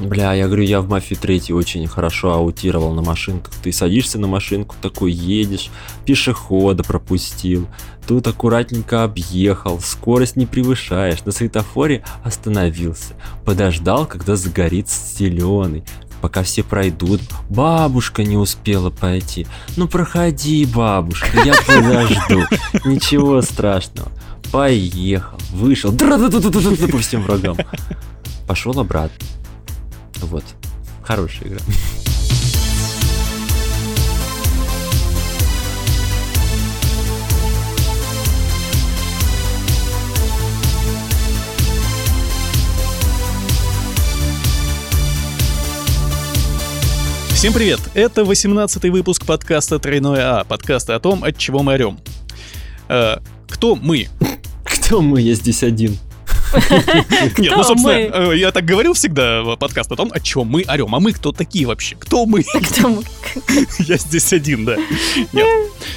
Бля, я говорю, я в «Мафии 3» очень хорошо аутировал на машинках. Ты садишься на машинку, такой едешь, пешехода пропустил, тут аккуратненько объехал, скорость не превышаешь, на светофоре остановился, подождал, когда загорится зеленый, пока все пройдут. Бабушка не успела пойти. Ну проходи, бабушка, я подожду. Ничего страшного. Поехал, вышел, по всем врагам. Пошел обратно. Вот. Хорошая игра. Всем привет! Это 18-й выпуск подкаста «Тройное А», подкаста о том, от чего мы орем. Э, кто мы? Кто мы? Я здесь один. Нет, ну, собственно, э, я так говорил всегда в подкаст о том, о чем мы орем. А мы кто такие вообще? Кто мы? Кто мы? Я здесь один, да. Нет,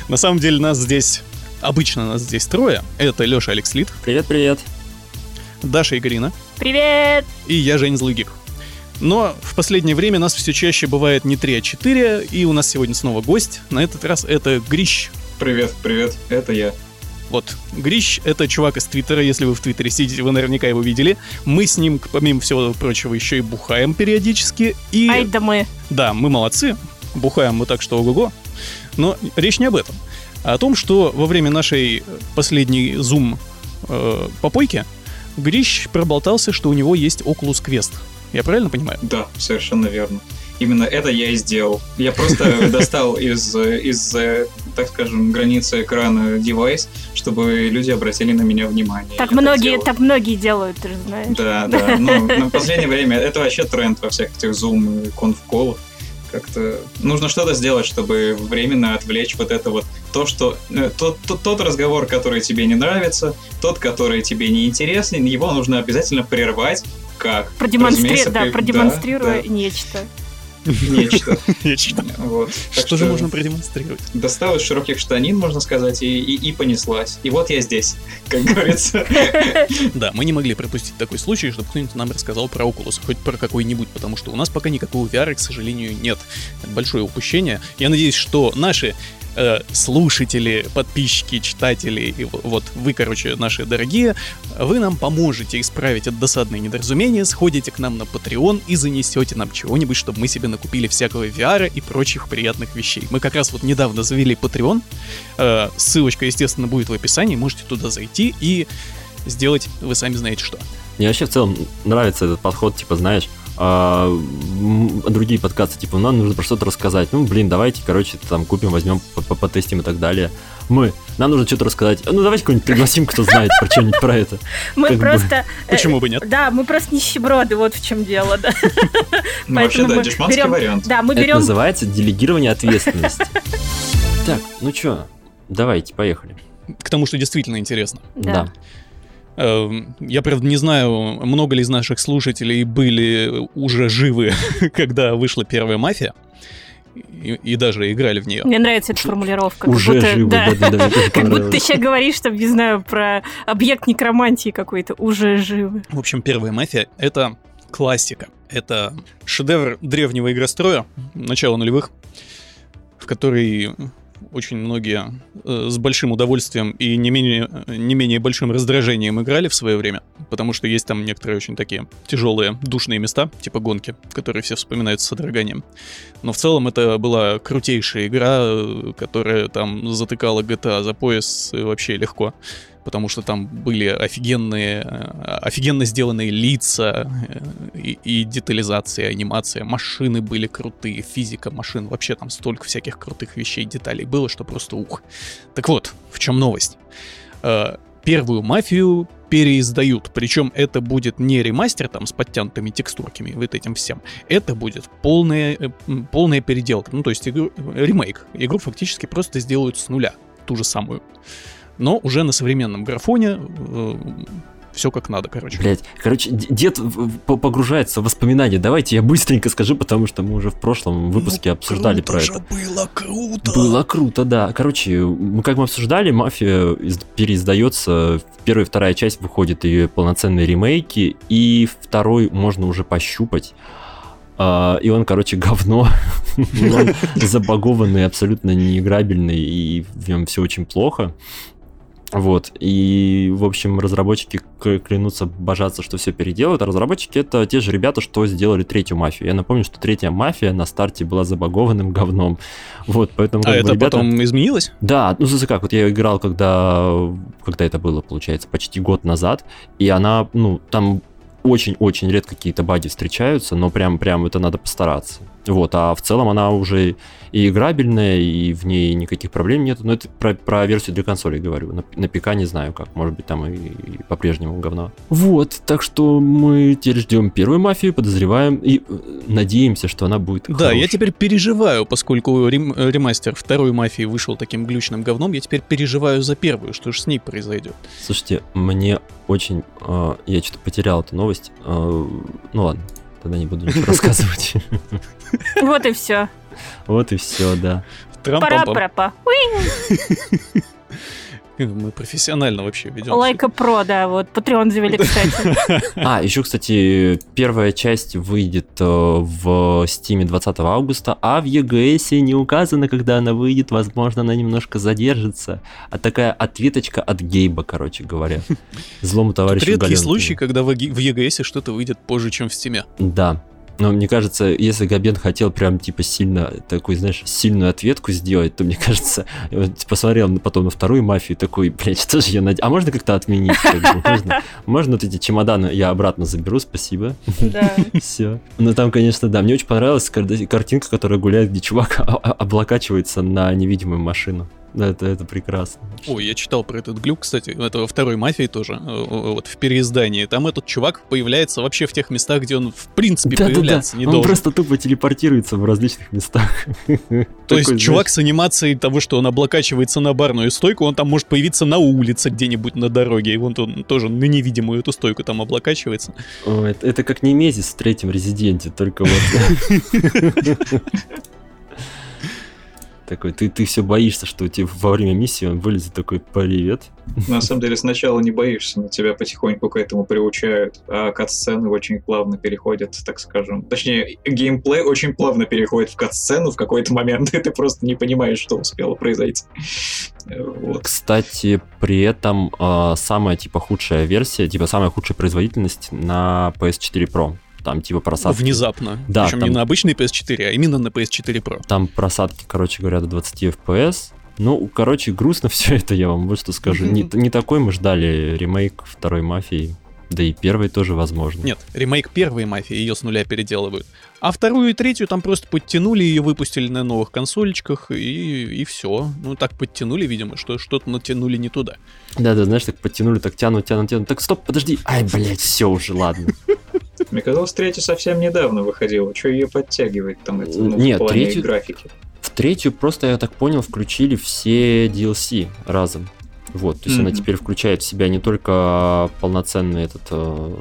на самом деле нас здесь... Обычно нас здесь трое. Это Леша Алекс Лид. Привет-привет. Даша Игорина. Привет! И я, Жень Злыгик. Но в последнее время нас все чаще бывает не 3, а 4, и у нас сегодня снова гость. На этот раз это Грищ. Привет, привет, это я. Вот, Грищ — это чувак из Твиттера, если вы в Твиттере сидите, вы наверняка его видели. Мы с ним, помимо всего прочего, еще и бухаем периодически. И... Ай да мы. Да, мы молодцы, бухаем мы так, что ого-го. Но речь не об этом, а о том, что во время нашей последней зум э, попойки Грищ проболтался, что у него есть Oculus Quest. Я правильно понимаю? Да, совершенно верно. Именно это я и сделал. Я просто достал из, из, так скажем, границы экрана девайс, чтобы люди обратили на меня внимание. Так многие, так многие делают, ты же знаешь. Да, да. Но на последнее время это вообще тренд во всех этих зум и конф-колах. Как-то нужно что-то сделать, чтобы временно отвлечь вот это вот то, что э, тот, тот, тот разговор, который тебе не нравится, тот, который тебе не интересен, его нужно обязательно прервать. Как? Продемонстрируя, да, продемонстрируя да, да. нечто. Нечто. Нечто. Вот. Что, что же можно продемонстрировать? Достал из широких штанин, можно сказать, и, и, и понеслась. И вот я здесь, как говорится. Да, мы не могли пропустить такой случай, чтобы кто-нибудь нам рассказал про Oculus, хоть про какой-нибудь, потому что у нас пока никакого VR, к сожалению, нет. Большое упущение. Я надеюсь, что наши э, слушатели, подписчики, читатели, и вот вы, короче, наши дорогие, вы нам поможете исправить это досадное недоразумение, сходите к нам на Patreon и занесете нам чего-нибудь, чтобы мы себе накупили всякого VR и прочих приятных вещей. Мы как раз вот недавно завели Patreon, э, ссылочка, естественно, будет в описании, можете туда зайти и сделать вы сами знаете что. Мне вообще в целом нравится этот подход, типа, знаешь, а, другие подкасты, типа, нам нужно про что-то рассказать. Ну, блин, давайте, короче, там купим, возьмем, потестим и так далее. Мы, нам нужно что-то рассказать. Ну, давайте кого-нибудь пригласим, кто знает про что-нибудь про это. Мы просто... Э, Почему бы нет? Да, мы просто нищеброды, вот в чем дело, да. Ну, вообще, да, дешманский вариант. Да, мы берем... Это называется делегирование ответственности. Так, ну что, давайте, поехали. К тому, что действительно интересно. Да. Эм, я, правда, не знаю, много ли из наших слушателей были уже живы, когда вышла первая мафия. И, и даже играли в нее. Мне нравится эта формулировка. Уже будто, живы, да, да, да, Как будто ты сейчас говоришь, что, не знаю, про объект некромантии какой-то. Уже живы. В общем, первая мафия — это классика. Это шедевр древнего игростроя начала нулевых, в который очень многие э, с большим удовольствием и не менее, не менее большим раздражением играли в свое время, потому что есть там некоторые очень такие тяжелые душные места, типа гонки, которые все вспоминают с содроганием. Но в целом это была крутейшая игра, э, которая там затыкала GTA за пояс вообще легко потому что там были офигенные, э, офигенно сделанные лица э, и, и детализация, анимация, машины были крутые, физика машин, вообще там столько всяких крутых вещей, деталей было, что просто ух. Так вот, в чем новость? Э, первую мафию переиздают, причем это будет не ремастер там с подтянутыми текстурками, вот этим всем, это будет полная, полная переделка, ну то есть игру, ремейк, игру фактически просто сделают с нуля, ту же самую но уже на современном графоне э, все как надо, короче. Блять, короче, дед погружается в воспоминания. Давайте я быстренько скажу, потому что мы уже в прошлом выпуске ну, обсуждали про же это. было круто! Было круто, да. Короче, мы как мы обсуждали, Мафия переиздается, первая и вторая часть выходит ее полноценные ремейки, и второй можно уже пощупать. А, и он, короче, говно. он забагованный, абсолютно неиграбельный, и в нем все очень плохо. Вот, и, в общем, разработчики клянутся божаться, что все переделают, а разработчики это те же ребята, что сделали третью мафию. Я напомню, что третья мафия на старте была забагованным говном. Вот, поэтому... А это ребята... потом изменилось? Да, ну, за как, вот я играл, когда, когда это было, получается, почти год назад, и она, ну, там очень-очень редко какие-то баги встречаются, но прям, прям это надо постараться. Вот, а в целом она уже и играбельная, и в ней никаких проблем нет. Но это про, про версию для консолей говорю. На, на ПК не знаю как, может быть там и, и по-прежнему говно. Вот, так что мы теперь ждем первую мафию, подозреваем и э, надеемся, что она будет Да, хорошей. я теперь переживаю, поскольку рем, ремастер второй мафии вышел таким глючным говном, я теперь переживаю за первую, что же с ней произойдет. Слушайте, мне очень... Э, я что-то потерял эту новость. Э, ну ладно, тогда не буду ничего рассказывать. Вот и все. Вот и все, да. Пара-пара-па. Мы профессионально вообще ведем. Лайка Про, да, вот Patreon завели, кстати. А, еще, кстати, первая часть выйдет э, в Steam 20 августа, а в EGS не указано, когда она выйдет. Возможно, она немножко задержится. А такая ответочка от Гейба, короче говоря. Злому товарищу Редкий случай, когда в EGS что-то выйдет позже, чем в Steam. Да, но мне кажется, если Габен хотел прям типа сильно такой, знаешь, сильную ответку сделать, то мне кажется, посмотрел потом на вторую мафию такой, блядь, что же я над... А можно как-то отменить? Можно, можно вот эти чемоданы я обратно заберу, спасибо. Да. Все. Ну там, конечно, да, мне очень понравилась картинка, которая гуляет, где чувак облокачивается на невидимую машину. Это, это прекрасно. Ой, я читал про этот глюк, кстати, это во второй мафии тоже, э, вот в переиздании. Там этот чувак появляется вообще в тех местах, где он в принципе да, появляться да, да. не он должен. просто тупо телепортируется в различных местах. То есть чувак с анимацией того, что он облокачивается на барную стойку, он там может появиться на улице где-нибудь на дороге, и вон он тоже на невидимую эту стойку там облокачивается. Это как Немезис в третьем Резиденте, только вот... Такой, ты, ты все боишься, что тебе во время миссии он вылезет такой, привет. На самом деле сначала не боишься, но тебя потихоньку к этому приучают, а кат-сцены очень плавно переходят, так скажем. Точнее, геймплей очень плавно переходит в кат-сцену в какой-то момент, и ты просто не понимаешь, что успело произойти. Вот. Кстати, при этом э, самая типа худшая версия, типа самая худшая производительность на PS4 Pro там типа просадки. Внезапно. Да. Причем там... не на обычный PS4, а именно на PS4 Pro. Там просадки, короче говоря, до 20 FPS. Ну, короче, грустно все это, я вам вот что скажу. Не, не такой мы ждали ремейк второй мафии. Да и первой тоже возможно. Нет, ремейк первой мафии, ее с нуля переделывают. А вторую и третью там просто подтянули, ее выпустили на новых консолечках, и, и все. Ну, так подтянули, видимо, что что-то натянули не туда. Да-да, знаешь, так подтянули, так тянут, тянут, тянут. Так, стоп, подожди. Ай, блядь, все уже, ладно. Мне казалось, третья совсем недавно выходила. Что ее подтягивает там это, ну, Нет, в плане третью... графики? В третью просто, я так понял, включили все DLC разом. Вот, то есть mm-hmm. она теперь включает в себя не только полноценный этот э,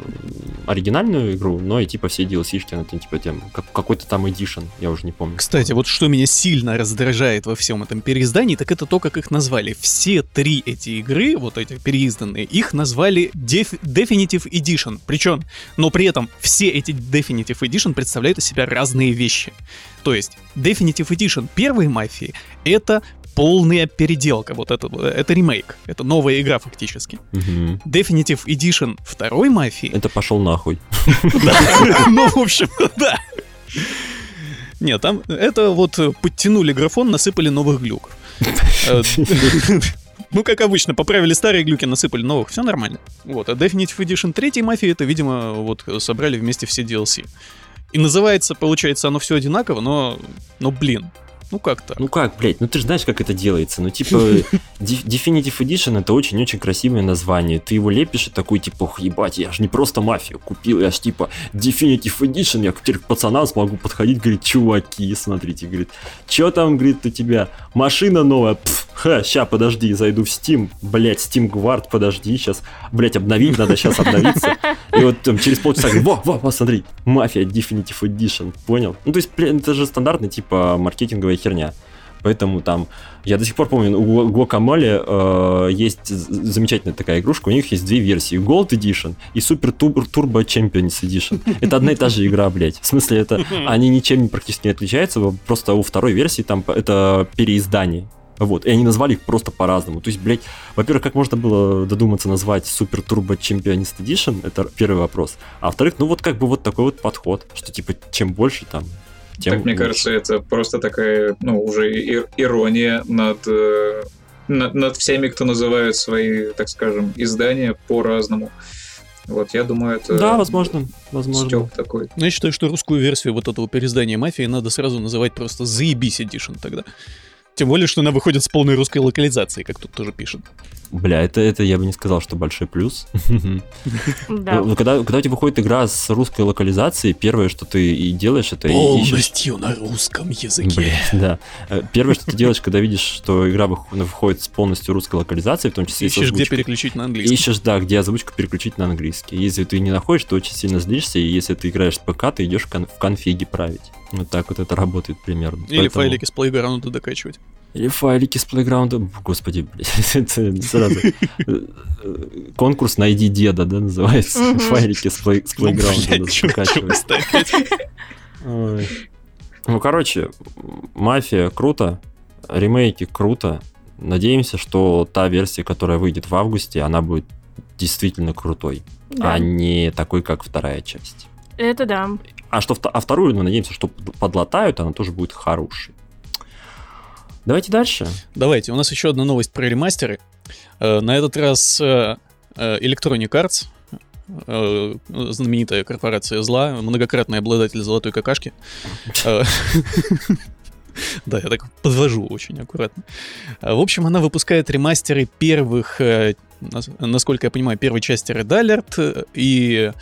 оригинальную игру, но и типа все DLC-шки, она типа тем, как, какой-то там эдишн, я уже не помню. Кстати, вот что меня сильно раздражает во всем этом переиздании, так это то, как их назвали. Все три эти игры, вот эти переизданные, их назвали Def- Definitive Edition. Причем, но при этом все эти Definitive Edition представляют из себя разные вещи. То есть Definitive Edition первой мафии это полная переделка. Вот это, это ремейк. Это новая игра фактически. Угу. Definitive Edition второй мафии. Это пошел нахуй. Ну, в общем, да. Нет, там это вот подтянули графон, насыпали новых глюков. Ну, как обычно, поправили старые глюки, насыпали новых, все нормально. Вот, а Definitive Edition третьей мафии, это, видимо, вот собрали вместе все DLC. И называется, получается, оно все одинаково, но, но блин, ну как-то. Ну как, блядь, ну ты же знаешь, как это делается. Ну типа Definitive Edition это очень-очень красивое название. Ты его лепишь и такой типа, ебать, я же не просто мафию купил, я ж типа Definitive Edition, я теперь к пацанам смогу подходить, говорит, чуваки, смотрите, говорит, что там, говорит, у тебя машина новая, Пф, ха, ща, подожди, зайду в Steam, блядь, Steam Guard, подожди, сейчас, блядь, обновить надо, сейчас обновиться. И вот там через полчаса, во, во, во, смотри, мафия Definitive Edition, понял? Ну то есть, блин, это же стандартный типа маркетинговая херня. Поэтому там, я до сих пор помню, у Guacamole э, есть замечательная такая игрушка, у них есть две версии, Gold Edition и Super Turbo Champions Edition. Это одна и та же игра, блядь. В смысле, это они ничем практически не отличаются, просто у второй версии там это переиздание. Вот, и они назвали их просто по-разному. То есть, блядь, во-первых, как можно было додуматься назвать Super Turbo Championist Edition? Это первый вопрос. А во-вторых, ну вот как бы вот такой вот подход, что типа чем больше там, тем Так, мне лучше. кажется, это просто такая, ну, уже ир- ирония над, э, над, над всеми, кто называют свои, так скажем, издания по-разному. Вот, я думаю, это Да, возможно, возможно. стёб такой. Но я считаю, что русскую версию вот этого переиздания «Мафии» надо сразу называть просто «Заебись Edition» тогда. Тем более, что она выходит с полной русской локализацией, как тут тоже пишет. Бля, это, это я бы не сказал, что большой плюс. Да. Ну, Когда, когда у тебя выходит игра с русской локализацией, первое, что ты и делаешь, это и ищешь... Полностью на русском языке. Блин, да. Э, Первое, что ты делаешь, когда видишь, что игра вых- выходит с полностью русской локализацией, в том числе и с Ищешь, где переключить на английский. Ищешь, да, где озвучку переключить на английский. Если ты не находишь, то очень сильно злишься, и если ты играешь с ПК, ты идешь в, кон- в конфиге править. Вот так вот это работает примерно. Или Поэтому- файлики с Playground докачивать. Или файлики с плейграунда. Господи, блядь, это сразу. э, Конкурс «Найди деда», да, называется? Файлики с плей- с плейграунда. Ну, короче, «Мафия» круто, ремейки круто. Надеемся, что та версия, которая выйдет в августе, она будет действительно крутой, Да. а не такой, как вторая часть. Это да. А, что, а вторую, мы надеемся, что подлатают, она тоже будет хорошей. Давайте дальше. Давайте, у нас еще одна новость про ремастеры. Э, На этот раз э, э, Electronic Arts, знаменитая корпорация зла, многократный обладатель золотой какашки. Да, я так подвожу очень аккуратно. В общем, она выпускает ремастеры первых, нас- насколько я понимаю, первой части Red Alert и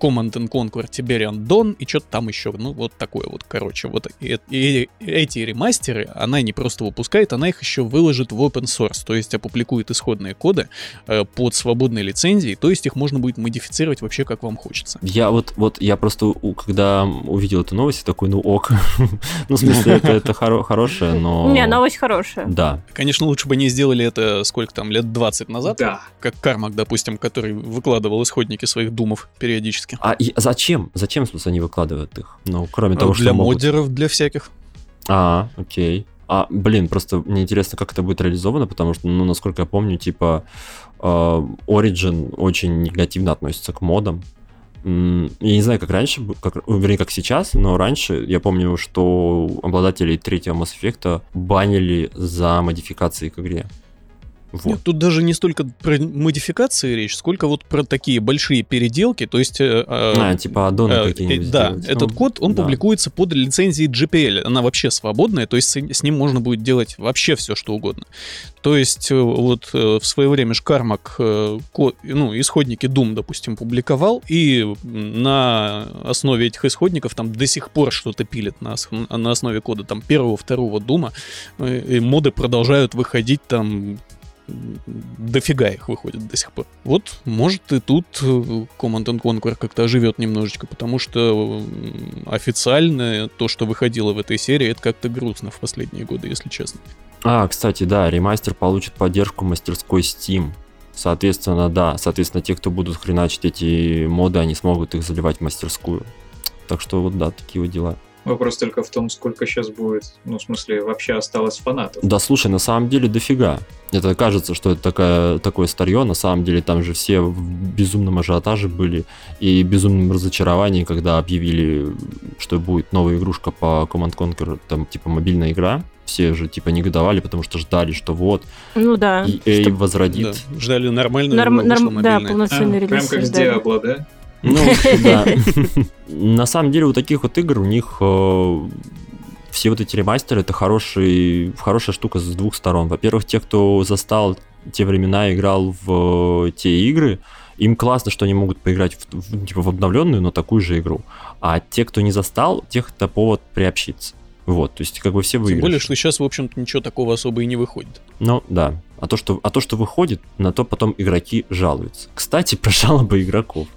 Command and Conquer Tiberian Dawn и что-то там еще, ну вот такое вот, короче, вот и, и эти ремастеры она не просто выпускает, она их еще выложит в open source, то есть опубликует исходные коды э, под свободной лицензией, то есть их можно будет модифицировать вообще как вам хочется. Я вот, вот я просто, у- когда увидел эту новость, такой, ну ок. Ну, в смысле, это, это хоро- хорошее, но... Не, новость хорошая. Да. Конечно, лучше бы они сделали это сколько там, лет 20 назад, Да. как Кармак, допустим, который выкладывал исходники своих думов периодически. А и зачем? Зачем, в смысле, они выкладывают их? Ну, кроме того, что для могут- модеров, для всяких. А, окей. А, блин, просто мне интересно, как это будет реализовано, потому что, ну, насколько я помню, типа, э, Origin очень негативно относится к модам. Я не знаю, как раньше, как, вернее, как сейчас, но раньше я помню, что обладателей третьего Mass Effect банили за модификации к игре. Вот. Нет, тут даже не столько про модификации речь, сколько вот про такие большие переделки, то есть... э, э, А, типа аддоны э, какие-нибудь э, Да, сделать. этот Ну, код, он да. публикуется под лицензией GPL. Она вообще свободная, то есть с, с ним можно будет делать вообще все, что угодно. То есть э, вот э, в свое время Шкармак ну, исходники Doom, допустим, публиковал, и на основе этих исходников там до сих пор что-то пилит на, на основе кода там первого, второго Дума. Моды продолжают выходить там дофига их выходит до сих пор. Вот, может, и тут э, Command and Conquer как-то оживет немножечко, потому что официально то, что выходило в этой серии, это как-то грустно в последние годы, если честно. А, кстати, да, ремастер получит поддержку мастерской Steam. Соответственно, да, соответственно, те, кто будут хреначить эти моды, они смогут их заливать в мастерскую. Так что вот да, такие вот дела. Вопрос только в том, сколько сейчас будет, ну, в смысле, вообще осталось фанатов. Да слушай, на самом деле дофига. Это кажется, что это такая, такое старье, на самом деле там же все в безумном ажиотаже были и безумном разочаровании, когда объявили, что будет новая игрушка по Command Conquer, там типа мобильная игра. Все же типа негодовали, потому что ждали, что вот Ну да. EA Чтоб возродит Да, ждали нормальную норм- норм- да, мобильная. А, полноценный прям релиз. как с создали. Диабло, да? Ну, да. На самом деле у таких вот игр у них э, все вот эти ремастеры это хороший, хорошая штука с двух сторон. Во-первых, те, кто застал те времена, играл в э, те игры, им классно, что они могут поиграть в, в- типа, в обновленную, но такую же игру. А те, кто не застал, тех это повод приобщиться. Вот, то есть как бы все Тем выигрыши. более, что сейчас, в общем-то, ничего такого особо и не выходит. Ну, да. А то, что, а то, что выходит, на то потом игроки жалуются. Кстати, про жалобы игроков.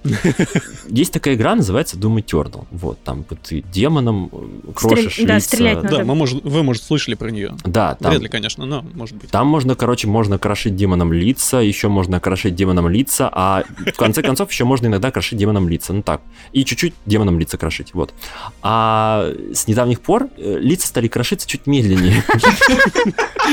Есть такая игра, называется Doom Eternal. Вот, там ты демоном крошишь Стрель- да, лица. стрелять надо. Да, мы, может, вы, может, слышали про нее. Да, там, Вряд ли, конечно, но может быть. там можно, короче, можно крошить демоном лица, еще можно крошить демоном лица, а в конце концов еще можно иногда крошить демоном лица, ну так, и чуть-чуть демоном лица крошить, вот. А с недавних пор э, лица стали крошиться чуть медленнее.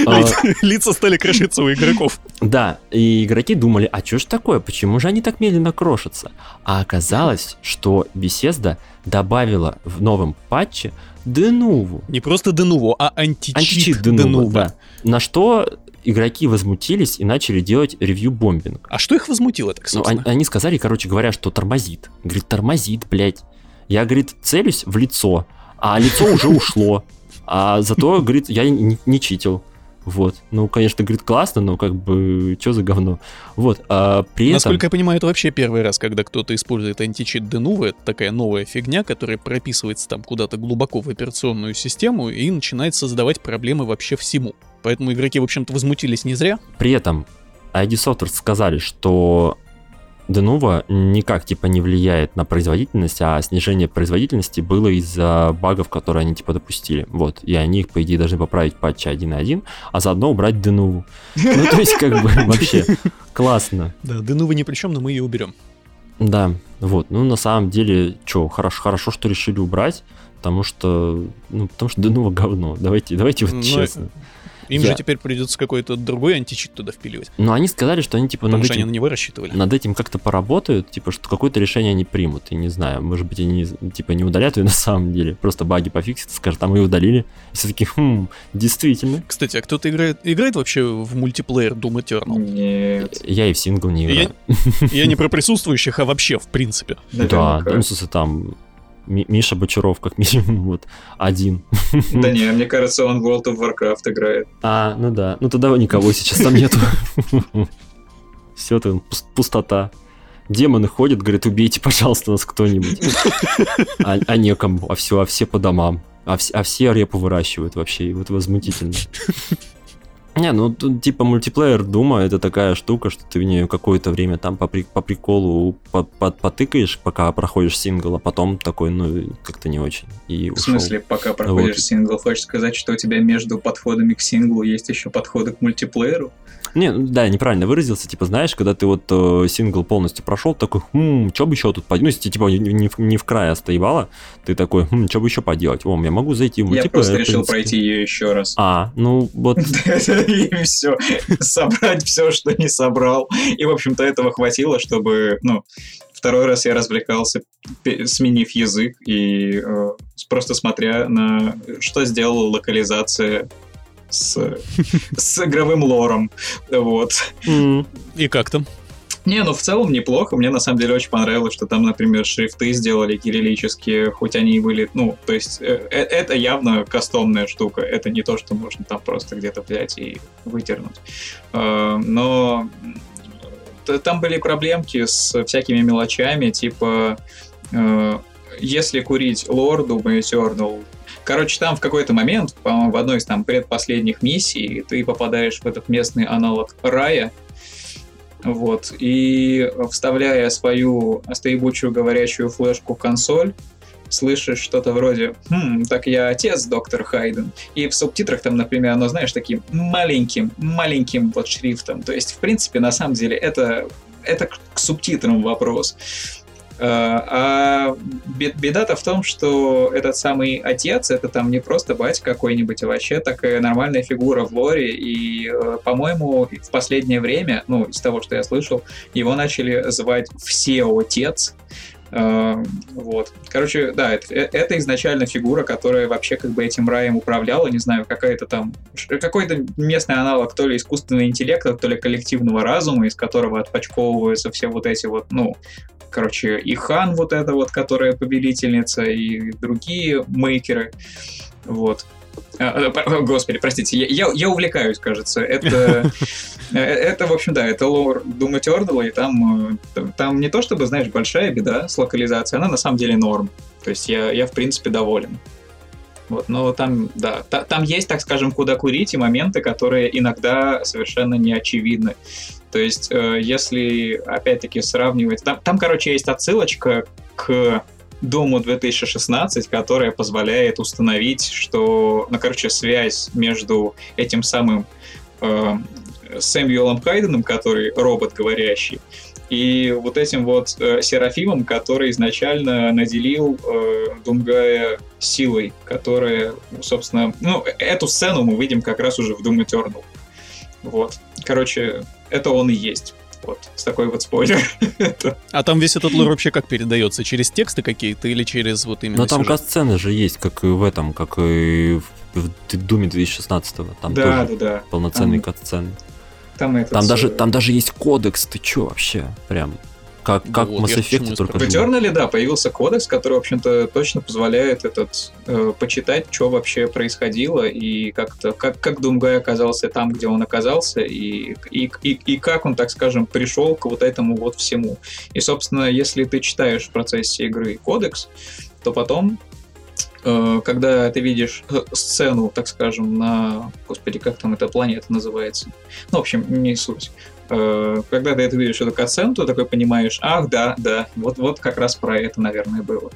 А, Лица стали крошиться у игроков. Да, и игроки думали, а что ж такое, почему же они так медленно крошатся? А оказалось, что Bethesda добавила в новом патче Денуву. Не просто Денуво, а античит, Античит. Денуву, да. На что игроки возмутились и начали делать ревью-бомбинг. А что их возмутило так, Ну, собственно? они, они сказали, короче говоря, что тормозит. Говорит, тормозит, блядь. Я, говорит, целюсь в лицо, а лицо уже ушло. А зато, говорит, я не, не читил. Вот. Ну, конечно, говорит, классно, но как бы, что за говно? Вот. А при этом... Насколько я понимаю, это вообще первый раз, когда кто-то использует античит Денува. Это такая новая фигня, которая прописывается там куда-то глубоко в операционную систему и начинает создавать проблемы вообще всему. Поэтому игроки, в общем-то, возмутились не зря. При этом ID Software сказали, что Denuvo никак типа не влияет на производительность, а снижение производительности было из-за багов, которые они типа допустили. Вот. И они их, по идее, должны поправить в патче 1.1, а заодно убрать Denuvo. Ну, то есть, как бы, вообще, классно. Да, Денува ни при чем, но мы ее уберем. Да, вот. Ну, на самом деле, что, хорошо, хорошо, что решили убрать, потому что, ну, потому что Denuvo говно. Давайте, давайте вот Ну, честно. Им Я- же теперь придется какой-то другой античит туда впиливать. Но они сказали, что они, типа, Потому над что они этим на него рассчитывали. над этим как-то поработают, типа, что какое-то решение они примут. И не знаю, может быть, они, типа, не удалят ее на самом деле, просто баги пофиксят, скажут, а мы ее удалили. И все таки хм, действительно. Кстати, а кто-то играет, играет вообще в мультиплеер Doom Eternal? Нет. Я и в сингл не Я, играю. я не про присутствующих, а вообще, в принципе. Да, ну, смысле, там Миша Бочаров, как минимум, вот, один. Да не, мне кажется, он в World of Warcraft играет. А, ну да. Ну тогда никого сейчас там нету. Все, там пус- пустота. Демоны ходят, говорят, убейте, пожалуйста, нас кто-нибудь. А, а некому, а все, а все по домам. А, вс- а все репу выращивают вообще, и вот возмутительно. Не, ну тут, типа мультиплеер Дума это такая штука, что ты в нее какое-то время там по, при- по приколу по- по- потыкаешь, пока проходишь сингл, а потом такой, ну, как-то не очень. И В ушел. смысле, пока проходишь Вот. сингл, хочешь сказать, что у тебя между подходами к синглу есть еще подходы к мультиплееру? Не, ну да, я неправильно выразился, типа, знаешь, когда ты вот э, сингл полностью прошел, такой, хм, что бы еще тут поделать, ну, если типа не, не в, не в ты такой, хм, что бы еще поделать, о, я могу зайти в Я мультиплеер, просто решил принципе». пройти ее еще раз. А, ну, вот, И все. Собрать все, что не собрал. И, в общем-то, этого хватило, чтобы, ну, второй раз я развлекался, сменив язык и э, просто смотря на, что сделала локализация с, с игровым лором. Вот. И как там? Не, ну в целом неплохо. Мне на самом деле очень понравилось, что там, например, шрифты сделали кириллические, хоть они и были, ну, то есть э, э, это явно кастомная штука. Это не то, что можно там просто где-то взять и вытернуть. Э, Но т- там были проблемки с всякими мелочами, типа э, если курить лорду Eternal, Короче, там в какой-то момент, по-моему, в одной из там предпоследних миссий, ты попадаешь в этот местный аналог рая, вот, и вставляя свою стоебучую говорящую флешку в консоль, слышишь что-то вроде «Хм, так я отец, доктор Хайден». И в субтитрах там, например, оно, знаешь, таким маленьким, маленьким вот шрифтом. То есть, в принципе, на самом деле, это, это к субтитрам вопрос. А а бе- беда-то в том, что этот самый отец, это там не просто батя какой-нибудь, а вообще такая нормальная фигура в лоре, и, э, по-моему, в последнее время, ну, из того, что я слышал, его начали звать все отец, Э, Вот. Короче, да, это, э, это изначально фигура, которая вообще как бы этим раем управляла, не знаю, какая-то там, какой-то местный аналог то ли искусственного интеллекта, то ли коллективного разума, из которого отпочковываются все вот эти вот, ну, короче, и Хан вот эта вот, которая повелительница, и другие мейкеры, вот. А, а, Господи, простите, я, я, я увлекаюсь, кажется. Это, э, это, в общем, да, это лор Doom Eternal, и там, э, там- там не то чтобы, знаешь, большая беда с локализацией, она на самом деле норм. То есть я, я в принципе, доволен. Вот, но там, да, та- там есть, так скажем, куда курить и моменты, которые иногда совершенно не очевидны. То есть, э, если, опять-таки, сравнивать... Там, там, короче, есть отсылочка к Дому 2016, которая позволяет установить, что, ну, короче, связь между этим самым э, Сэмюэлом Хайденом, который робот говорящий, и вот этим вот э, Серафимом, который изначально наделил э, Думгая силой, которая, собственно, ну, эту сцену мы видим как раз уже в Doom Eternal. Вот. Короче, это он и есть. Вот, с такой вот спойлер. а там весь этот лор вообще как передается? Через тексты какие-то или через вот именно Но там кат-сцены же есть, как и в этом, как и в Думе 2016 Там да, тоже да, да. полноценные там... кат-сцены. Там, этот, там, даже, там даже есть кодекс, ты чё вообще? Прям как, как вот, Mass Effect только В Eternal, да, появился кодекс, который, в общем-то, точно позволяет этот э, почитать, что вообще происходило, и как-то, как, как Думгай оказался там, где он оказался, и, и, и, и как он, так скажем, пришел к вот этому вот всему. И, собственно, если ты читаешь в процессе игры кодекс, то потом Э, когда ты видишь э, сцену, так скажем, на... Господи, как там эта планета называется? Ну, в общем, не суть. Э, когда ты это видишь, эту катсцену, ты такой понимаешь, ах, да, да, вот, вот как раз про это, наверное, было.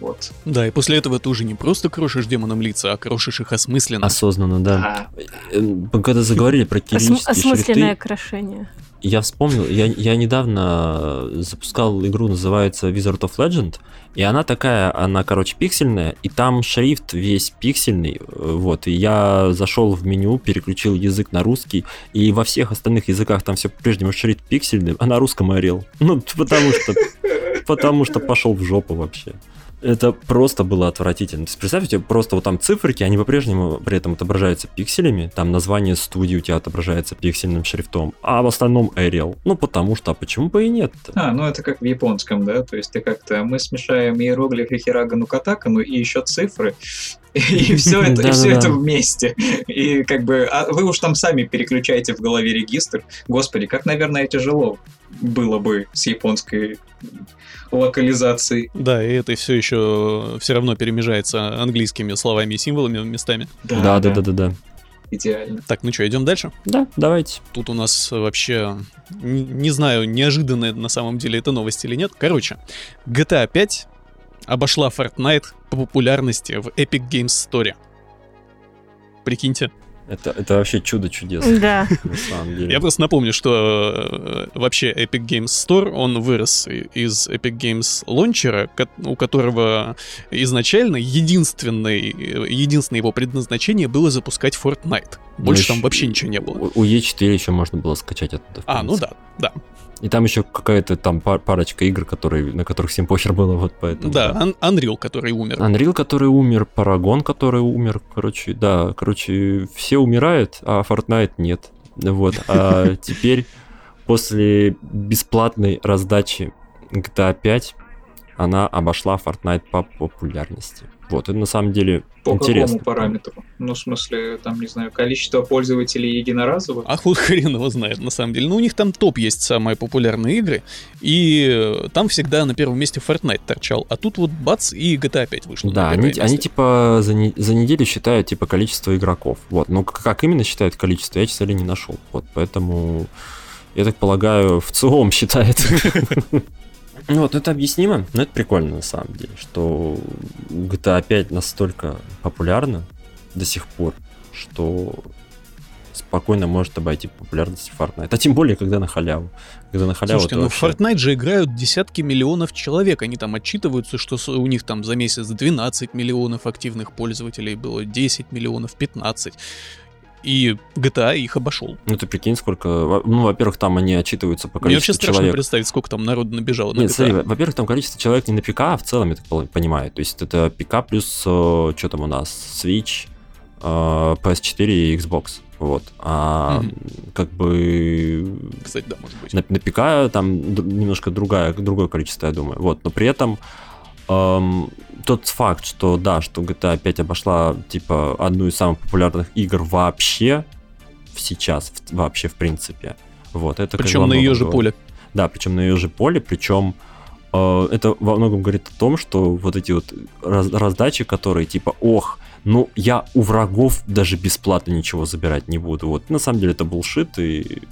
Вот. Да, и после этого ты уже не просто крошишь демонам лица, а крошишь их осмысленно. Осознанно, да. А. Когда заговорили про кириллические Осм- Осмысленное шрифты, крошение. Я вспомнил, я, я недавно запускал игру, называется Wizard of Legend, и она такая, она, короче, пиксельная, и там шрифт весь пиксельный, вот, и я зашел в меню, переключил язык на русский, и во всех остальных языках там все прежнему шрифт пиксельный, а на русском орел. Ну, потому что, потому что пошел в жопу вообще. Это просто было отвратительно. То есть, представьте, просто вот там циферки, они по-прежнему при этом отображаются пикселями, там название студии у тебя отображается пиксельным шрифтом, а в остальном Arial. Ну, потому что, а почему бы и нет? -то? А, ну это как в японском, да? То есть ты как-то, мы смешаем иероглифы Хирагану Катакану и еще цифры, и все это, и все это вместе. И как бы, а вы уж там сами переключаете в голове регистр. Господи, как, наверное, тяжело было бы с японской локализацией. Да, и это все еще все равно перемежается английскими словами и символами местами. Да, да, да, да, да. Идеально. Так, ну что, идем дальше? Да, давайте. Тут у нас вообще, не, не знаю, неожиданная на самом деле это новость или нет. Короче, GTA 5 обошла Fortnite по популярности в Epic Games Store. Прикиньте. Это, это вообще чудо чудес. Да. На самом деле. Я просто напомню, что э, вообще Epic Games Store, он вырос из Epic Games лончера, у которого изначально единственный, единственное его предназначение было запускать Fortnite. Больше ну, там вообще ничего не было. У E4 еще можно было скачать оттуда. А, ну да, да. И там еще какая-то там парочка игр, которые, на которых всем похер было, вот поэтому. Да, да. Unreal, который умер. Unreal, который умер, Paragon, который умер, короче, да, короче, все умирают, а Fortnite нет. Вот, а теперь после бесплатной раздачи GTA 5 она обошла Fortnite по популярности. Вот, это на самом деле По интересно. какому параметру? Ну, в смысле, там, не знаю, количество пользователей единоразово? А хуй хрен его знает, на самом деле. Ну, у них там топ есть самые популярные игры, и там всегда на первом месте Fortnite торчал, а тут вот бац, и GTA 5 вышел Да, они, они типа за, не, за неделю считают типа количество игроков. Вот, но как именно считают количество, я, честно не нашел. Вот, поэтому, я так полагаю, в целом считает. Ну вот, это объяснимо, но это прикольно на самом деле, что GTA 5 настолько популярна до сих пор, что спокойно может обойти популярность Fortnite. А тем более, когда на халяву. Когда на халяву Слушайте, ну вообще... в Fortnite же играют десятки миллионов человек. Они там отчитываются, что у них там за месяц 12 миллионов активных пользователей было, 10 миллионов, 15 и GTA их обошел. Ну ты прикинь, сколько... Ну, во-первых, там они отчитываются по количеству Мне вообще страшно человек. представить, сколько там народу набежало Нет, на GTA. смотри, во-первых, там количество человек не на ПК, а в целом, я так понимаю. То есть это ПК плюс, э, что там у нас, Switch, э, PS4 и Xbox. Вот. А mm-hmm. как бы... Кстати, да, может быть. На, на ПК там немножко другая, другое количество, я думаю. Вот. Но при этом эм, тот факт, что да, что GTA 5 обошла типа одну из самых популярных игр вообще сейчас, вообще в принципе. Вот, это причем на ее же поле. Да, причем на ее же поле, причем э, это во многом говорит о том, что вот эти вот раз, раздачи, которые типа, ох, ну я у врагов даже бесплатно ничего забирать не буду. Вот на самом деле это булшит и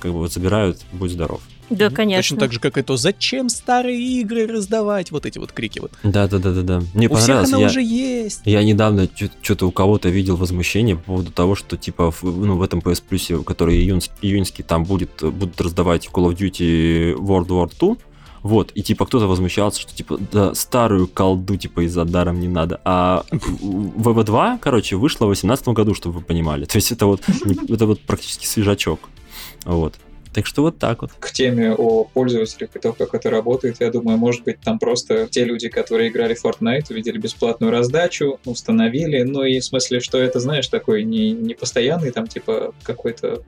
как бы вот забирают, будь здоров. Да, конечно. Точно так же, как это «Зачем старые игры раздавать?» Вот эти вот крики вот. Да-да-да-да-да. Мне У всех понравилось. она я- уже есть. Я недавно что-то у кого-то видел возмущение по поводу того, что типа в, ну, в этом PS Plus, который июнь- июньский, там будет, будут раздавать Call of Duty World War 2. Вот, и типа кто-то возмущался, что типа да, старую колду типа из-за даром не надо. А ВВ2, короче, вышло в 2018 году, чтобы вы понимали. То есть это вот, это вот практически свежачок. Вот. Так что вот так вот. К теме о пользователях и то, как это работает, я думаю, может быть, там просто те люди, которые играли в Fortnite, увидели бесплатную раздачу, установили, ну и в смысле, что это, знаешь, такой не, не постоянный там, типа, какой-то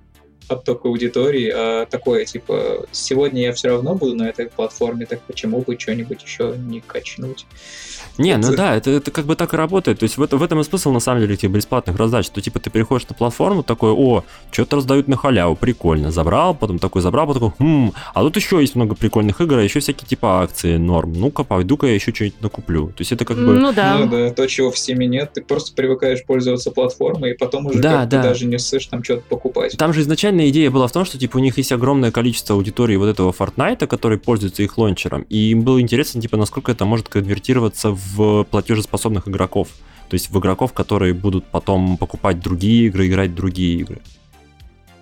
отток аудитории, а такое, типа, сегодня я все равно буду на этой платформе, так почему бы что-нибудь еще не качнуть? Не, ну Это- да, это, это как бы так и работает. То есть в, это- в этом и смысл, на самом деле, этих бесплатных раздач. Что типа ты переходишь на платформу, такой, о, что-то раздают на халяву, прикольно. Забрал, потом такой забрал, потом такой, хм, а тут еще есть много прикольных игр, а еще всякие типа акции, норм. Ну-ка, пойду-ка я еще что-нибудь накуплю. То есть это как бы... Ну да. Ну да, то, чего в Steam нет, ты просто привыкаешь пользоваться платформой, и потом уже Да, да. даже не ссышь там что-то покупать. Там же изначальная идея была в том, что типа у них есть огромное количество аудитории вот этого Fortnite, который пользуется их лончером, и им было интересно, типа, насколько это может конвертироваться в платежеспособных игроков. То есть в игроков, которые будут потом покупать другие игры, играть другие игры.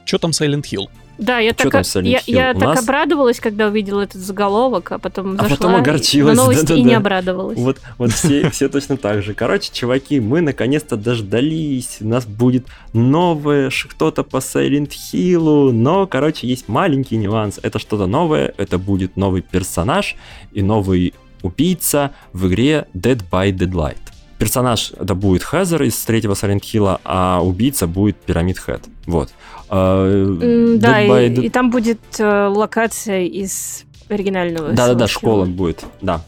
Что там Silent Hill? Да, я Чё так, там я, я так нас- обрадовалась, когда увидела этот заголовок, а потом А зашла потом огорчилась, на новости и да-да-да. не обрадовалась. Вот, вот все, все точно так же. Короче, чуваки, мы наконец-то дождались. У нас будет новое что-то по Silent Hill. Но, короче, есть маленький нюанс. Это что-то новое. Это будет новый персонаж и новый убийца в игре Dead by Deadlight. Персонаж это будет Хезер из третьего Silent Hill, а убийца будет Пирамид Head. Вот. М, Да, by и, и там будет э, локация из оригинального. Да-да-да, школа будет, да.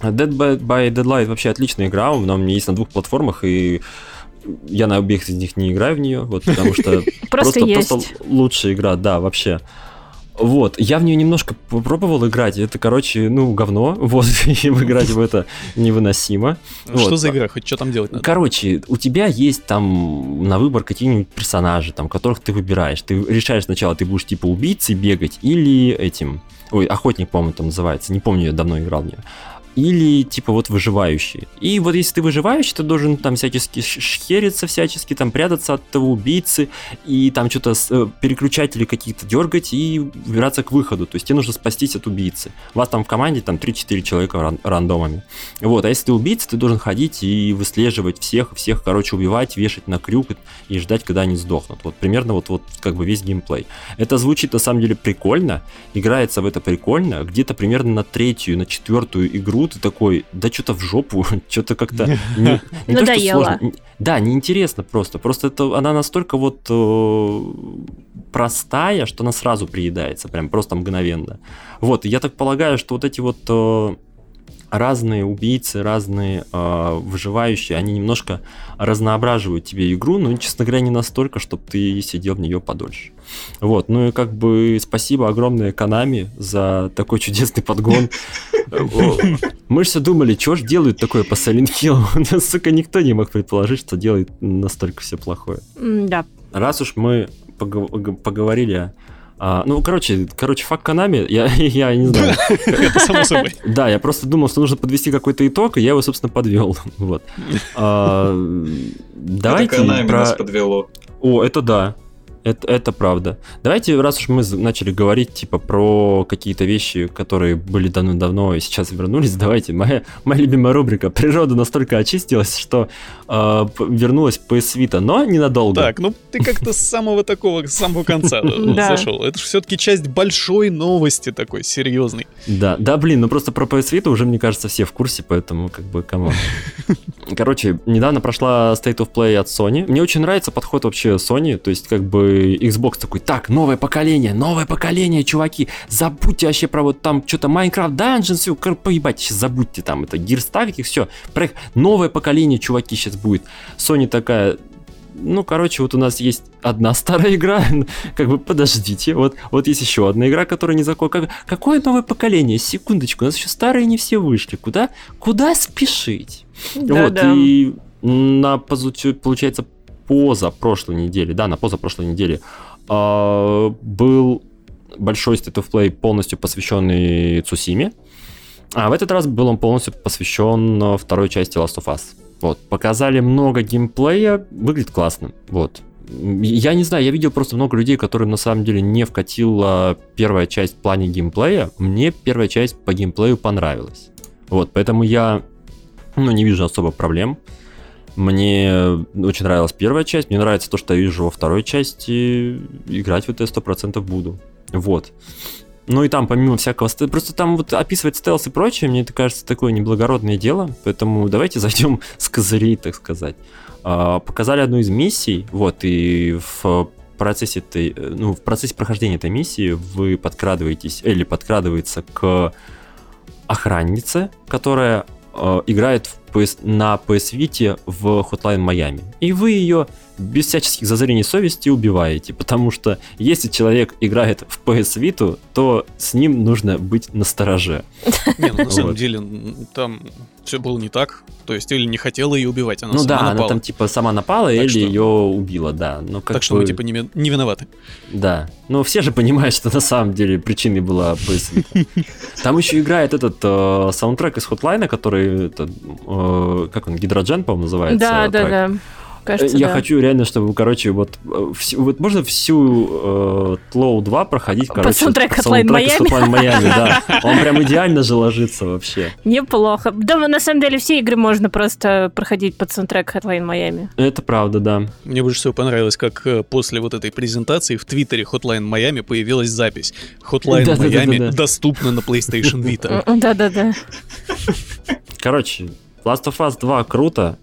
Dead by, by Deadlight вообще отличная игра, она у меня есть на двух платформах, и я на обеих из них не играю в нее, вот, потому что просто лучшая игра, да, вообще. Вот, я в нее немножко попробовал играть, это, короче, ну, говно, вот, играть в это невыносимо. Что Вот. за игра? Хоть что там делать надо? Короче, у тебя есть там на выбор какие-нибудь персонажи, там, которых ты выбираешь. Ты решаешь сначала, ты будешь типа убийцей бегать или этим... Ой, охотник, по-моему, там называется. Не помню, я давно играл в нее. Или типа вот выживающий. И вот если ты выживающий, ты должен там всячески шхериться, всячески там прятаться от того убийцы, и там что-то э, переключатели какие-то дергать и выбираться к выходу. То есть тебе нужно спастись от убийцы. У вас там в команде там 3-4 человека ран- рандомами. Вот, а если ты убийца, ты должен ходить и выслеживать всех, всех, короче, убивать, вешать на крюк и ждать, когда они сдохнут. Вот примерно вот, вот как бы весь геймплей. Это звучит на самом деле прикольно, играется в это прикольно, где-то примерно на третью, на четвертую игру ты такой, да что-то в жопу, что-то как-то не, не то, что Надоело. сложно. Да, неинтересно просто. Просто это, она настолько вот э, простая, что она сразу приедается, прям просто мгновенно. Вот, я так полагаю, что вот эти вот э, разные убийцы, разные э, выживающие, они немножко разноображивают тебе игру, но, честно говоря, не настолько, чтобы ты сидел в нее подольше. Вот, ну и как бы спасибо огромное Канами за такой чудесный подгон. Мы же все думали, что ж делают такое по Silent Hill. Сука, никто не мог предположить, что делает настолько все плохое. Да. Раз уж мы погов- поговорили а, ну, короче, короче, факт Канами, я, я не знаю. Это само собой. Да, я просто думал, что нужно подвести какой-то итог, и я его, собственно, подвел. Вот. А, Давайте про... нас подвело. О, это да. Это, это правда. Давайте, раз уж мы начали говорить, типа, про какие-то вещи, которые были давно-давно и сейчас вернулись, давайте, моя, моя любимая рубрика «Природа настолько очистилась, что э, вернулась PS Vita, но ненадолго». Так, ну ты как-то с самого такого, с самого конца э, зашел. Это же все-таки часть большой новости такой, серьезной. Да, да, блин, ну просто про PS Vita уже, мне кажется, все в курсе, поэтому как бы, come on. Короче, недавно прошла State of Play от Sony. Мне очень нравится подход вообще Sony, то есть как бы Xbox такой, так, новое поколение, новое поколение, чуваки, забудьте вообще про вот там что-то Minecraft Dungeons, все, поебать, сейчас забудьте там это, ставить их, все, проект, новое поколение, чуваки, сейчас будет. Sony такая, ну, короче, вот у нас есть одна старая игра, как бы подождите, вот, вот есть еще одна игра, которая не закон. Как, какое новое поколение? Секундочку, у нас еще старые не все вышли. Куда, куда спешить? вот, Да-да. и на, позу- получается, поза прошлой недели, да, на поза прошлой недели а, был большой State of Play, полностью посвященный Цусиме. А в этот раз был он полностью посвящен э, второй части Last of Us. Вот, показали много геймплея, выглядит классно. Вот. Я не знаю, я видел просто много людей, которым на самом деле не вкатила первая часть в плане геймплея. Мне первая часть по геймплею понравилась. Вот, поэтому я ну, не вижу особо проблем. Мне очень нравилась первая часть, мне нравится то, что я вижу во второй части. Играть в это 100% буду. Вот. Ну и там, помимо всякого... Просто там вот описывать стелс и прочее, мне это кажется такое неблагородное дело. Поэтому давайте зайдем с козырей, так сказать. А, показали одну из миссий, вот, и в процессе этой, ну, в процессе прохождения этой миссии вы подкрадываетесь, или подкрадывается к охраннице, которая э, играет в PS, на PS Vita в Hotline Miami. И вы ее без всяческих зазрений совести убиваете, потому что если человек играет в PS Vita, то с ним нужно быть настороже. Не, ну на самом деле там все было не так. То есть или не хотела ее убивать, она ну сама да, напала. она там типа сама напала Так или что- ее убила, да. Ну, как Так что бы- мы типа не, не виноваты. Да. Ну, все же понимают, что на самом деле причиной была PS Vita. Там еще играет этот э, саундтрек из Хотлайна, который, это, э, как он, Гидроджен, по-моему, называется. Да, да, трек. да. Кажется, Я да. хочу реально, чтобы, короче, вот, всю- вот можно всю э, Тлоу 2 проходить, короче, саундтрек под Hotline Miami. Hotline Miami, да. Он прям идеально же ложится вообще. Неплохо. Да, на самом деле все игры можно просто проходить под саундтрек Hotline Miami. Это правда, да. Мне больше всего понравилось, как э, после вот этой презентации в Твиттере Hotline Miami появилась запись. Hotline Да-да-да-да-да. Miami доступна на PlayStation Vita. Да-да-да. Короче, Last of Us 2 круто,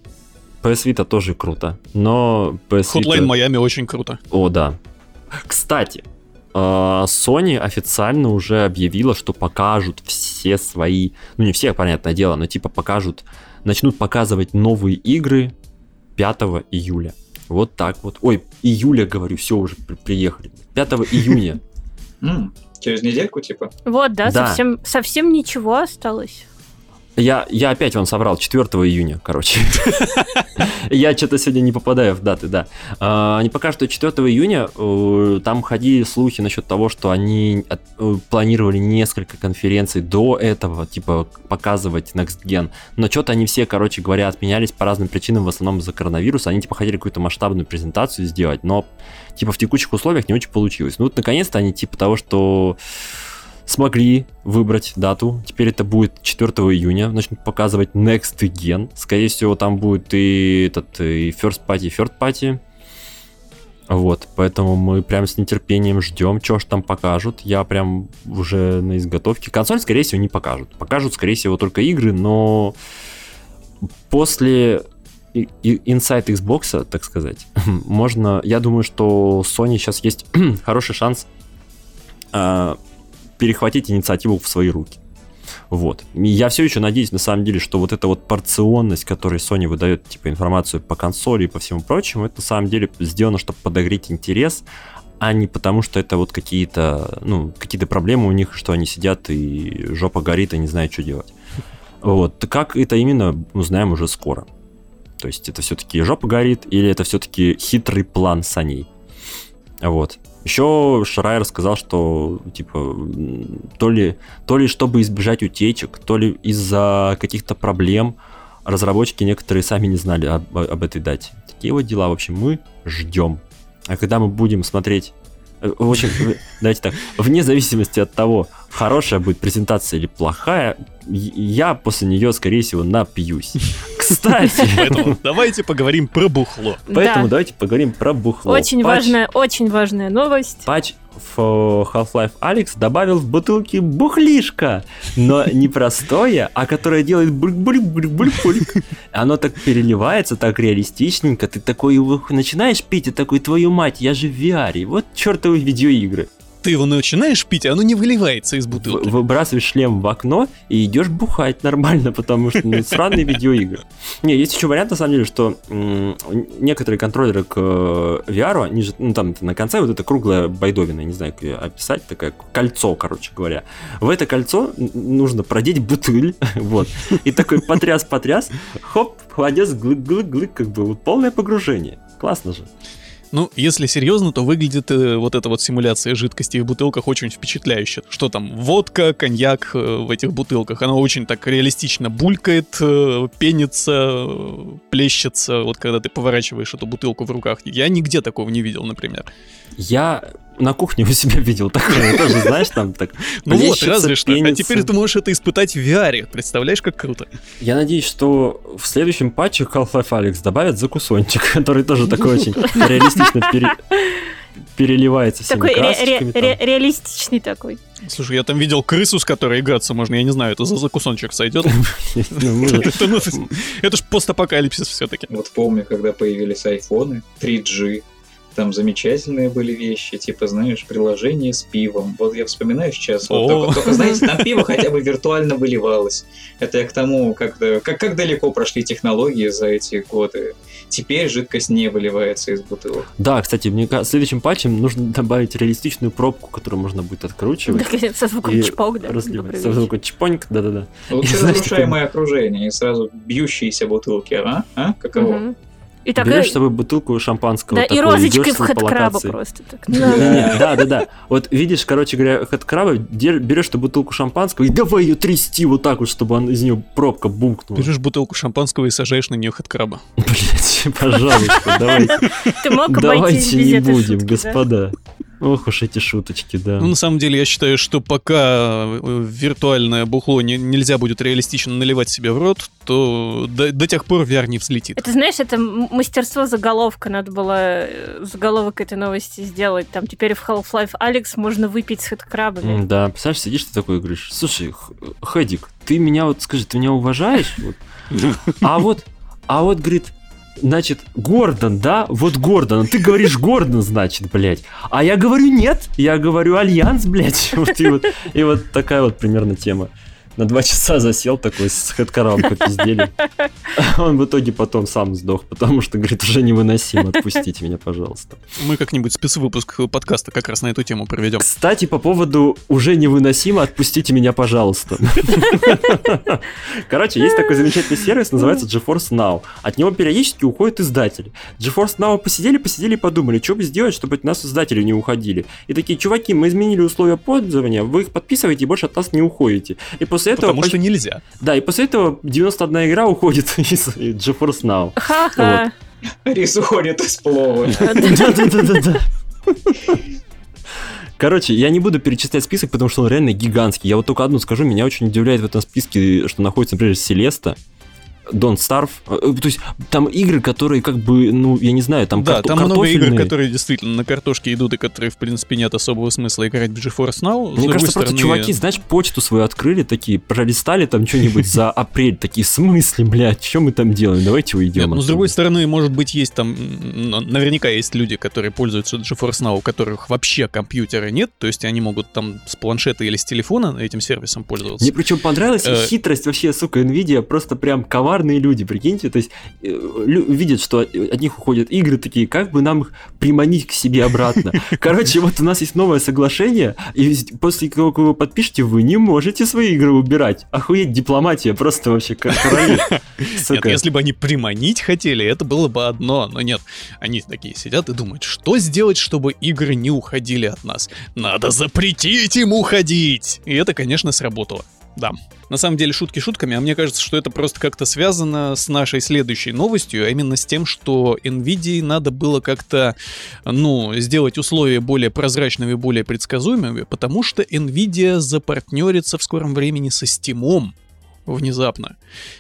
PS Vita тоже круто, но PS Hotline Vita... Miami очень круто. О, да. Кстати, э, Sony официально уже объявила, что покажут все свои, ну не все, понятное дело, но типа покажут, начнут показывать новые игры 5 июля. Вот так вот. Ой, июля, говорю, все уже при- приехали. 5 июня. Через недельку, типа. Вот, да, Да. совсем, совсем ничего осталось. Я, я опять вам соврал, 4 июня, короче. Я что-то сегодня не попадаю в даты, да. А, Они покажут, что 4 июня э, там ходили слухи насчет того, что они э, планировали несколько конференций до этого, типа показывать Next Gen, но что-то они все, короче говоря, отменялись по разным причинам, в основном из-за коронавируса. Они типа хотели какую-то масштабную презентацию сделать, но типа в текущих условиях не очень получилось. Ну вот наконец-то они типа того, что смогли выбрать дату. Теперь это будет 4 июня. Начнут показывать Next Gen. Скорее всего, там будет и этот и First Party, и Third Party. Вот, поэтому мы прям с нетерпением ждем, что ж там покажут. Я прям уже на изготовке. Консоль, скорее всего, не покажут. Покажут, скорее всего, только игры, но после Inside Xbox, так сказать, можно, я думаю, что Sony сейчас есть хороший шанс а, перехватить инициативу в свои руки. Вот. И Я все еще надеюсь, на самом деле, что вот эта вот порционность, которой Sony выдает, типа, информацию по консоли и по всему прочему, это на самом деле сделано, чтобы подогреть интерес, а не потому, что это вот какие-то, ну, какие-то проблемы у них, что они сидят и жопа горит и не знают, что делать. Вот. Как это именно, узнаем уже скоро. То есть это все-таки жопа горит или это все-таки хитрый план саней. Вот. Еще Шрайер сказал, что типа то ли, то ли чтобы избежать утечек, то ли из-за каких-то проблем разработчики некоторые сами не знали об, об этой дате. Такие вот дела. В общем, мы ждем. А когда мы будем смотреть э, в общем, давайте так, вне зависимости от того, хорошая будет презентация или плохая, я после нее, скорее всего, напьюсь. Кстати, Поэтому давайте поговорим про бухло. поэтому Да. давайте поговорим про бухло. Очень Патч- важная, очень важная новость. Патч в Half-Life Алекс добавил в бутылки бухлишко, но не простое, а которое делает бульк-бульк-бульк-бульк. Оно так переливается, так реалистичненько, ты такой начинаешь пить, и такой, твою мать, я же в VR, вот чертовы видеоигры. Ты его начинаешь пить, оно не выливается из бутылки. Выбрасываешь шлем в окно и идешь бухать нормально, потому что ну, сраные видеоигры. Не, есть еще вариант, на самом деле, что некоторые контроллеры к э, VR, они же, ну там на конце вот это круглая байдовина, не знаю, как ее описать, такое кольцо, короче говоря. В это кольцо нужно продеть бутыль, вот, и такой потряс-потряс, хоп, холодец, глык-глык-глык, как бы вот полное погружение. Классно же. Ну, если серьезно, то выглядит э, вот эта вот симуляция жидкости в бутылках очень впечатляюще. Что там, водка, коньяк э, в этих бутылках, она очень так реалистично булькает, э, пенится, э, плещется, вот когда ты поворачиваешь эту бутылку в руках. Я нигде такого не видел, например. Я на кухне у себя видел такое, тоже, знаешь, там так Ну вот, разве что. А теперь ты можешь это испытать в VR. Представляешь, как круто? Я надеюсь, что в следующем патче Half-Life Alyx добавят закусончик, который тоже такой очень реалистично пере- переливается всеми Такой ре- ре- красочками. там. ре- реалистичный такой. Слушай, я там видел крысу, с которой играться можно. Я не знаю, это за закусончик сойдет. Ну, Это ну, это ж постапокалипсис все-таки. Вот помню, когда появились айфоны 3G, там замечательные были вещи, типа, знаешь, приложение с пивом. Вот я вспоминаю сейчас, вот О. только, только, знаете, там пиво хотя бы виртуально выливалось. Это я к тому, как, да- как, как далеко прошли технологии за эти годы. Теперь жидкость не выливается из бутылок. Да, кстати, мне кажется, следующим патчем нужно добавить реалистичную пробку, которую можно будет откручивать. Так, Со звуком чпок, да. разливать. Со звуком чпоньк, да-да-да. Лучше разрушаемое окружение и сразу бьющиеся бутылки, а? А? Каково? И так, Берешь с собой бутылку шампанского да, и такой, розочкой идёшь в хэдкраба локации. просто. Так. Да, да, да. Вот видишь, короче говоря, хэдкраба, берешь эту бутылку шампанского и давай ее трясти вот так вот, чтобы из нее пробка бумкнула. Берешь бутылку шампанского и сажаешь на нее хэдкраба. Блять, пожалуйста, давайте, Ты мог обойтись давайте не будем, господа. Ох уж эти шуточки, да. Ну, на самом деле, я считаю, что пока э, виртуальное бухло не- нельзя будет реалистично наливать себе в рот, то до, до тех пор VR не взлетит. Это, знаешь, это мастерство заголовка. Надо было э, заголовок этой новости сделать. Там теперь в Half-Life Алекс можно выпить с хэдкрабами. Да, представляешь, сидишь ты такой и говоришь, слушай, Хэдик, ты меня вот, скажи, ты меня уважаешь? А вот, а вот, говорит, значит, Гордон, да? Вот Гордон. Ты говоришь Гордон, значит, блядь. А я говорю нет. Я говорю Альянс, блядь. Вот и вот, и вот такая вот примерно тема. На два часа засел такой с хэдкрабом попиздели. Он в итоге потом сам сдох, потому что, говорит, уже невыносимо. Отпустите меня, пожалуйста. Мы как-нибудь спецвыпуск подкаста как раз на эту тему проведем. Кстати, по поводу уже невыносимо, отпустите меня, пожалуйста. Короче, есть такой замечательный сервис, называется GeForce Now. От него периодически уходят издатели. GeForce Now посидели, посидели, подумали, что бы сделать, чтобы от нас издатели не уходили. И такие, чуваки, мы изменили условия пользования, вы их подписываете и больше от нас не уходите. И после этого... Потому что нельзя. Да, и после этого 91 игра уходит из GeForce Now. Ха-ха. Рис уходит из плова. Да-да-да-да-да. Короче, я не буду перечислять список, потому что он реально гигантский. Я вот только одну скажу, меня очень удивляет в этом списке, что находится, например, Селеста, Don't Starve. Э, То есть там игры, которые как бы, ну, я не знаю, там да, карто- там много игр, которые действительно на картошке идут, и которые, в принципе, нет особого смысла играть в GeForce Now. Мне кажется, стороны, просто чуваки, знаешь, почту свою открыли, такие, пролистали там что-нибудь за апрель, такие, в смысле, блядь, что мы там делаем? Давайте уйдем. Нет, ну, с отсюда». другой стороны, может быть, есть там... Наверняка есть люди, которые пользуются GeForce Now, у которых вообще компьютера нет, то есть они могут там с планшета или с телефона этим сервисом пользоваться. Мне причем понравилась Э, хитрость вообще, сука, Nvidia, просто прям коварные люди, прикиньте, то есть э, видят, что от них уходят игры такие, как бы нам их приманить к себе обратно. Короче, вот у нас есть новое соглашение, и после того, как вы подпишете, вы не можете свои игры убирать. Охуеть, дипломатия, просто вообще короли. Нет, если бы они приманить хотели, это было бы одно, но нет. Они такие сидят и думают, что сделать, чтобы игры не уходили от нас? Надо запретить им уходить! И это, конечно, сработало. Да. На самом деле, шутки шутками, а мне кажется, что это просто как-то связано с нашей следующей новостью, а именно с тем, что NVIDIA надо было как-то, ну, сделать условия более прозрачными более предсказуемыми, потому что NVIDIA запартнерится в скором времени со Steam внезапно.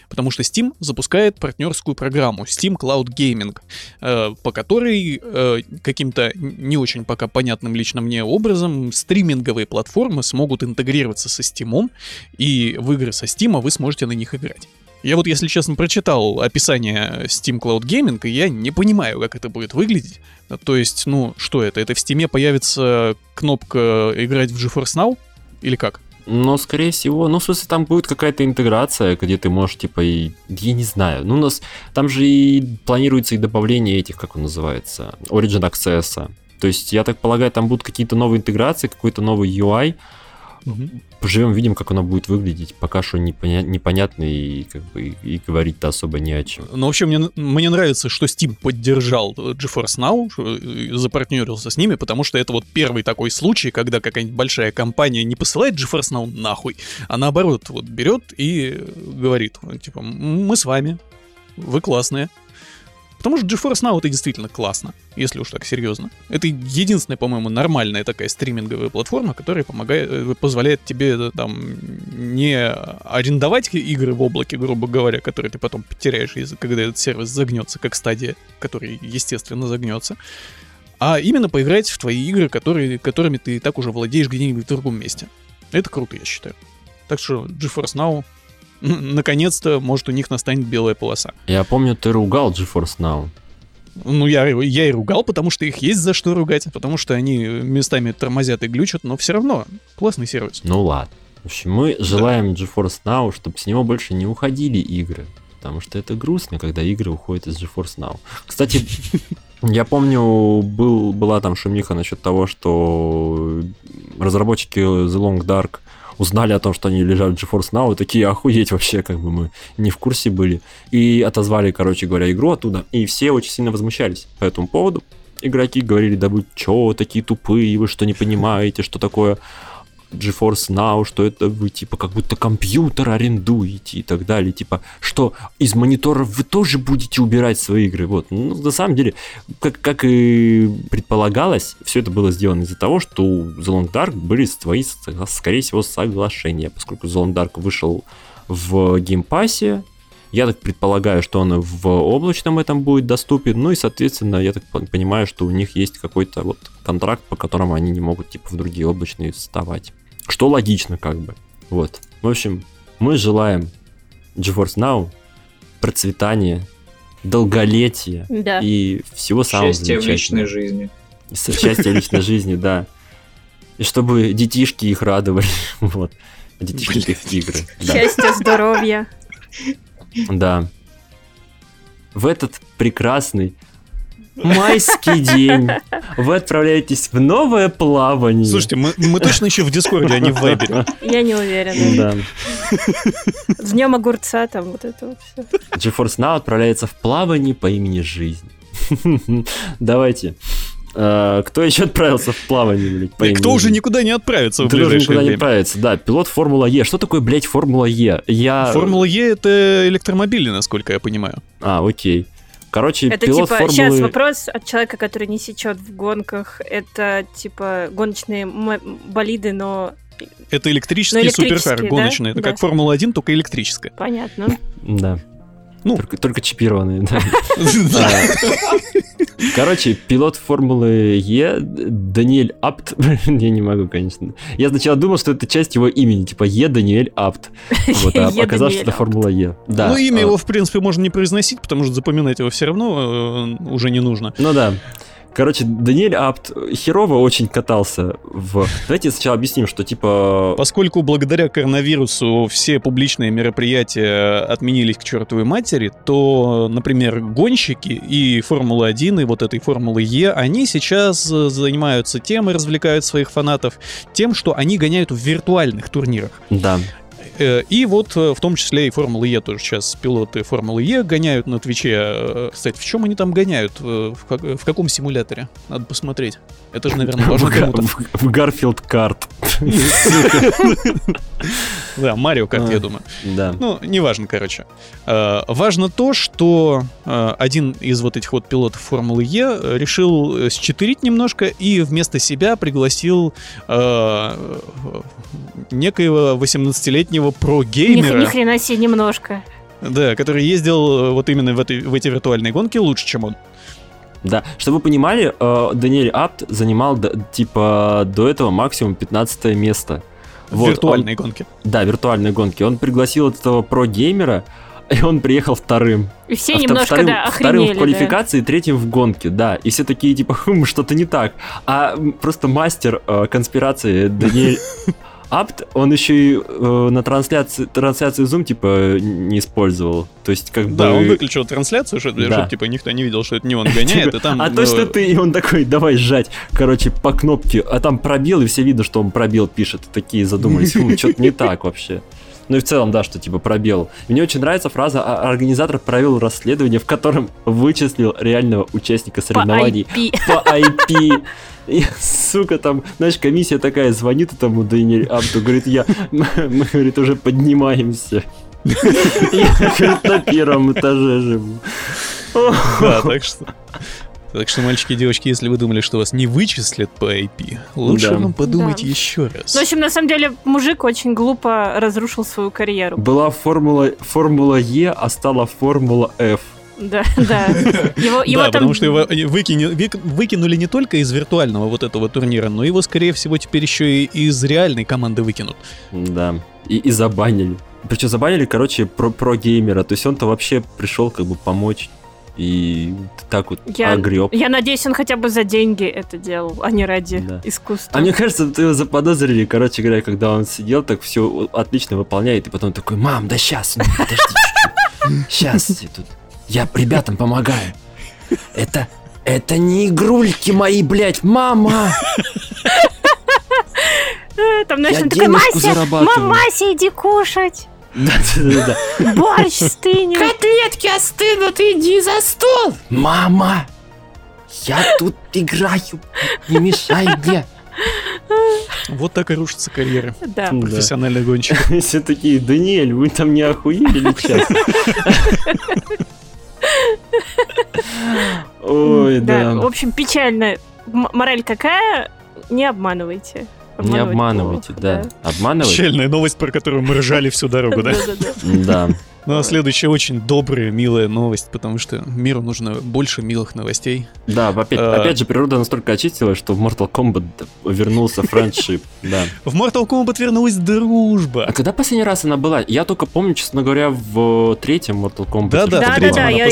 Потому что Steam запускает партнерскую программу Steam Cloud Gaming, э, по которой э, каким-то не очень пока понятным лично мне образом стриминговые платформы смогут интегрироваться со Steam, и в игры со Steam вы сможете на них играть. Я вот, если честно, прочитал описание Steam Cloud Gaming, и я не понимаю, как это будет выглядеть. То есть, ну, что это? Это в Steam появится кнопка «Играть в GeForce Now»? Или как? Но, скорее всего, ну, в смысле, там будет какая-то интеграция, где ты можешь, типа, и... Я не знаю. Ну, у нас... Там же и планируется и добавление этих, как он называется, Origin Access. То есть, я так полагаю, там будут какие-то новые интеграции, какой-то новый UI. Мгм. поживем, видим, как оно будет выглядеть. Пока что непоня- непонятно и как бы и говорить-то особо не о чем. Ну, вообще, мне, мне нравится, что Steam поддержал э, GeForce Now, э, запартнерился с ними, потому что это вот первый такой случай, когда какая-нибудь большая компания не посылает GeForce Now нахуй, а наоборот, вот берет и говорит, вот, типа, «М, мы с вами, вы классные. Потому что GeForce Now это действительно классно, если уж так серьезно. Это единственная, по-моему, нормальная такая стриминговая платформа, которая помогает, э, позволяет тебе э, там не арендовать игры в облаке, грубо говоря, которые ты потом потеряешь, когда этот сервис загнется, как стадия, который, естественно, загнется, а именно поиграть в твои игры, которые, которыми ты и так уже владеешь где-нибудь в другом месте. Это круто, я считаю. Так что GeForce Now, наконец-то, может, у них настанет белая полоса. Я помню, ты ругал GeForce Now. Ну, я, я и ругал, потому что их есть за что ругать, потому что они местами тормозят и глючат, но все равно классный сервис. Ну ладно. В общем, мы желаем GeForce Now, чтобы с него больше не уходили игры. Потому что это грустно, когда игры уходят из GeForce Now. Кстати, я помню, был, была там шумиха насчет того, что разработчики The Long Dark узнали о том, что они лежат в GeForce Now, и такие, охуеть вообще, как бы мы не в курсе были. И отозвали, короче говоря, игру оттуда, и все очень сильно возмущались по этому поводу. Игроки говорили, да вы чё, такие тупые, вы что не понимаете, что такое GeForce Now, что это вы типа как будто компьютер арендуете и так далее, типа что из мониторов вы тоже будете убирать свои игры, вот. Ну, на самом деле, как, как и предполагалось, все это было сделано из-за того, что у The Long Dark были свои, скорее всего, соглашения, поскольку The Long Dark вышел в геймпассе, я так предполагаю, что он в облачном этом будет доступен, ну и, соответственно, я так пон- понимаю, что у них есть какой-то вот контракт, по которому они не могут, типа, в другие облачные вставать. Что логично, как бы. Вот. В общем, мы желаем GeForce Now процветания, долголетия Да. и всего самого Счастье в личной замечательного. жизни. Счастья в личной жизни, да. И чтобы детишки их радовали. Вот. Детишки их игры. Счастья, здоровья. Да. В этот прекрасный майский день вы отправляетесь в новое плавание. Слушайте, мы, мы точно еще в Дискорде, а не в Вайбере. Я не уверена. Да. С днем огурца там вот это вот все. GeForce Now отправляется в плавание по имени Жизнь. Давайте. Э, Кто еще отправился в плавание, блядь, по кто уже никуда не отправится в Ты ближайшее никуда не отправится. Да, пилот Формула Е. Что такое, блядь, Формула Е? Я... Формула Е это электромобили, насколько я понимаю. А, окей. Короче, Это пилот типа, Формулы... сейчас вопрос от человека, который не сечет в гонках. Это типа гоночные м- болиды, но Это электрический электрические, суперкар да? гоночный. Это Да. как Формула 1, только электрическая. понятно. Да. Ну. Только, только чипированные, да. А, Короче, пилот Формулы Е, Даниэль Апт, я не могу, конечно. Я сначала думал, что это часть его имени, типа Е Даниэль Апт. Вот, а оказалось, что это. Формула Е. Да. Ну, имя а, его, в принципе, можно не произносить, потому что запоминать его все равно э, уже не нужно. Ну да. Короче, Даниэль Апт херово очень катался в... Давайте сначала объясним, что типа... Поскольку благодаря коронавирусу все публичные мероприятия отменились к чертовой матери, то, например, гонщики и Формула-1, и вот этой Формулы Е, они сейчас э, занимаются тем и развлекают своих фанатов тем, что они гоняют в виртуальных турнирах. Да. Э, И вот э, в том числе и Формулы Е тоже сейчас пилоты Формулы Е гоняют на Твиче. Э, Кстати, в чем они там гоняют? В, как- в каком симуляторе? Надо посмотреть. Это же, наверное, В в- В Гарфилд Карт. Да, Марио Карт, я А. думаю. Да. Ну, неважно, короче. Э, важно то, что э, один из вот этих вот пилотов Формулы Е э, решил счетырить немножко и вместо себя пригласил некоего 18-летнего Ни, про-геймера, ни хрена себе немножко. да, который ездил вот именно в, этой, в эти виртуальные гонки лучше, чем он. Да, чтобы вы понимали, Даниэль Апт занимал типа до этого максимум 15 место. В Вот, виртуальной гонке. он- да, виртуальные гонки. Он пригласил этого про-геймера, и он приехал вторым. И все А немножко, вторым, да, вторым охренели. в да. квалификации, третьим в гонке, да. И все такие, типа, хм, что-то не так. А просто мастер э, конспирации Даниэль Апт, он еще и э, на трансляции, трансляции Zoom, типа, не использовал. То есть, как Да, бы... он выключил трансляцию, чтобы, Да. чтоб, типа, никто не видел, что это не он гоняет, и там... А ну, точно ты, и он такой, давай сжать, короче, по кнопке, а там пробел, и все видно, что он пробел пишет, такие задумались, хм, что-то не так вообще. Ну и в целом, да, что типа пробел. Мне очень нравится фраза «А- «Организатор провел расследование, в котором вычислил реального участника По соревнований IP. по IP». И, сука, там, знаешь, комиссия такая звонит этому Дэниэль Апту, говорит, я, мы, говорит, уже поднимаемся. Я, говорит, на первом этаже живу. Да, так что... Так что, мальчики и девочки, если вы думали, что вас не вычислят по IP, лучше Да. вам подумайте Да. еще раз. Ну, в общем, на самом деле, мужик очень глупо разрушил свою карьеру. Была формула, формула Е, а стала формула F. Да, да. Его, его да, там... потому что его вик- выкинули не только из виртуального вот этого турнира, но его, скорее всего, теперь еще и из реальной команды выкинут. Да. И, и забанили. Причем забанили, короче, про, про геймера. То есть он-то вообще пришел как бы помочь. И так вот Я- огреб. Я надеюсь, он хотя бы за деньги это делал, а не ради Да. искусства. А мне кажется, ты его заподозрили, короче говоря, когда он сидел, так все отлично выполняет, и потом такой, мам, да сейчас, подожди чуть-чуть. Сейчас я тут. Я ребятам помогаю. Это, это не игрульки мои, блядь, мама! Э, Там, знаешь, Я он такой, Мася, зарабатываю». мама, Мася, иди кушать. Борщ стынет. Котлетки остынут, иди за стол! Мама! Я тут играю, не мешай мне. Вот так и рушится карьера Да. Да. профессиональных гонщиков. Все такие, Даниэль, вы там не охуели сейчас? Ой, да. В общем, печально. Мораль какая? Не обманывайте. Не обманывайте, да. Обманывать? Печальная новость, про которую мы ржали всю дорогу, да? Да. Ну а следующая очень добрая, милая новость, потому что миру нужно больше милых новостей. Да, опять, А. опять же, природа настолько очистилась, что в Mortal Kombat вернулся франшип. Да. В Mortal Kombat вернулась А дружба. когда последний раз она была? Я только помню, честно говоря, в третьем Mortal Kombat. В было. третьем Да-да-да, она я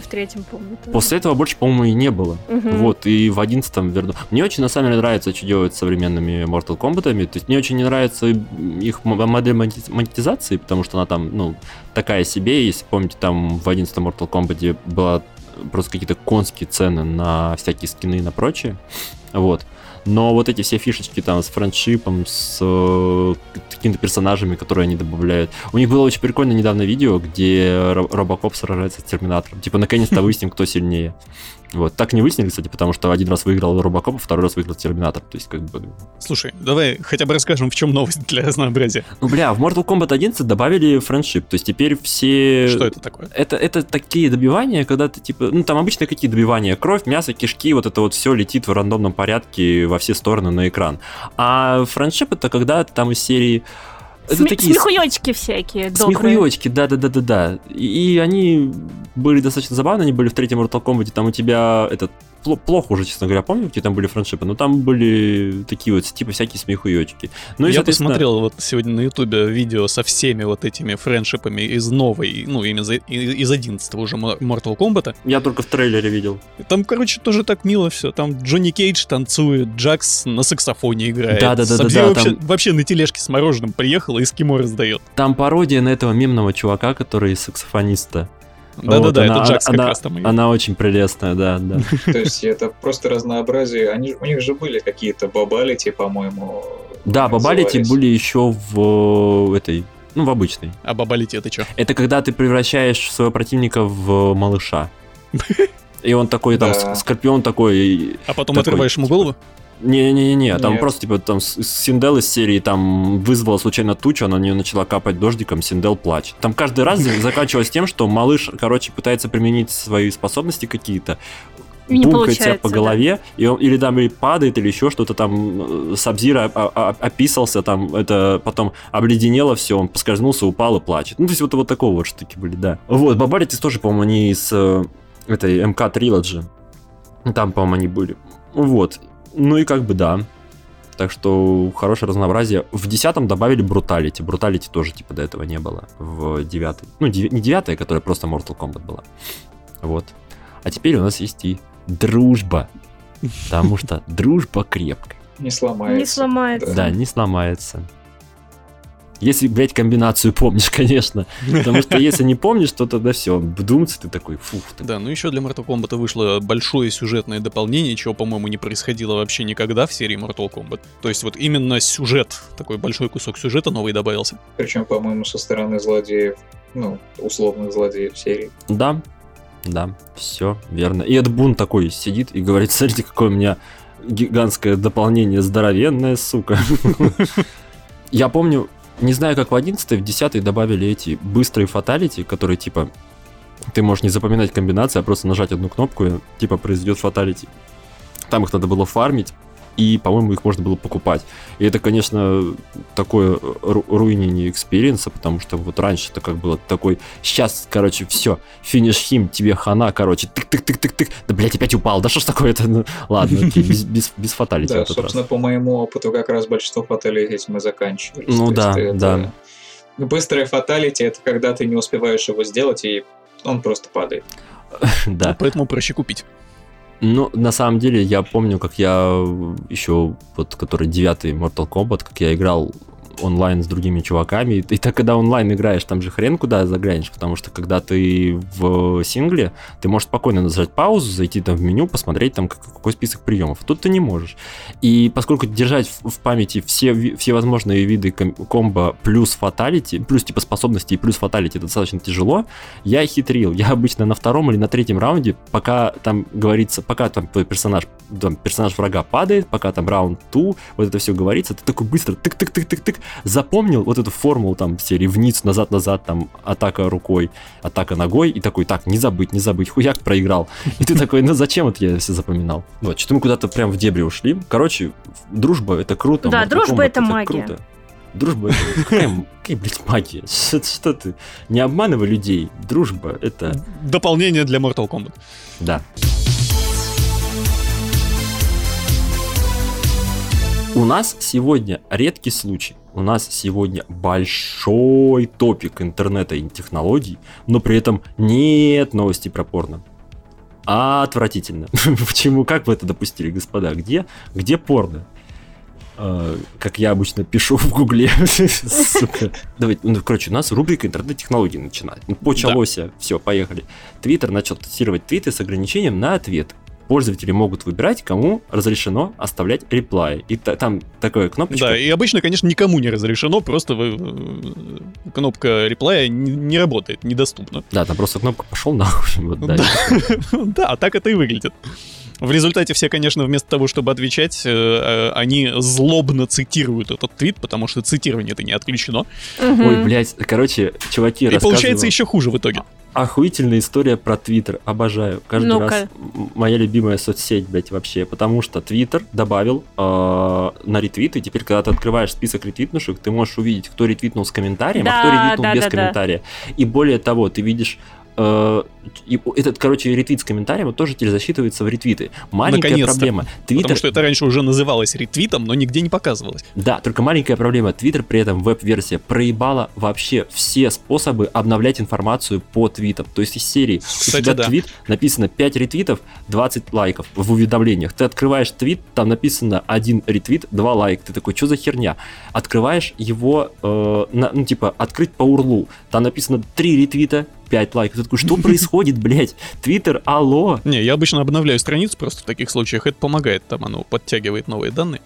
в третьем помню. После этого больше, по-моему, и не было. Вот, и в одиннадцатом верну. Мне очень, на самом деле, нравится, что делают с современными Mortal Kombat. То есть мне очень не нравится их модель монетизации, потому что она там, ну, такая себе. Если помните, там в 11 Mortal Kombat была просто какие-то конские цены на всякие скины и на прочее. Вот. Но вот эти все фишечки там с френдшипом, с э, какими-то персонажами, которые они добавляют. У них было очень прикольное недавно видео, где Ро- Робокоп сражается с Терминатором. Типа, наконец-то выясним, кто сильнее. Вот. Так не выяснили, кстати, потому что один раз выиграл Робокоп, а второй раз выиграл Терминатор. То есть, как бы... Слушай, давай хотя бы расскажем, в чем новость для разнообразия. Ну, бля, в Mortal Kombat 11 добавили френдшип. То есть, теперь все... Что это такое? Это, это такие добивания, когда ты типа, ну там обычно какие добивания, кровь, мясо, кишки, вот это вот все летит в рандомном порядке во все стороны на экран. А френдшип это когда там из серии Сме- такие Смехуёчки всякие добрые. смехуёчки, да-да-да-да-да. И, и они были достаточно забавны, они были в третьем Mortal Kombat, там у тебя этот плохо уже, честно говоря, помню, где там были френдшипы, но там были такие вот, типа, всякие смехуёчки. Ну, и, Я соответственно, посмотрел вот сегодня на ютубе видео со всеми вот этими френдшипами из новой, ну, именно из 11 уже Mortal Kombat. Я только в трейлере видел. И Там, короче, тоже так мило все. Там Джонни Кейдж танцует, Джакс на саксофоне играет. Да-да-да-да-да, Сабзиро вообще, там- вообще на тележке с мороженым приехал и эскимо раздает. Там пародия на этого мемного чувака, который саксофониста. Да-да-да, Вот, это она- Джакс как она- раз там. Она очень прелестная, да, да. То есть это просто разнообразие. Они, у них же были какие-то бабалити, по-моему. Да, бабалити были еще в э, этой, ну, в обычной. А бабалити это что? Это когда ты превращаешь своего противника в малыша. И он такой, там, Да. Скорпион такой... А потом Такой, отрываешь ему типа, голову? Не-не-не, там Нет. просто, типа, там Синдел из серии там вызвала случайно тучу, она на нее начала капать дождиком, Синдел плачет. Там каждый раз заканчивалось тем, что малыш, короче, пытается применить свои способности какие-то, не себя по да. голове, и он, или там или падает, или еще что-то там, Сабзира описался, там это потом обледенело все, он поскользнулся, упал и плачет. Ну, то есть вот, вот такого вот штуки были, да. Вот, Бабаритис тоже, по-моему, они из э, этой МК Trilogy. Там, по-моему, они были. Вот. Ну и как бы да. Так что хорошее разнообразие. В десятом добавили Бруталити. Бруталити тоже типа до этого не было. В девятой. Ну, дев- не девятая, которая просто Mortal Kombat была. Вот. А теперь у нас есть и дружба. Потому что дружба крепкая. Не сломается. Не сломается. Да, не сломается. Если, блядь, комбинацию помнишь, конечно. Потому что если не помнишь, то тогда все, вдуматься ты такой, фух. ты. Да, ну еще для Mortal Kombat вышло большое сюжетное дополнение, чего, по-моему, не происходило вообще никогда в серии Mortal Kombat. То есть вот именно сюжет, такой большой кусок сюжета новый добавился. Причем, по-моему, со стороны злодеев, ну, условных злодеев серии. Да, да, все верно. И Эд Бун такой сидит и говорит, смотрите, какое у меня гигантское дополнение, здоровенное, сука. Я помню, не знаю, как в 11 в 10 добавили эти быстрые фаталити, которые типа ты можешь не запоминать комбинации, а просто нажать одну кнопку и типа произойдет фаталити. Там их надо было фармить, и, по-моему, их можно было покупать. И это, конечно, такое ру- ruin ение experience а, потому что вот раньше это как было такой, сейчас, короче, все, finish him, тебе хана, короче, тык-тык-тык-тык-тык, да, блядь, опять упал, да что ж такое-то, ну, ладно, окей, без, без, без fatality Да, раз. собственно, по моему опыту как раз большинство fatality этим и заканчивались. Ну да, есть это- да. Быстрое fatality это когда ты не успеваешь его сделать, и он просто падает. Да. Поэтому проще купить. Ну, на самом деле, я помню, как я еще, вот, который девятый Mortal Kombat, как я играл онлайн с другими чуваками. И так, когда онлайн играешь, там же хрен куда заглянешь, потому что когда ты в сингле, ты можешь спокойно нажать паузу, зайти там в меню, посмотреть там как- какой список приемов. Тут ты не можешь. И поскольку держать в, памяти все, все возможные виды ком- комбо плюс фаталити, плюс типа способности и плюс фаталити достаточно тяжело, я хитрил. Я обычно на втором или на третьем раунде, пока там говорится, пока там твой персонаж, там, персонаж врага падает, пока там раунд 2, вот это все говорится, ты такой быстро тык-тык-тык-тык-тык, запомнил вот эту формулу там в серии вниз, назад-назад, там атака рукой, атака ногой, и такой, так, не забыть, не забыть, хуяк проиграл. И ты такой, ну зачем это я все запоминал? Вот, что-то мы куда-то прям в дебри ушли. Короче, дружба это круто. Да, дружба это магия. круто. Дружба это какая, какая, блядь, магия? Что, что ты? Не обманывай людей. Дружба это... Дополнение для Mortal Kombat. Да. У нас сегодня редкий случай. У нас сегодня большой топик интернета и технологий, но при этом нет новости про порно. Отвратительно. Почему? Как вы это допустили, господа? Где, где порно? Э, Как я обычно пишу в гугле. Сука. Давайте, ну, короче, у нас рубрика интернет-технологий начинает. Ну, Почалось, все, поехали. Твиттер начал тестировать твиты с ограничением на ответ. Пользователи могут выбирать, кому разрешено оставлять реплаи. И та- там такая кнопочка. Да, и обычно, конечно, никому не разрешено, просто вы, э, кнопка реплая не, не работает, недоступна. Да, там просто кнопка пошел нахуй. Вот, да. Да, а так это и выглядит. В результате все, конечно, вместо того, чтобы отвечать, э, э, они злобно цитируют этот твит, потому что цитирование это не отключено. Ой, блядь, короче, чуваки, И получается еще хуже в итоге. Охуительная история про Твиттер. Обожаю. Каждый Ну-ка. раз моя любимая соцсеть, блядь, вообще. Потому что Твиттер добавил э, на ретвиты. Теперь, когда ты открываешь список ретвитнувших, ты можешь увидеть, кто ретвитнул с комментарием, а кто Да, ретвитнул да, без да, да. комментария. И более того, ты видишь э, и этот, короче, ретвит с комментарием он тоже теперь засчитывается в ретвиты. Маленькая проблема. Твиттер Потому что это раньше уже называлось ретвитом, но нигде не показывалось. Да, только маленькая проблема. Твиттер при этом веб-версия проебала вообще все способы обновлять информацию по твитам. То есть из серии у Кстати, тебя да. твит написано 5 ретвитов, 20 лайков в уведомлениях. Ты открываешь твит, там написано 1 ретвит, 2 лайка. Ты такой, что за херня? Открываешь его, э, на- ну типа, открыть по урлу. Там написано 3 ретвита, 5 лайков. Ты такой, что происходит, блядь? Твиттер, алло. Не, я обычно обновляю страницу просто в таких случаях. Это помогает, там оно подтягивает новые данные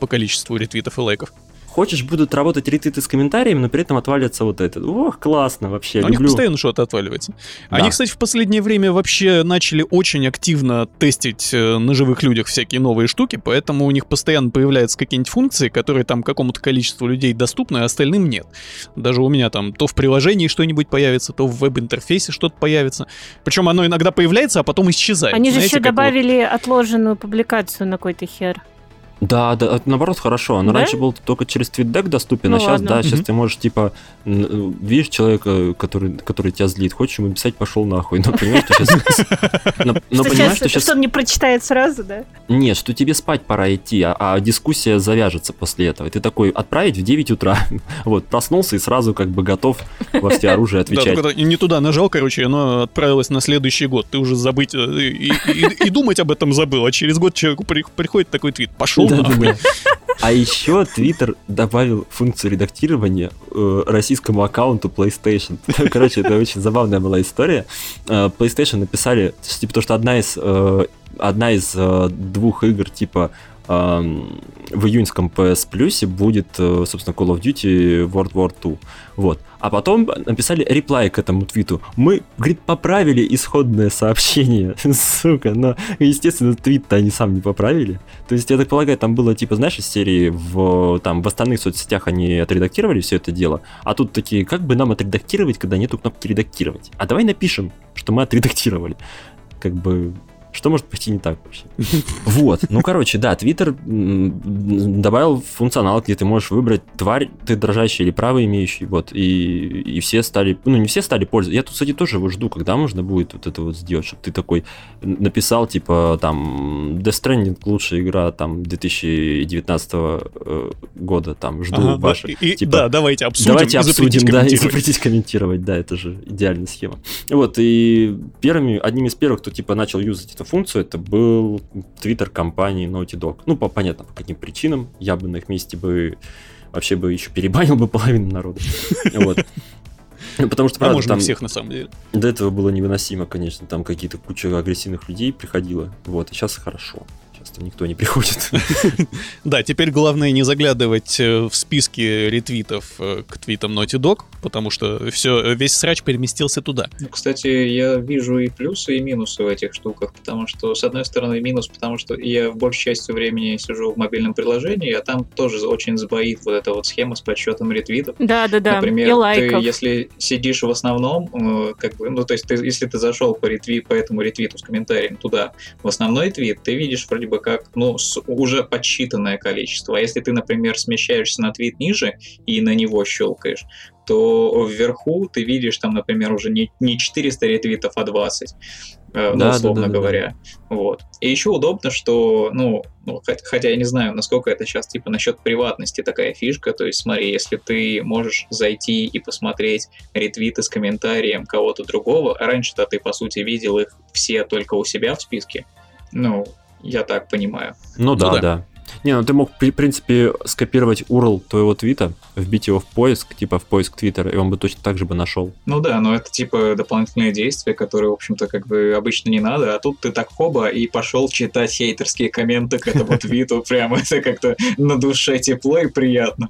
по количеству ретвитов и лайков. Хочешь, будут работать ретвиты с комментариями, но при этом отвалится вот это. Ох, классно вообще. А У них люблю. постоянно что-то отваливается. Да. Они, кстати, в последнее время вообще начали очень активно тестить э, на живых людях всякие новые штуки, поэтому у них постоянно появляются какие-нибудь функции, которые там какому-то количеству людей доступны, а остальным нет. Даже у меня там то в приложении что-нибудь появится, то в веб-интерфейсе что-то появится. Причем оно иногда появляется, а потом исчезает. Они же Знаете, еще как вот- добавили отложенную публикацию на какой-то хер. Да, да, это наоборот хорошо. Но Да? раньше был только через TweetDeck доступен, Ну а сейчас, ладно. да, сейчас Мгм. ты можешь, типа, н- видишь человека, который, который тебя злит, хочешь ему писать, пошел нахуй. Но понимаешь, что сейчас... Но, понимаешь, что сейчас... что он не прочитает сразу, да? Нет, что тебе спать пора идти, а, а дискуссия завяжется после этого. Ты такой, отправить в 9 утра. Вот, проснулся и сразу как бы готов во все оружие Да, отвечать. только не туда нажал, короче, оно отправилось на следующий год. Ты уже забыть э, и, думать об этом забыл. А через год человеку при- приходит такой твит. Пошел А еще Twitter добавил функцию редактирования э, российскому аккаунту PlayStation. Короче, это очень забавная была история. Э, PlayStation написали, типа, то, что одна из, э, одна из э, двух игр, типа, в июньском PS Plus будет, э, собственно, Call of Duty World War 2. Вот. А потом написали реплай к этому твиту. Мы, говорит, поправили исходное сообщение. Сука, но, естественно, твит-то они сам не поправили. То есть, я так полагаю, там было, типа, знаешь, из серии в, там, в остальных соцсетях они отредактировали все это дело, а тут такие, как бы нам отредактировать, когда нету кнопки редактировать? А давай напишем, что мы отредактировали. Как бы, что может пойти не так вообще? Вот, ну короче, да, Твиттер добавил функционал, где ты можешь выбрать тварь, ты дрожащий или право имеющий, вот, и, и все стали, ну не все стали пользоваться. Я тут, кстати, тоже его жду, когда можно будет вот это вот сделать, чтобы ты такой написал, типа, там, Death Stranding лучшая игра, там, 2019 э, года, там, жду ага, ваших. И, типа, да, давайте обсудим Давайте обсудим, да, и запретить комментировать, да, это же идеальная схема. Вот, и первыми, одним из первых, кто, типа, начал юзать это функцию, это был твиттер компании Naughty Dog. Ну, по, понятно, по каким причинам. Я бы на их месте бы вообще бы еще перебанил бы половину народа. Вот. Потому что, а правда, а там всех на самом деле. До этого было невыносимо, конечно, там какие-то куча агрессивных людей приходило, вот, и сейчас хорошо просто никто не приходит. Да, теперь главное не заглядывать э, в списки ретвитов э, к твитам Naughty Dog, потому что все, весь срач переместился туда. Ну, кстати, я вижу и плюсы, и минусы в этих штуках, потому что, с одной стороны, минус, потому что я в большей части времени сижу в мобильном приложении, а там тоже очень сбоит вот эта вот схема с подсчетом ретвитов. Да, да, да. Например, и лайков. ты, если сидишь в основном, э, как бы, ну, то есть, ты, если ты зашел по, ретвит, по этому ретвиту с комментарием туда, в основной твит, ты видишь вроде бы как, ну, уже подсчитанное количество. А если ты, например, смещаешься на твит ниже и на него щелкаешь, то вверху ты видишь там, например, уже не, не 400 ретвитов, а 20, э, ну, да, условно да, да, говоря. Да. Вот. И еще удобно, что, ну, ну, хотя я не знаю, насколько это сейчас, типа, насчет приватности такая фишка, то есть смотри, если ты можешь зайти и посмотреть ретвиты с комментарием кого-то другого, а раньше-то ты, по сути, видел их все только у себя в списке, ну, я так понимаю. Ну, ну да, да. Не, ну ты мог, в принципе, скопировать URL твоего твита, вбить его в поиск, типа в поиск Твиттера, и он бы точно так же бы нашел. Ну да, но это типа дополнительное действие, которое, в общем-то, как бы обычно не надо, а тут ты так хоба и пошел читать хейтерские комменты к этому твиту, прямо это как-то на душе тепло и приятно.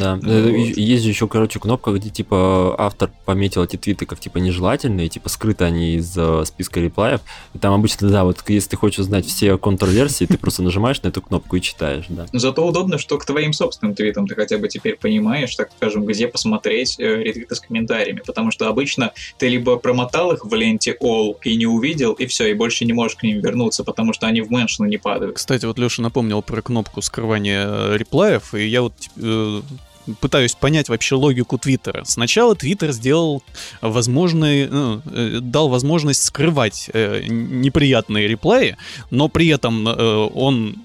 Да, э, есть же еще, короче, кнопка, где типа автор пометил эти твиты как типа нежелательные, типа скрыты они из э, списка реплаев, и там обычно, да, вот если ты хочешь узнать все контр-версии, ты просто нажимаешь на эту кнопку и читаешь читаешь, да. Зато удобно, что к твоим собственным твитам ты хотя бы теперь понимаешь, так скажем, где посмотреть э, ретвиты с комментариями, потому что обычно ты либо промотал их в ленте all и не увидел, и все, и больше не можешь к ним вернуться, потому что они в меншину не падают. Кстати, вот Леша напомнил про кнопку скрывания э, реплаев, и я вот э, пытаюсь понять вообще логику Твиттера. Сначала Твиттер сделал возможный, ну, э, дал возможность скрывать э, неприятные реплеи, но при этом э, он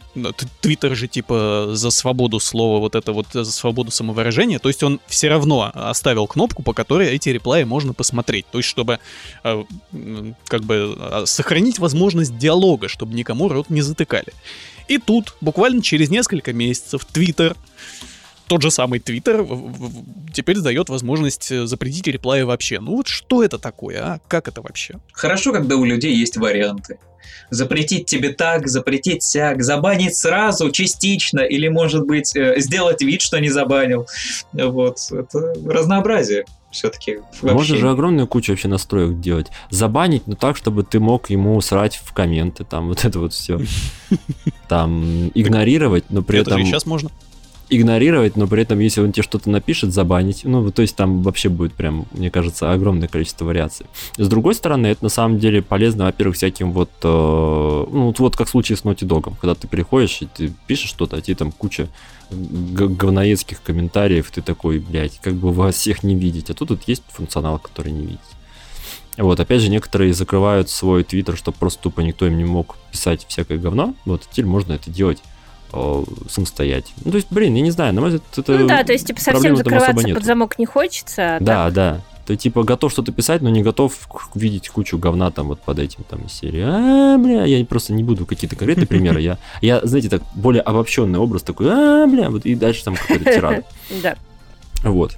Твиттер же типа за свободу слова, вот это вот за свободу самовыражения, то есть он все равно оставил кнопку, по которой эти реплеи можно посмотреть, то есть чтобы э, как бы а, сохранить возможность диалога, чтобы никому рот не затыкали. И тут буквально через несколько месяцев Твиттер тот же самый Твиттер теперь дает возможность э, запретить реплаи вообще. Ну вот что это такое, а? Как это вообще? Хорошо, когда у людей есть варианты. Запретить тебе так, запретить сяк, забанить сразу, частично, или, может быть, э, сделать вид, что не забанил. Вот, это разнообразие все-таки. Можно же огромную кучу вообще настроек делать. Забанить, но так, чтобы ты мог ему срать в комменты, там вот это вот все. Там игнорировать, но при этом... Это сейчас можно игнорировать, но при этом, если он тебе что-то напишет, забанить. Ну, то есть там вообще будет прям, мне кажется, огромное количество вариаций. С другой стороны, это на самом деле полезно, во-первых, всяким вот, э, ну, вот как в случае с Naughty Dog, когда ты приходишь и ты пишешь что-то, а тебе там куча говноедских комментариев, ты такой, блядь, как бы вас всех не видеть. А тут вот есть функционал, который не видеть. Вот, опять же, некоторые закрывают свой твиттер, чтобы просто тупо никто им не мог писать всякое говно. Вот, теперь можно это делать Э, самостоятельно. Ну, то есть, блин, я не знаю, на мой взгляд, это Ну да, то есть, типа, совсем закрываться под замок не хочется. А да, так... да. Ты типа готов что-то писать, но не готов видеть кучу говна там вот под этим там из серии. А, бля, я просто не буду какие-то конкретные примеры. Я, я, знаете, так более обобщенный образ такой, а, бля, вот и дальше там какой-то тиран. Да. Вот.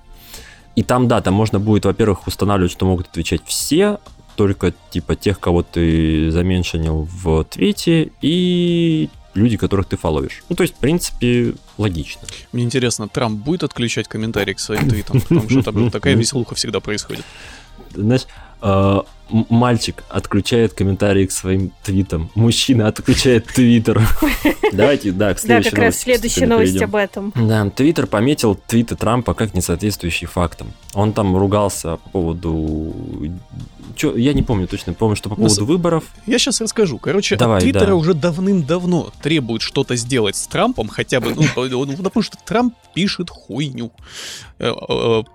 И там, да, там можно будет, во-первых, устанавливать, что могут отвечать все, только типа тех, кого ты заменшинил в твите, и люди, которых ты фоловишь. Ну, то есть, в принципе, логично. Мне интересно, Трамп будет отключать комментарии к своим твитам, потому что там такая веселуха всегда происходит. Знаешь, э, мальчик отключает комментарии к своим твитам, мужчина отключает твиттер. Давайте, да, к следующей Да, как раз следующая новость об этом. Да, твиттер пометил твиты Трампа как несоответствующие фактам. Он там ругался по поводу Чё, я не помню точно, помню, что по поводу ну, выборов. Я сейчас расскажу. Короче, Давай, от Твиттера да. уже давным-давно требует что-то сделать с Трампом, хотя бы, ну, потому что Трамп пишет хуйню. Э,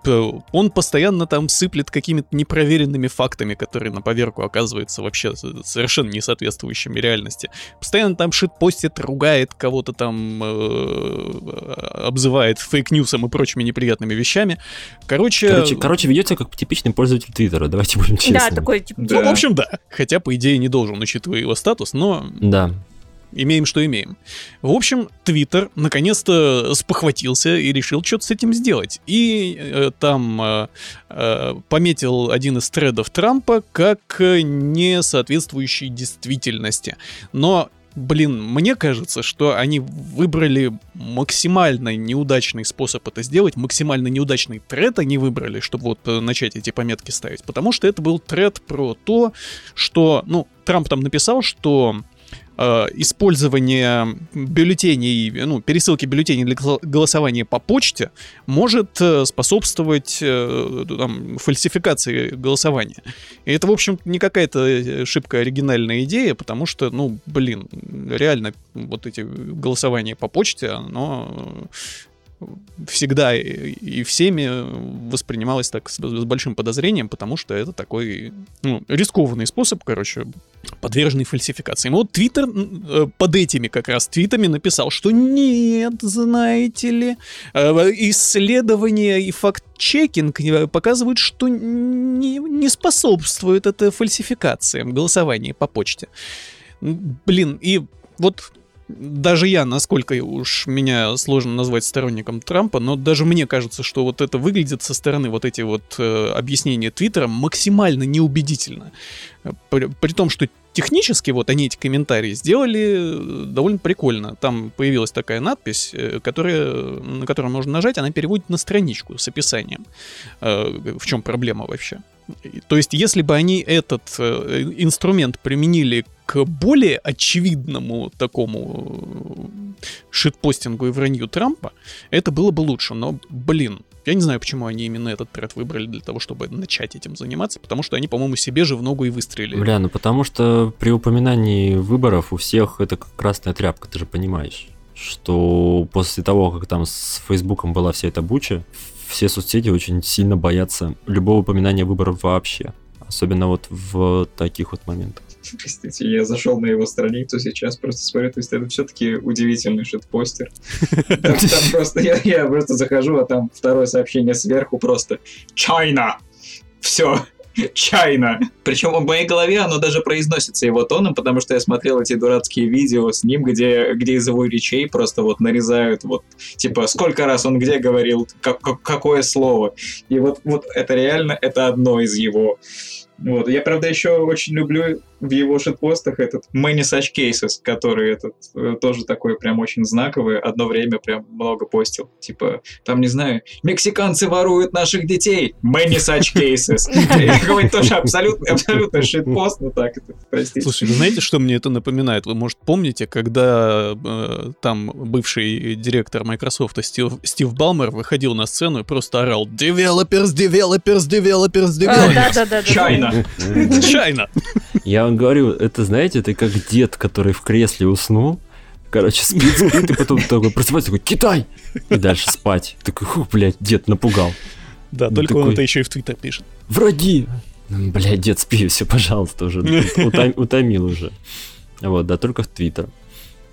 э, он постоянно там сыплет какими-то непроверенными фактами, которые на поверку оказываются вообще совершенно не соответствующими реальности. Постоянно там шитпостит, ругает кого-то там, э, обзывает фейк-ньюсом и прочими неприятными вещами. Короче... Короче, короче ведет себя как типичный пользователь Твиттера, давайте будем честны. Да, такой, типа... Да. Ну, в общем, да. Хотя, по идее, не должен, учитывая его статус, но... Да имеем, что имеем. В общем, Твиттер наконец-то спохватился и решил что-то с этим сделать. И э, там э, э, пометил один из тредов Трампа как не соответствующий действительности. Но Блин, мне кажется, что они выбрали максимально неудачный способ это сделать, максимально неудачный тред они выбрали, чтобы вот э, начать эти пометки ставить, потому что это был тред про то, что, ну, Трамп там написал, что Э, использование бюллетеней, ну, пересылки бюллетеней для голосования по почте может э, способствовать э, там, фальсификации голосования. И это, в общем, не какая-то шибко оригинальная идея, потому что, ну, блин, реально вот эти голосования по почте, оно всегда и всеми воспринималось так с, большим подозрением, потому что это такой ну, рискованный способ, короче, подверженный фальсификации. Вот Твиттер э, под этими как раз твитами написал, что нет, знаете ли, э, исследования и факт-чекинг э, показывают, что не, не способствует это фальсификациям голосования по почте. Блин, и вот даже я, насколько уж меня сложно назвать сторонником Трампа, но даже мне кажется, что вот это выглядит со стороны вот эти вот э, объяснения Твиттера максимально неубедительно. При, при том, что технически вот они эти комментарии сделали э, довольно прикольно. Там появилась такая надпись, э, которая, на которую можно нажать, она переводит на страничку с описанием. Э, в чем проблема вообще? То есть, если бы они этот э, инструмент применили к более очевидному такому э, шитпостингу и вранью Трампа, это было бы лучше. Но, блин, я не знаю, почему они именно этот тред выбрали для того, чтобы начать этим заниматься, потому что они, по-моему, себе же в ногу и выстрелили. Бля, ну потому что при упоминании выборов у всех это как красная тряпка, ты же понимаешь что после того, как там с Фейсбуком была вся эта буча, все соцсети очень сильно боятся любого упоминания выборов вообще. Особенно вот в таких вот моментах. Простите, я зашел на его страницу сейчас, просто смотрю, то есть это все-таки удивительный шит-постер. Там, просто, я, просто захожу, а там второе сообщение сверху просто «China!» Все. Чайно. Причем в моей голове оно даже произносится его тоном, потому что я смотрел эти дурацкие видео с ним, где, где из его речей просто вот нарезают вот, типа, сколько раз он где говорил, как, какое слово. И вот, вот это реально, это одно из его вот. Я, правда, еще очень люблю в его шитпостах этот Many Such Cases, который этот э, тоже такой прям очень знаковый, одно время прям много постил. Типа, там, не знаю, мексиканцы воруют наших детей, Many Such Cases. Какой-то тоже абсолютно, абсолютно шитпост, ну так, это, простите. Слушай, вы знаете, что мне это напоминает? Вы, может, помните, когда э, там бывший директор Microsoft Стив, Стив Балмер выходил на сцену и просто орал «Developers, developers, developers, developers». Да-да-да. Чайна. Чайна. Я вам говорю, это, знаете, это как дед, который в кресле уснул, короче, спит, спит, и потом такой просыпается, такой, Китай! И дальше спать. Такой, хух, блядь, дед напугал. Да, ну, только такой, он это еще и в Твиттер пишет. Враги! Блядь, дед, спи, все, пожалуйста, уже. Утом, утомил уже. Вот, да, только в Твиттер.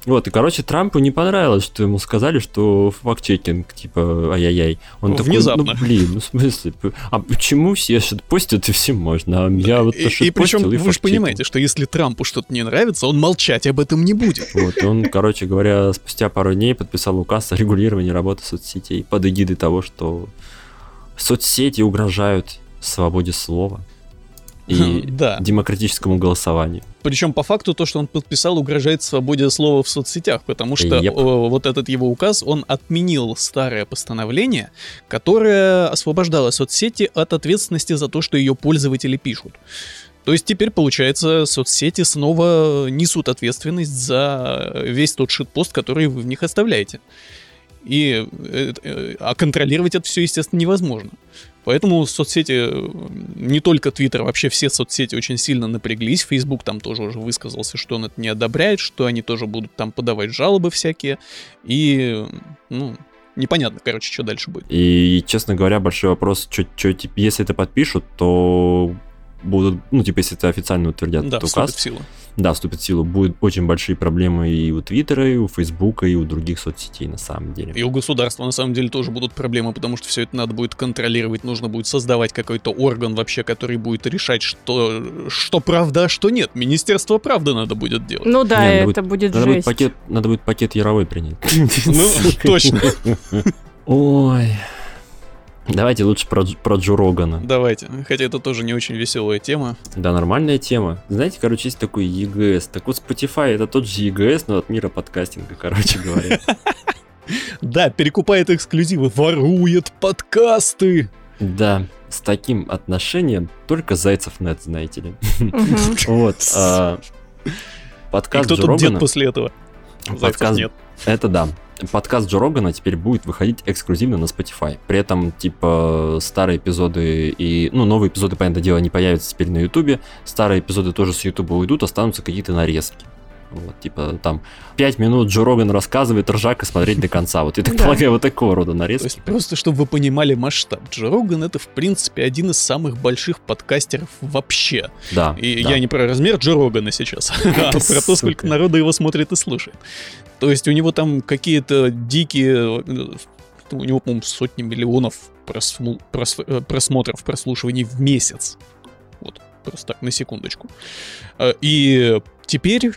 Вот, и, короче, Трампу не понравилось, что ему сказали, что факт-чекинг, типа, ай-яй-яй. Он Внезапно. такой, ну, блин, ну, в смысле, а почему все постят и все можно, а я вот И, то, и причем и вы же факт-чекинг». понимаете, что если Трампу что-то не нравится, он молчать об этом не будет. Вот, и он, короче говоря, спустя пару дней подписал указ о регулировании работы соцсетей под эгидой того, что соцсети угрожают свободе слова и Да. демократическому голосованию. Причем по факту то, что он подписал, угрожает свободе слова в соцсетях, потому что Yep. э, вот этот его указ, он отменил старое постановление, которое освобождало соцсети от ответственности за то, что ее пользователи пишут. То есть теперь, получается, соцсети снова несут ответственность за весь тот шитпост, который вы в них оставляете. И, э, э, а контролировать это все, естественно, невозможно. Поэтому соцсети, э, не только Twitter, вообще все соцсети очень сильно напряглись. Facebook там тоже уже высказался, что он это не одобряет, что они тоже будут там подавать жалобы всякие. И, ну, непонятно, короче, что дальше будет. И, честно говоря, большой вопрос, чё, чё, если это подпишут, то будут, ну, типа, если это официально утвердят Да, этот вступит указ, в силу. да, вступит в силу, будут очень большие проблемы и у Твиттера, и у Фейсбука, и у других соцсетей, на самом деле. И у государства на самом деле тоже будут проблемы, потому что все это надо будет контролировать, нужно будет создавать какой-то орган вообще, который будет решать, что, что правда, а что нет. Министерство правды надо будет делать. Ну да, Не, надо это будет Надо будет, жесть. пакет, надо будет пакет Яровой принять. Ну, точно. Ой. Давайте лучше про, про Джо Рогана. Давайте. Хотя это тоже не очень веселая тема. Да, нормальная тема. Знаете, короче, есть такой EGS. Так вот, Spotify это тот же EGS, но от мира подкастинга, короче говоря. Да, перекупает эксклюзивы, ворует подкасты. Да, с таким отношением только Зайцев нет, знаете ли. Вот. а, И Подкаст кто Джо тут дед после этого? Зайцев Подкаст нет. Это да. Подкаст Джо Рогана теперь будет выходить эксклюзивно на Spotify. При этом, типа, старые эпизоды и... Ну, новые эпизоды, понятное дело, не появятся теперь на Ютубе. Старые эпизоды тоже с Ютуба уйдут, останутся какие-то нарезки. Вот, типа, там, 5 минут Джо Роган рассказывает, ржак и смотреть до конца. Вот, я так Да. полагаю, вот такого рода То нарезки. есть просто, чтобы вы понимали масштаб. Джо Роган это, в принципе, один из самых больших подкастеров вообще. Да, И да. я не про размер Джо Рогана сейчас, а про то, сколько народа его смотрит и слушает. То есть у него там какие-то дикие... У него, по-моему, сотни миллионов просму- прос- э, просмотров, прослушиваний в месяц. Вот, просто так, на секундочку. Э, И теперь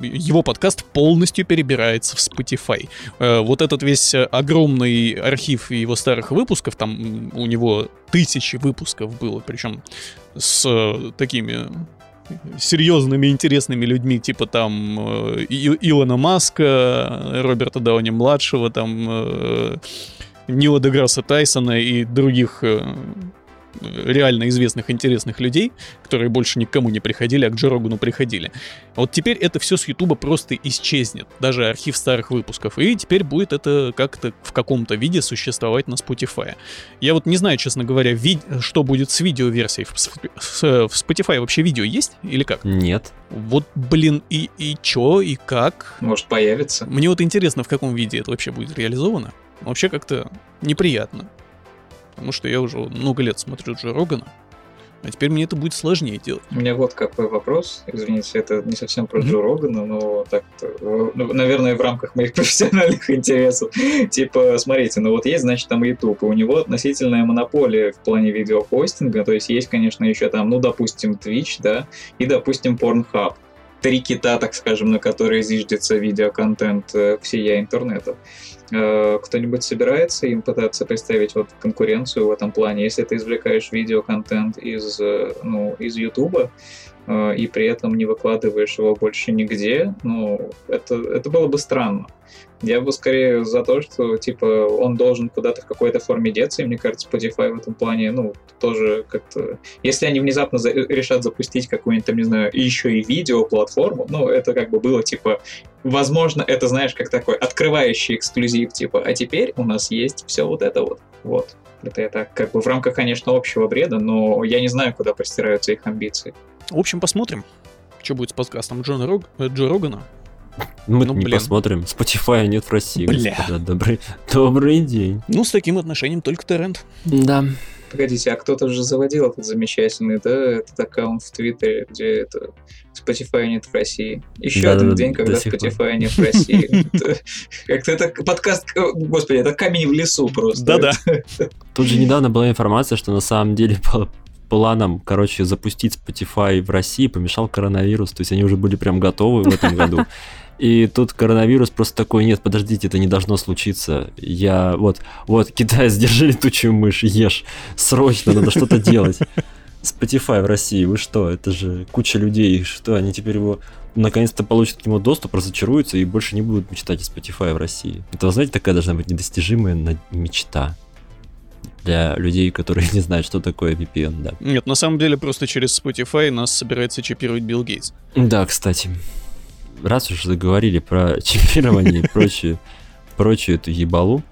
его подкаст полностью перебирается в Spotify. Э, Вот этот весь огромный архив его старых выпусков, там у него тысячи выпусков было, причем с такими серьезными, интересными людьми, типа там э, Илона Маска, Роберта Дауни-младшего, там э, Нила Деграсса Тайсона и других э, реально известных, интересных людей, которые больше никому не приходили, а к Джо Рогану приходили. Вот теперь это все с Ютуба просто исчезнет, даже архив старых выпусков, и теперь будет это как-то в каком-то виде существовать на Spotify. Я вот не знаю, честно говоря, ви- что будет с видеоверсией. В, в Spotify вообще видео есть или как? Нет. Вот, блин, и, и чё, и как? Может, появится. Мне вот интересно, в каком виде это вообще будет реализовано. Вообще как-то неприятно. Потому что я уже много лет смотрю Джо Рогана, а теперь мне это будет сложнее делать. У меня вот какой вопрос. Извините, это не совсем про Мгм. Джо Рогана, но так ну, наверное, в рамках моих профессиональных интересов. Типа, смотрите, ну вот есть, значит, там YouTube, и у него относительная монополия в плане видеохостинга, то есть есть, конечно, еще там, ну, допустим, Twitch, да, и, допустим, Pornhub. Три кита, так скажем, на которые зиждется видеоконтент э, всея интернета. Э, Кто-нибудь собирается им пытаться представить вот конкуренцию в этом плане? Если ты извлекаешь видеоконтент из, э, ну, из YouTube, и при этом не выкладываешь его больше нигде, ну, это, это было бы странно. Я бы скорее за то, что, типа, он должен куда-то в какой-то форме деться, и мне кажется, Spotify в этом плане, ну, тоже как-то... Если они внезапно за- решат запустить какую-нибудь, там, не знаю, еще и видеоплатформу, ну, это как бы было, типа, возможно, это, знаешь, как такой открывающий эксклюзив, типа, а теперь у нас есть все вот это вот. Вот. Это я так, как бы в рамках, конечно, общего бреда, но я не знаю, куда простираются их амбиции. В общем, посмотрим, что будет с подкастом Джона Рог... э, Джо Рогана. Мы Ну, не блин. посмотрим. Spotify нет в России. Бля. господа. Добрый, добрый день. Ну, с таким отношением только Торрент. Да. Погодите, а кто-то же заводил этот замечательный, да, этот аккаунт в Твиттере, где это Spotify нет в России. Еще Да, один да, день, когда. Spotify нет в России. Как-то это подкаст, господи, это камень в лесу просто. Да-да. Тут же недавно была информация, что на самом деле по планам, короче, запустить Spotify в России помешал коронавирус. То есть они уже были прям готовы в этом году. И тут коронавирус просто такой, нет, подождите, это не должно случиться. Я, вот, вот, Китай, сдержи летучую мышь, ешь. Срочно, надо что-то делать. Spotify в России, вы что, это же куча людей, что, они теперь его наконец-то получат к нему доступ, разочаруются и больше не будут мечтать о Spotify в России. Это, знаете, такая должна быть недостижимая мечта для людей, которые не знают, что такое VPN, да. Нет, на самом деле просто через Spotify нас собирается чипировать Билл Гейтс. Да, кстати, раз уж заговорили про чипирование и прочую, прочую эту ебалу,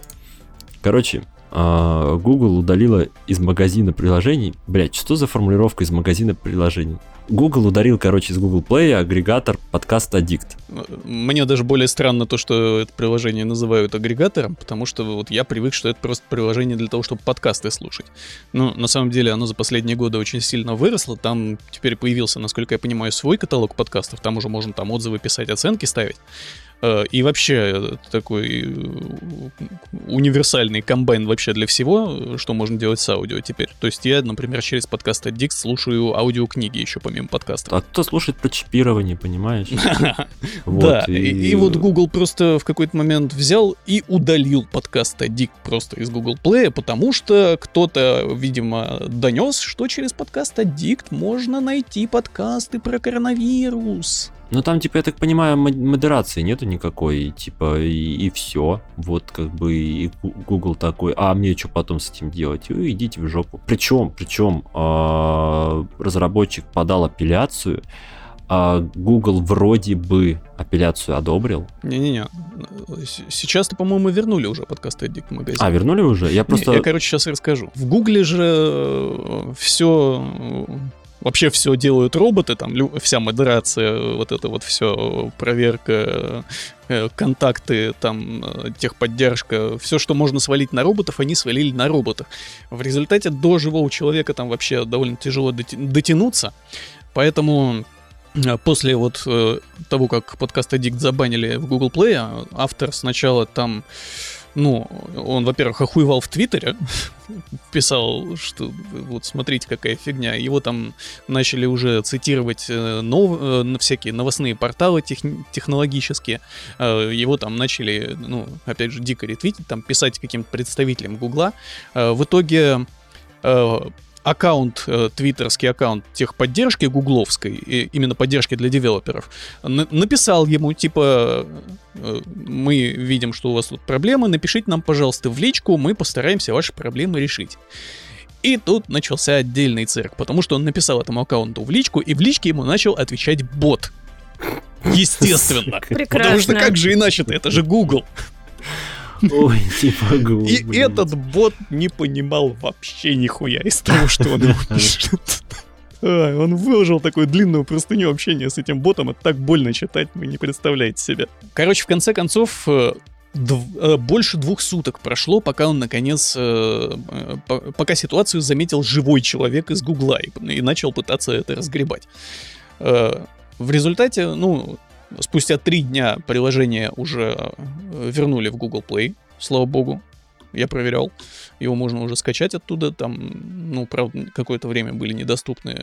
короче, а, Google удалила из магазина приложений, блять, что за формулировка из магазина приложений? Google ударил, короче, из Google Play агрегатор подкаст Addict. Мне даже более странно то, что это приложение называют агрегатором, потому что вот я привык, что это просто приложение для того, чтобы подкасты слушать. Но на самом деле оно за последние годы очень сильно выросло. Там теперь появился, насколько я понимаю, свой каталог подкастов. Там уже можно там отзывы писать, оценки ставить. Э, И вообще это такой э, универсальный комбайн вообще для всего, что можно делать с аудио теперь. То есть я, например, через подкаст Addict слушаю аудиокниги еще помимо подкастов. А кто слушает про чипирование, понимаешь? Да, и... И, вот Google просто в какой-то момент взял и удалил подкаст Addict просто из Google Play, потому что кто-то, видимо, донес, что через подкаст Addict можно найти подкасты про коронавирус. Ну там, типа, я так понимаю, мо- модерации нету никакой, и, типа, и, все. Вот как бы и Google такой, а мне что потом с этим делать? Ой, идите в жопу. Причем, причем а, разработчик подал апелляцию, а Google вроде бы апелляцию одобрил. Не-не-не, сейчас-то, по-моему, вернули уже подкаст в магазин. А, вернули уже? Я просто... Не, я, короче, сейчас расскажу. В Гугле же все вообще все делают роботы, там вся модерация, вот это вот все проверка, э, контакты, там э, техподдержка, все, что можно свалить на роботов, они свалили на роботах. В результате до живого человека там вообще довольно тяжело дотянуться, поэтому э, После вот э, того, как подкаст Addict забанили в Google Play, автор сначала там ну, он, во-первых, охуевал в Твиттере, писал, что вот смотрите, какая фигня. Его там начали уже цитировать э, нов- э, всякие новостные порталы тех- технологические. Э, Его там начали, ну, опять же, дико ретвитить, там писать каким-то представителям Гугла. В итоге аккаунт, э, твиттерский аккаунт техподдержки гугловской, и именно поддержки для девелоперов, на- написал ему, типа, э, мы видим, что у вас тут проблемы, напишите нам, пожалуйста, в личку, мы постараемся ваши проблемы решить. И тут начался отдельный цирк, потому что он написал этому аккаунту в личку, и в личке ему начал отвечать бот. Естественно. Потому что Прекрасно. как же иначе-то, это же Google. Ой, типа Google, И блин. этот бот не понимал вообще нихуя из того, что он ему пишет. Ай, Он выложил такую длинную простыню общения с этим ботом, это так больно читать, вы не представляете себе. Короче, в конце концов, э, дв- э, больше двух суток прошло, пока он, наконец, э, э, по- пока ситуацию заметил живой человек из Гугла и, и начал пытаться это разгребать. Э, В результате, ну, спустя три дня приложение уже э, вернули в Google Play, слава богу. Я проверял. Его можно уже скачать оттуда. Там, ну, правда, какое-то время были недоступны.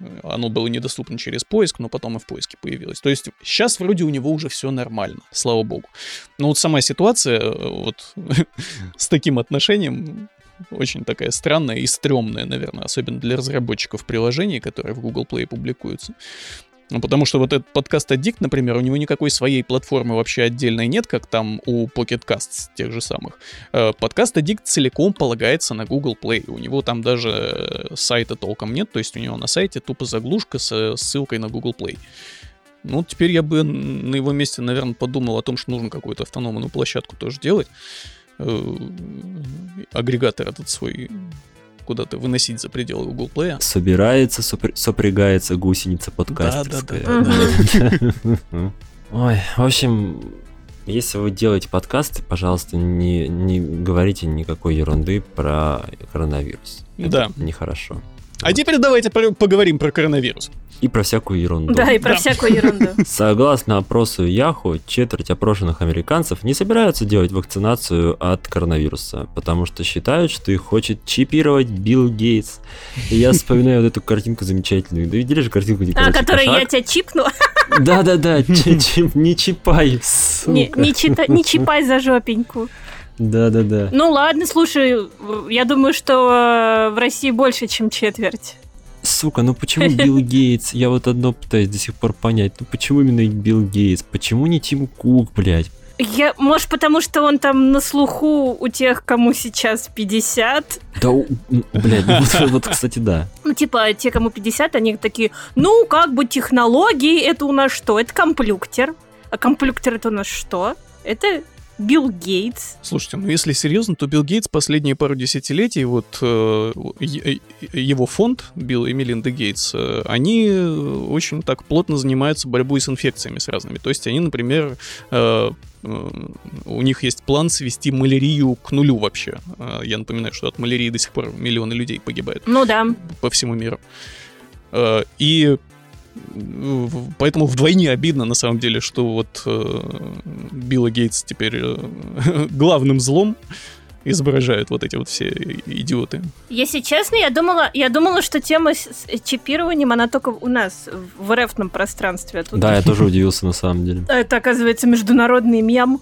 э, Оно было недоступно через поиск, но потом и в поиске появилось. То есть сейчас вроде у него уже все нормально, слава богу. Но вот сама ситуация э, вот с таким отношением очень такая странная и стрёмная, наверное, особенно для разработчиков приложений, которые в Google Play публикуются. Ну, потому что вот этот подкаст Addict, например, у него никакой своей платформы вообще отдельной нет, как там у Pocket Casts тех же самых. Э, Подкаст Addict целиком полагается на Google Play. У него там даже э, сайта толком нет, то есть у него на сайте тупо заглушка с ссылкой на Google Play. Ну, теперь я бы на его месте, наверное, подумал о том, что нужно какую-то автономную площадку тоже делать. Э, Агрегатор этот свой куда-то выносить за пределы Google Play. Собирается, сопр- сопрягается гусеница подкастерская. Да-да-да. Ой, в общем, Если вы делаете подкасты, пожалуйста, не, не говорите никакой ерунды про коронавирус. Это Да. нехорошо. А теперь давайте про- поговорим про коронавирус. И про всякую ерунду. Да, и про Да. всякую ерунду. Согласно опросу Яху, четверть опрошенных американцев не собираются делать вакцинацию от коронавируса, потому что считают, что их хочет чипировать Билл Гейтс. И я вспоминаю вот эту картинку замечательную. Да видели же картинку, А, который я тебя чипну. Да-да-да, не чипай, не чипай за жопеньку. Да-да-да. Ну ладно, слушай, я думаю, что э, в России больше, чем четверть. Сука, ну почему Билл Гейтс? Я вот одно пытаюсь до сих пор понять. Ну почему именно Билл Гейтс? Почему не Тим Кук, блядь? Я, может, потому что он там на слуху у тех, кому сейчас 50. Да, у- м, блядь, ну вот, вот, кстати, да. Ну, типа, те, кому 50, они такие, ну, как бы технологии, это у нас что? Это комплюктер. А комплюктер это у нас что? Это Билл Гейтс. Слушайте, ну если серьезно, то Билл Гейтс последние пару десятилетий, вот э, его фонд, Билл и Мелинда Гейтс, э, они э, очень так плотно занимаются борьбой с инфекциями с разными. То есть они, например, э, э, у них есть план свести малярию к нулю вообще. Э, Я напоминаю, что от малярии до сих пор миллионы людей погибают Ну да. по всему миру. И поэтому вдвойне обидно, на самом деле, что вот э, Билла Гейтс теперь э, главным злом изображают вот эти вот все идиоты. Если честно, я думала, я думала, что тема с с чипированием, она только у нас, в РФном пространстве. А тут Да, я тоже удивился на самом деле. Это, оказывается, международный мем.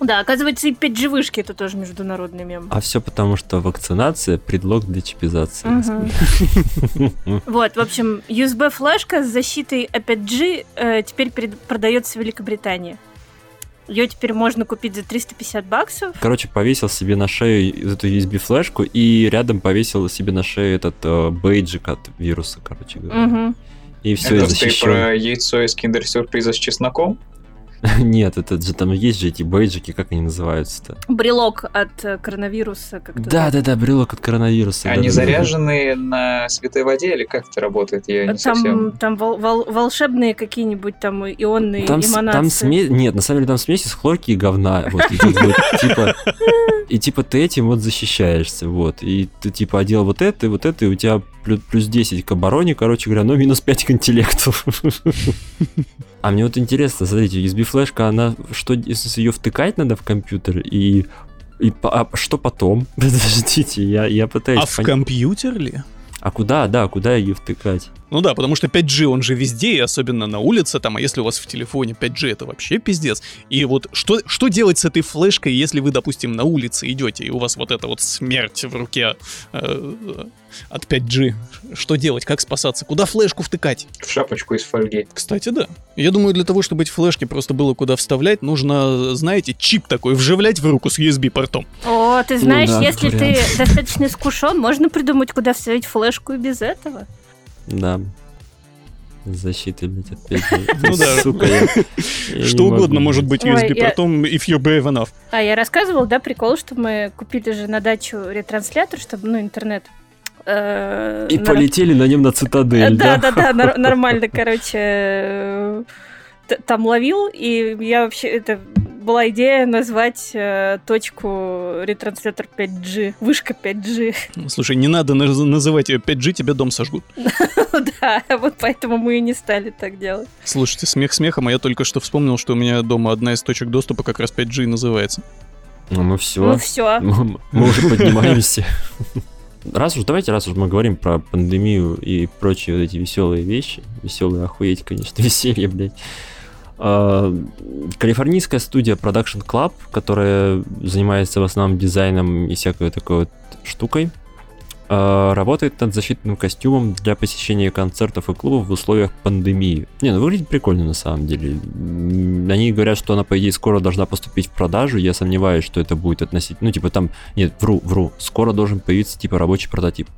Да, оказывается, и 5G-вышки это тоже международный мем. А все потому, что вакцинация – предлог для чипизации. Вот, в общем, USB-флешка с защитой A5G э, теперь продается в Великобритании. Ее теперь можно купить за 350 баксов. Короче, повесил себе на шею эту USB-флешку и рядом повесил себе на шею этот э, бейджик от вируса, короче говоря. Мгм. И все, и Это ты защищен. про яйцо из киндер-сюрприза с чесноком? Нет, это же там есть же эти бейджики, как они называются-то? Брелок от э, коронавируса. Как-то Да, да, да, брелок от коронавируса. Они да, да, да. заряжены на святой воде или как это работает? Я не Там, совсем... там вол- вол- волшебные какие-нибудь там ионные Там, эманации. там смесь... Нет, на самом деле там смесь из хлорки и говна. Вот, и, типа, и типа ты этим вот защищаешься, вот. И ты типа одел вот это, и вот это, и у тебя плюс, плюс 10 к обороне, короче говоря, но минус 5 к интеллекту. А мне вот интересно, смотрите, USB-флешка, она что, если ее втыкать надо в компьютер, и, и а что потом? Подождите, я, я пытаюсь А в понять. компьютер ли? А куда, да, куда ее втыкать? Ну да, потому что 5G, он же везде, и особенно на улице, там, а если у вас в телефоне 5G, это вообще пиздец. И вот что, что делать с этой флешкой, если вы, допустим, на улице идете, и у вас вот эта вот смерть в руке э, от 5G? Что делать? Как спасаться? Куда флешку втыкать? В шапочку из фольги. Кстати, да. Я думаю, для того, чтобы эти флешки просто было куда вставлять, нужно, знаете, чип такой вживлять в руку с USB-портом. О, ты знаешь, да, если как ты вариант. достаточно искушен, можно придумать, куда вставить флешку и без этого. Да. Защиты, блядь, от 5G. Ну да. Сука, я- я Что угодно могу. может быть Ой, USB-портом, if you're brave enough. А я рассказывал, да, прикол, что мы купили же на дачу ретранслятор, чтобы, ну, интернет. э, И полетели на нем на цитадель, Да, да? да, да, нормально, короче, э, там ловил, и я вообще, это была идея назвать э, точку ретранслятор 5G, вышка 5G. Слушай, не надо наз- называть ее 5G, тебе дом сожгут. да, вот поэтому мы и не стали так делать. Слушайте, смех смехом, а я только что вспомнил, что у меня дома одна из точек доступа как раз 5G называется. Ну, мы Ну все. все. Мы мы уже поднимаемся. Раз уж, давайте, раз уж мы говорим про пандемию и прочие вот эти веселые вещи, веселые охуеть, конечно, веселье, блядь. А, Калифорнийская студия Production Club, которая занимается в основном дизайном и всякой такой вот штукой, а, работает над защитным костюмом для посещения концертов и клубов в условиях пандемии. Не, ну выглядит прикольно на самом деле. Они говорят, что она, по идее, скоро должна поступить в продажу. Я сомневаюсь, что это будет относительно... Ну, типа там... Нет, вру, вру. Скоро должен появиться, типа, рабочий прототип.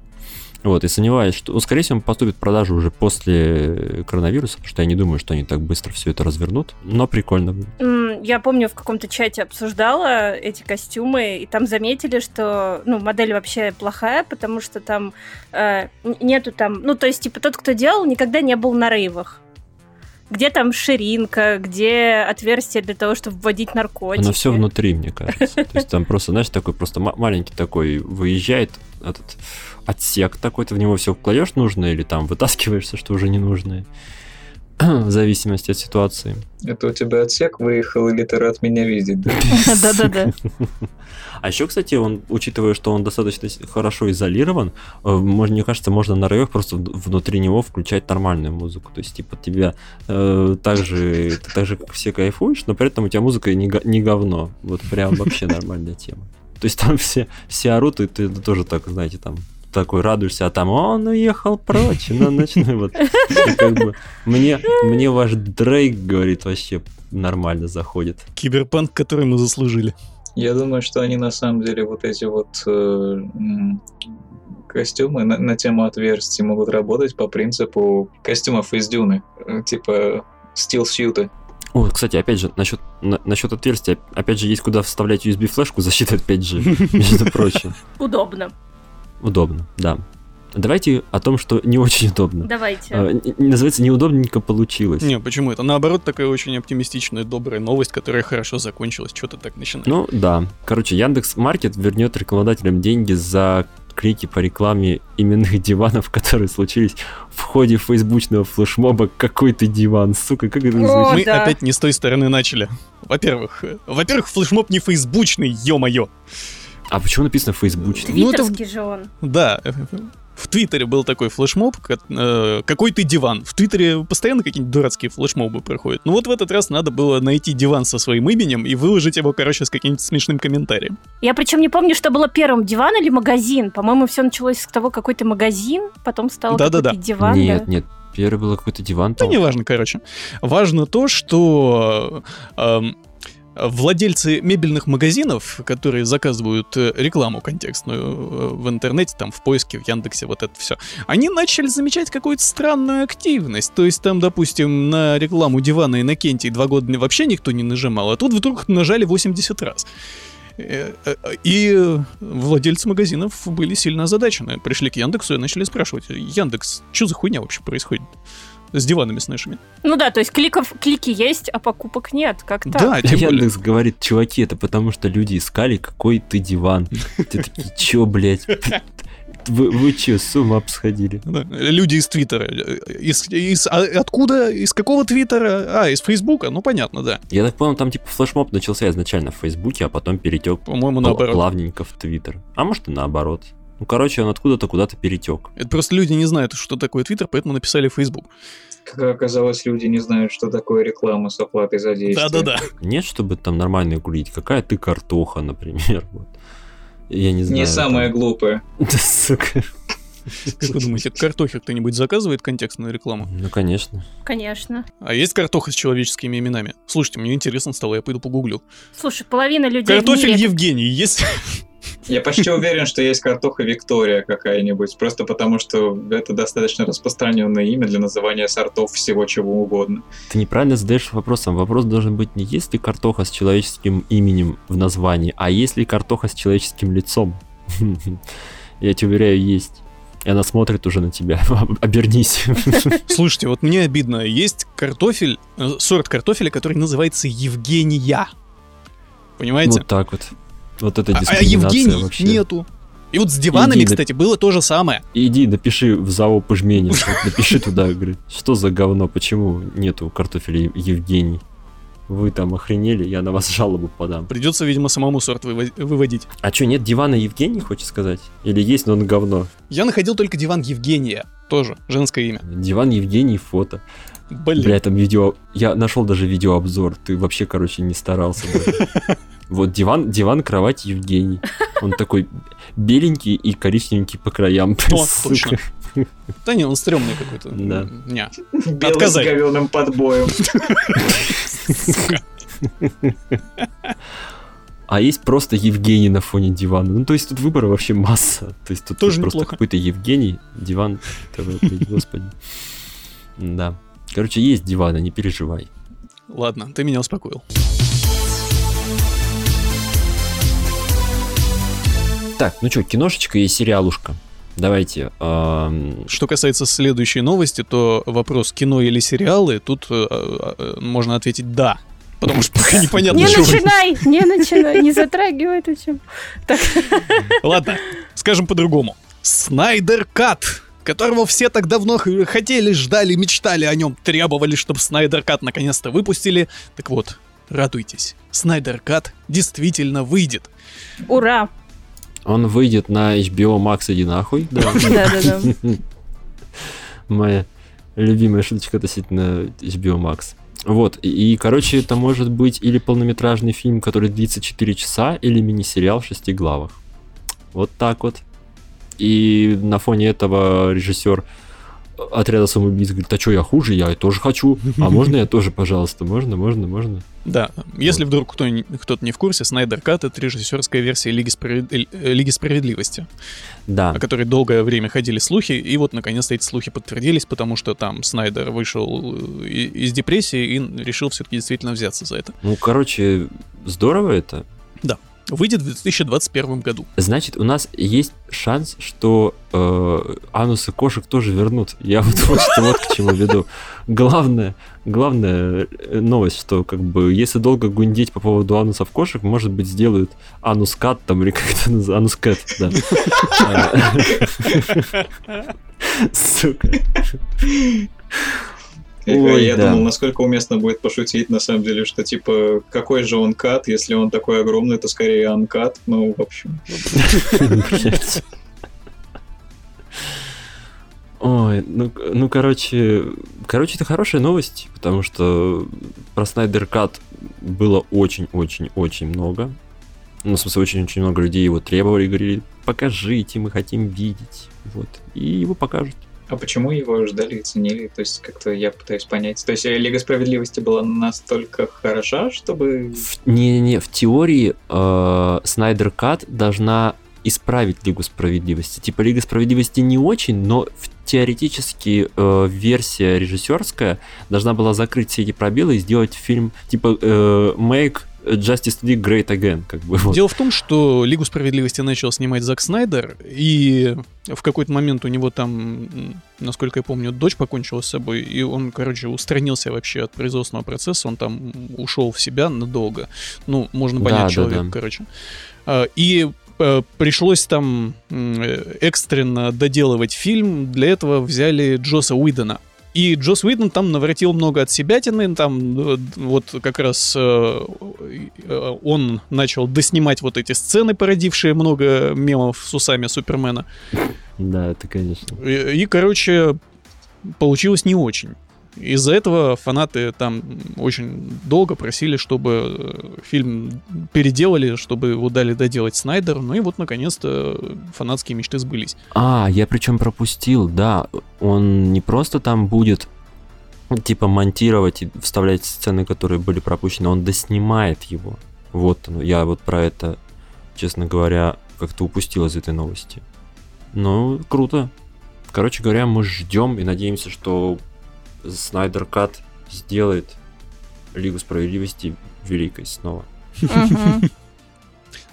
Вот, и сомневаюсь, что, ну, скорее всего, он поступит в продажу уже после коронавируса, потому что я не думаю, что они так быстро все это развернут, но прикольно. будет. Я помню, в каком-то чате обсуждала эти костюмы, и там заметили, что ну, модель вообще плохая, потому что там э, нету там... Ну, то есть, типа, тот, кто делал, никогда не был на рейвах. Где там ширинка, где отверстие для того, чтобы вводить наркотики. Оно все внутри, мне кажется. То есть там просто, знаешь, такой просто маленький такой выезжает этот отсек такой, ты в него все кладешь нужное или там вытаскиваешься, что уже не нужное. в зависимости от ситуации. Это у тебя отсек выехал или ты рад меня видеть, да? Да-да-да. А еще, кстати, он, учитывая, что он достаточно хорошо изолирован, э, мне кажется, можно на районах просто внутри него включать нормальную музыку. То есть, типа, тебя э, так же, ты так же, как все кайфуешь, но при этом у тебя музыка не, не говно. Вот прям вообще нормальная тема. То есть там все, все орут, и ты тоже так, знаете, там такой радуешься, а там он уехал прочь на ночной вот. Как бы мне, мне ваш Дрейк, говорит, вообще нормально заходит. Киберпанк, который мы заслужили. Я думаю, что они на самом деле вот эти вот э, костюмы на, на тему отверстий могут работать по принципу костюмов из Дюны, э, типа стил-сьюты. О, кстати, опять же, насчет, на, насчет отверстия, опять же, есть куда вставлять USB-флешку защиты от 5G, между прочим. Удобно. Удобно, да. Давайте о том, что не очень удобно. Давайте. А, называется неудобненько получилось. Не, почему это? Наоборот, такая очень оптимистичная, добрая новость, которая хорошо закончилась. Что-то так начинает. Ну да. Короче, Яндекс Маркет вернет рекламодателям деньги за клики по рекламе именных диванов, которые случились в ходе фейсбучного флешмоба «Какой ты диван?» Сука, как это звучит? Мы да. опять не с той стороны начали. Во-первых, э, во-первых, флешмоб не фейсбучный, ё-моё. А почему написано фейсбучный? Твиттерский ну, это... же он. Да, в Твиттере был такой флешмоб, э, какой ты диван. В Твиттере постоянно какие-нибудь дурацкие флешмобы проходят. Ну вот в этот раз надо было найти диван со своим именем и выложить его, короче, с каким-нибудь смешным комментарием. Я причем не помню, что было первым, диван или магазин. По-моему, все началось с того, какой то магазин, потом стал да, какой-то да, да. диван. Нет, да? нет, Первый был какой-то диван. Да, неважно, короче. Важно то, что э, владельцы мебельных магазинов, которые заказывают э, рекламу контекстную э, в интернете, там, в поиске, в Яндексе, вот это все, они начали замечать какую-то странную активность. То есть там, допустим, на рекламу дивана и на Кенте два года вообще никто не нажимал, а тут вдруг нажали 80 раз. Э, и владельцы магазинов были сильно озадачены. Пришли к Яндексу и начали спрашивать, Яндекс, что за хуйня вообще происходит? С диванами с нашими. Ну да, то есть кликов, клики есть, а покупок нет, как так? Да, тем Яндекс говорит, чуваки, это потому что люди искали, какой ты диван. Ты такие, чё, блядь? Вы, вы че, с ума обсходили? Да. Люди из Твиттера. Из, из, а, откуда? Из какого Твиттера? А, из Фейсбука? Ну, понятно, да. Я так понял, там типа флешмоб начался изначально в Фейсбуке, а потом перетек По-моему, наоборот. плавненько в Твиттер. А может и наоборот. Ну, короче, он откуда-то куда-то перетек. Это просто люди не знают, что такое Твиттер, поэтому написали Facebook. Как оказалось, люди не знают, что такое реклама с оплатой за действие. Да-да-да. Нет, чтобы там нормально гулить. Какая ты картоха, например. Вот. Я не знаю. Не самая там... глупая. Да, сука. Как вы думаете, картохи кто-нибудь заказывает контекстную рекламу? Ну, конечно. Конечно. А есть картоха с человеческими именами? Слушайте, мне интересно стало, я пойду погуглю. Слушай, половина людей Картофель Евгений есть? Я почти уверен, что есть картоха Виктория какая-нибудь, просто потому что это достаточно распространенное имя для называния сортов всего чего угодно. Ты неправильно задаешь вопросом. Вопрос должен быть не есть ли картоха с человеческим именем в названии, а есть ли картоха с человеческим лицом. Я тебе уверяю, есть. И она смотрит уже на тебя. Обернись. Слушайте, вот мне обидно. Есть картофель, э, сорт картофеля, который называется Евгения. Понимаете? Вот так вот. Вот это а, а Евгений вообще. нету. И вот с диванами, Иди, кстати, было то же самое. Иди, напиши в ЗАО Пыжмени. Напиши туда, говорит, что за говно, почему нету картофеля Евгений? Вы там охренели, я на вас жалобу подам. Придется, видимо, самому сорт выводить. А что, нет дивана Евгений, хочешь сказать? Или есть, но он говно? Я находил только диван Евгения, тоже, женское имя. Диван Евгений, фото. Блин. Бля, там видео... Я нашел даже видеообзор, ты вообще, короче, не старался. Вот диван, диван, кровать Евгений. Он такой беленький и коричневенький по краям. О, точно. Да не, он стрёмный какой-то. Да. Не. Белый Отказать. с говёным подбоем. А есть просто Евгений на фоне дивана. Ну, то есть тут выбора вообще масса. То есть тут Тоже просто какой-то Евгений, диван. Господи. Да. Короче, есть диваны, не переживай. Ладно, ты меня успокоил. Так, ну что, киношечка и сериалушка. Давайте. эм, Что касается следующей новости, то вопрос кино или сериалы, тут э, э, можно ответить «да». Потому что пока непонятно, Не что... начинай, не начинай, не затрагивай эту тему. Так, Ладно, скажем по-другому. Снайдер Кат, которого все так давно хотели, ждали, мечтали о нем, требовали, чтобы Снайдер Кат наконец-то выпустили. Так вот, радуйтесь, Снайдер Кат действительно выйдет. ура. Он выйдет на HBO Max, иди нахуй. Да. Да-да-да. Моя любимая шуточка относительно HBO Max. Вот, и, короче, это может быть или полнометражный фильм, который длится 4 часа, или мини-сериал в шести главах. Вот так вот. И на фоне этого режиссер отряда самоубийц говорит, а что, я хуже, я тоже хочу. А можно я тоже, пожалуйста? Можно, можно, можно. Да, если вдруг кто, кто-то не в курсе, Снайдер Кат — это режиссерская версия Лиги, Справед- э, Лиги Справедливости, Да. о которой долгое время ходили слухи, и вот наконец-то эти слухи подтвердились, потому что там Снайдер вышел э, из депрессии и решил все-таки действительно взяться за это. Ну, короче, здорово это. Выйдет в 2021 году. Значит, у нас есть шанс, что э, анусы кошек тоже вернут. Я вот, вот к чему веду. Главное, главная э, новость, что как бы если долго гундеть по поводу анусов кошек, может быть сделают анус кат там или как это называется, анус кэт, да. Сука. Я, Ой, я да. думал, насколько уместно будет пошутить, на самом деле, что типа, какой же он кат, если он такой огромный, то скорее анкат. Ну, в общем. Ой, ну, ну, короче, короче, это хорошая новость, потому что про Снайдер Кат было очень-очень-очень много. Ну, в смысле, очень-очень много людей его требовали, говорили, покажите, мы хотим видеть. Вот. И его покажут. А почему его ждали и ценили? То есть, как-то я пытаюсь понять. То есть, э, Лига Справедливости была настолько хороша, чтобы... Не-не-не, в теории э, Снайдер Кат должна исправить Лигу Справедливости. Типа Лига Справедливости не очень, но в- теоретически э, версия режиссерская должна была закрыть все эти пробелы и сделать фильм типа э, Make Justice League Great Again. Как бы, вот. Дело в том, что Лигу Справедливости начал снимать Зак Снайдер, и в какой-то момент у него там, насколько я помню, дочь покончила с собой, и он, короче, устранился вообще от производственного процесса, он там ушел в себя надолго. Ну, можно Да, понять да, человека, да. короче. А, И э, пришлось там э, экстренно доделывать фильм, для этого взяли Джоса Уидона. И Джос Уидон там наворотил много от себятины, там э, вот как раз э, э, он начал доснимать вот эти сцены, породившие много мемов с усами Супермена. Да, это, конечно. И, и, короче, получилось не очень. Из-за этого фанаты там очень долго просили, чтобы э, фильм переделали, чтобы его дали доделать Снайдер. Ну и вот, наконец-то, фанатские мечты сбылись. А, я причем пропустил, да, он не просто там будет типа монтировать и вставлять сцены, которые были пропущены, он доснимает его. Вот я вот про это, честно говоря, как-то упустил из этой новости. Ну, круто. Короче говоря, мы ждем и надеемся, что Снайдер Кат сделает Лигу Справедливости великой снова.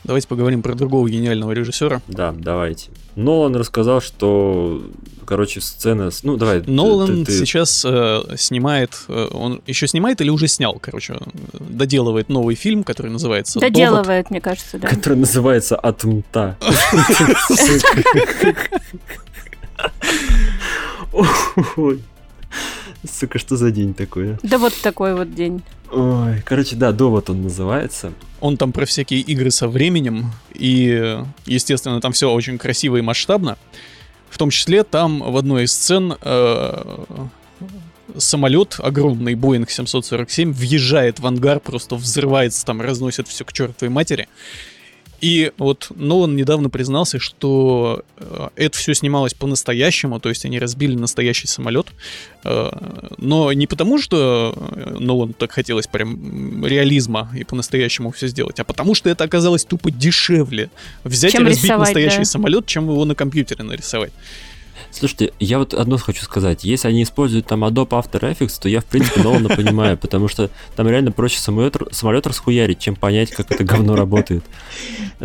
Давайте поговорим про другого гениального режиссера. Да, давайте. Нолан рассказал, что, короче, сцена... с- Ну, давай. Нолан ты- ты- сейчас э, снимает, э, он еще снимает или уже снял, короче, доделывает новый фильм, который называется «Довод». Доделывает, мне кажется, да. Который называется Атмта. Ой. Сука, что за день такой? а? Да вот такой вот день. Ой, короче, да, довод он называется. Он там про всякие игры со временем, и, естественно, там все очень красиво и масштабно. В том числе там в одной из сцен э, самолет, огромный Boeing 747, въезжает в ангар, просто взрывается, там разносит все к чертовой матери. И вот Нолан недавно признался, что э, это все снималось по-настоящему, то есть они разбили настоящий самолет. Э, но не потому, что э, Нолан так хотелось прям реализма и по-настоящему все сделать, а потому что это оказалось тупо дешевле взять Чем и разбить настоящий да. самолет, чем его на компьютере нарисовать. Слушайте, я вот одно хочу сказать. Если они используют там Adobe After Effects, то я, в принципе, Нолана понимаю, потому что там реально проще самолет, самолет расхуярить, чем понять, как это говно работает.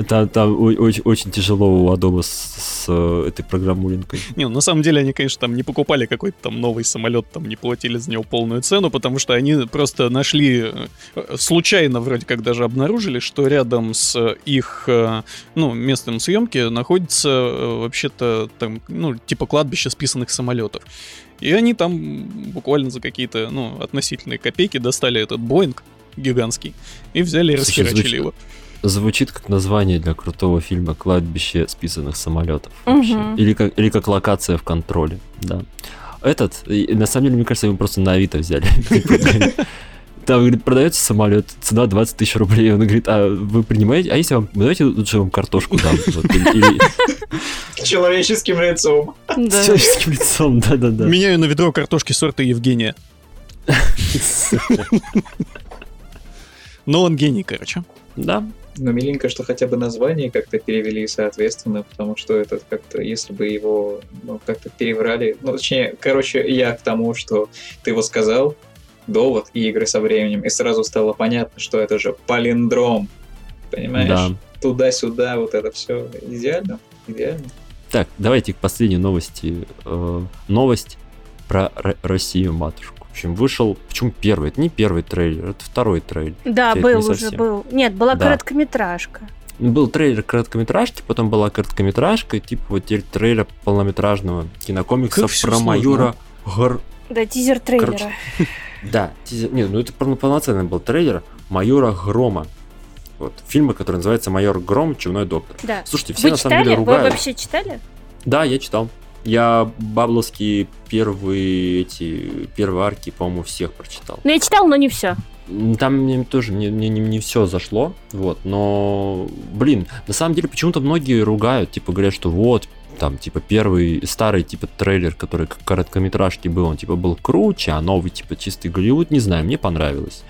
Там, там очень, очень тяжело у Adobe с, с э, этой программулинкой. Не, ну, на самом деле они, конечно, там не покупали какой-то там новый самолет, там не платили за него полную цену, потому что они просто нашли, э, случайно вроде как даже обнаружили, что рядом с их, э, ну, местом съемки находится вообще-то там, ну, типа кладбище списанных самолетов. И они там буквально за какие-то, ну, относительные копейки достали этот Боинг гигантский и взяли и расхерачили звучит- его. Звучит как название для крутого фильма «Кладбище списанных самолетов». вообще. Мгм. Или, как, или как локация в контроле, да. Этот, и на самом деле, мне кажется, его просто на Авито взяли. Там, говорит, продается самолет, цена 20 тысяч рублей. Он говорит, а вы принимаете? А если вам, давайте лучше вам картошку дам. Человеческим лицом. С человеческим лицом, да-да-да. Меняю на ведро картошки сорта Евгения. Но он гений, короче. Да, Но миленько, что хотя бы название как-то перевели соответственно, потому что этот как-то, если бы его ну, как-то переврали, ну, точнее, короче, я к тому, что ты его сказал, довод и игры со временем, и сразу стало понятно, что это же палиндром, понимаешь? да. Туда-сюда, вот это все идеально, идеально. Так, давайте к последней новости. Э, Новость про Р- Россию, матушку. В общем, вышел, почему первый? Это не первый трейлер, это второй трейлер. Да, Это был уже, совсем. был. Нет, была Да. короткометражка. Был трейлер короткометражки, потом была короткометражка, и типа вот теперь трейлер полнометражного кинокомикса Как про майора Гор... Да, тизер трейлера. Короче, Да, нет, ну это полно- полноценный был трейлер майора Грома. Вот, фильма, который называется «Майор Гром. Чумной доктор». Да. Слушайте, все Вы на самом деле Вы ругают. вообще читали? Да, я читал. Я бабловские первые эти первые арки, по-моему, всех прочитал. Ну, я читал, но не все. Там мне тоже мне, мне не, не все зашло, вот, но, блин, на самом деле почему-то многие ругают, типа говорят, что вот, там, типа, первый старый, типа, трейлер, который как короткометражки был, он, типа, был круче, а новый, типа, чистый Голливуд, не знаю, мне понравилось.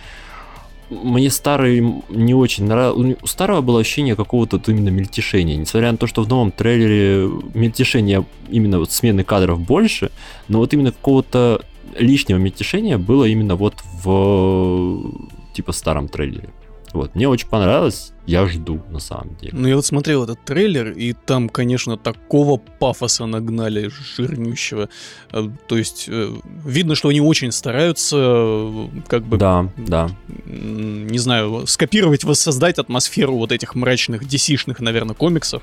Мне старый не очень нравился. У старого было ощущение какого-то вот именно мельтешения. Несмотря на то, что в новом трейлере мельтешения именно вот смены кадров больше, но вот именно какого-то лишнего мельтешения было именно вот в типа старом трейлере. Вот, мне очень понравилось, я жду, на самом деле. Ну, я вот смотрел этот трейлер, и там, конечно, такого пафоса нагнали жирнющего. Э, То есть, э, видно, что они очень стараются, э, как бы, Да, да. не знаю, скопировать, воссоздать атмосферу вот этих мрачных, DC-шных, наверное, комиксов.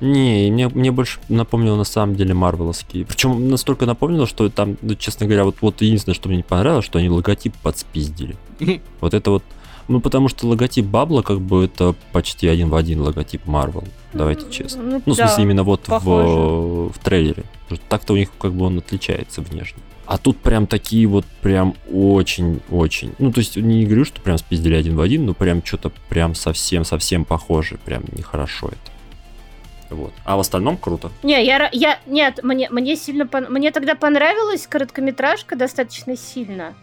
Не, мне, мне больше напомнило на самом деле марвеловские. Причем настолько напомнило, что там, ну, честно говоря, вот, вот единственное, что мне не понравилось, что они логотип подспиздили. Вот это вот. Ну, потому что логотип Бабла, как бы, это почти один в один логотип Марвел. Давайте честно. Ну, Ну, в да. смысле, именно вот в, похоже. в трейлере. Так-то у них как бы он отличается внешне. А тут прям такие вот прям очень-очень. Ну, то есть не говорю, что прям спиздили один в один, но прям что-то прям совсем-совсем похоже. Прям нехорошо это. Вот. А в остальном круто. Не, я, я, нет, мне, мне сильно, пон- мне тогда понравилась короткометражка достаточно сильно,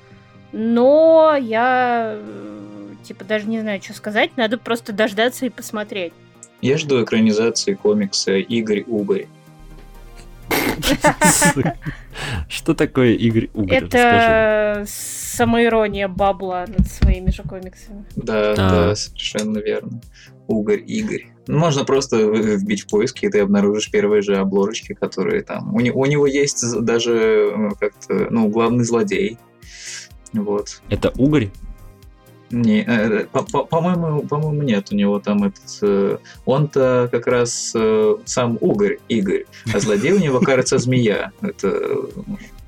но я, э, типа, даже не знаю, что сказать, надо просто дождаться и посмотреть. Я жду экранизации комикса Игорь Угорь. Что такое Игорь Угорь? Это самоирония бабла над своими же комиксами. Да, А. да, совершенно верно. Угорь, Игорь. Ну, Можно просто вбить в поиски, и ты обнаружишь первые же обложечки, которые там. У, не- у него есть даже э, как-то, ну, главный злодей. Вот. Это Угорь? Не, э, по- по- по-моему, по-моему, нет у него там этот. э, Он-то как раз э, сам Угорь, Игорь, а злодей у него, кажется, змея. Это,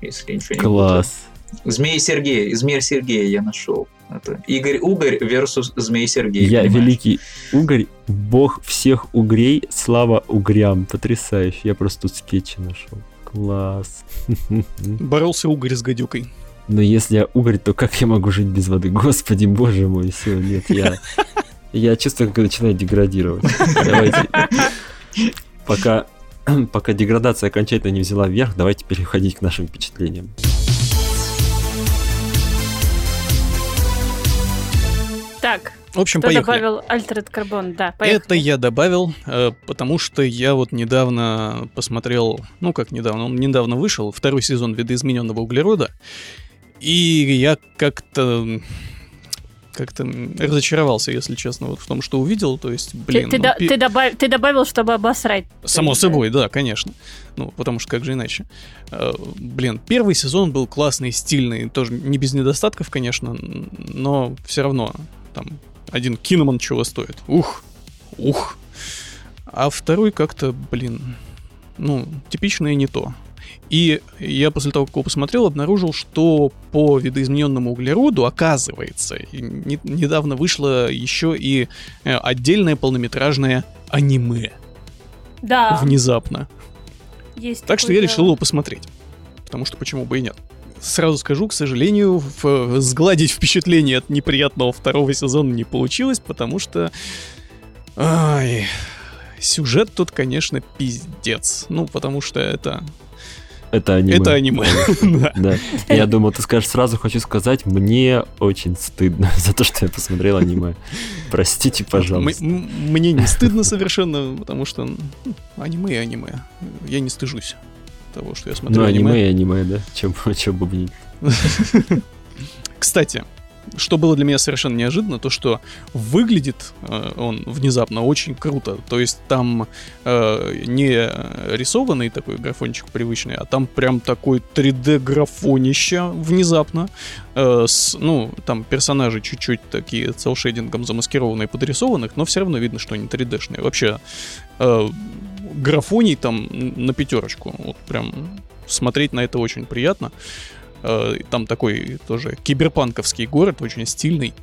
если я ничего не. Класс. Змей Сергей, Змей Сергей я нашел. Это Игорь Угорь versus Змей Сергей. Я понимаешь? великий Угорь, бог всех угрей, слава угрям. Потрясающе. Я просто тут скетчи нашел. Класс. Боролся угорь с гадюкой. Но если я угорь, то как я могу жить без воды? Господи, боже мой, все, нет, я... Я чувствую, как начинаю деградировать. Давайте. Пока, пока деградация окончательно не взяла вверх, давайте переходить к нашим впечатлениям. Так, В общем, Кто поехали. добавил Altered Carbon, да, поехали. Это я добавил, э, потому что я вот недавно посмотрел, ну как недавно, он недавно вышел, второй сезон видоизмененного углерода, и я как-то как-то разочаровался, если честно, вот в том, что увидел, то есть, Ты, блин, ты ну, до- пи- ты добав- ты добавил, чтобы обосрать. Само Да. собой, да, конечно. Ну, потому что как же иначе. Э, Блин, первый сезон был классный, стильный, тоже не без недостатков, конечно, но все равно там один киноман чего стоит. Ух, ух. А второй как-то, блин, ну, типичное не то. И я после того, как его посмотрел, обнаружил, что по видоизмененному углероду, оказывается, не- недавно вышло еще и э, отдельное полнометражное аниме Да, внезапно. есть Так что я дело. решил его посмотреть. Потому что почему бы и нет. Сразу скажу, к сожалению, в- сгладить впечатление от неприятного второго сезона не получилось, потому что... Ай, сюжет тут, конечно, пиздец. Ну, потому что это... Это аниме. Это аниме. Да. Я думал, ты скажешь сразу, хочу сказать, мне очень стыдно за то, что я посмотрел аниме. Простите, пожалуйста. Мне не стыдно совершенно, потому что ну, аниме и аниме. Я не стыжусь того, что я смотрю Ну, аниме и аниме, да? Чем, чем бубнить? Кстати, что было для меня совершенно неожиданно, то что выглядит э, он внезапно очень круто. То есть там э, не рисованный такой графончик привычный, а там прям такой 3D графонище внезапно. Э, с, ну, там персонажи чуть-чуть такие целшейдингом замаскированные, подрисованных, но все равно видно, что они 3D-шные. Вообще, э, графоний там на пятерочку. Вот прям смотреть на это очень приятно. Там такой тоже киберпанковский город, очень стильный,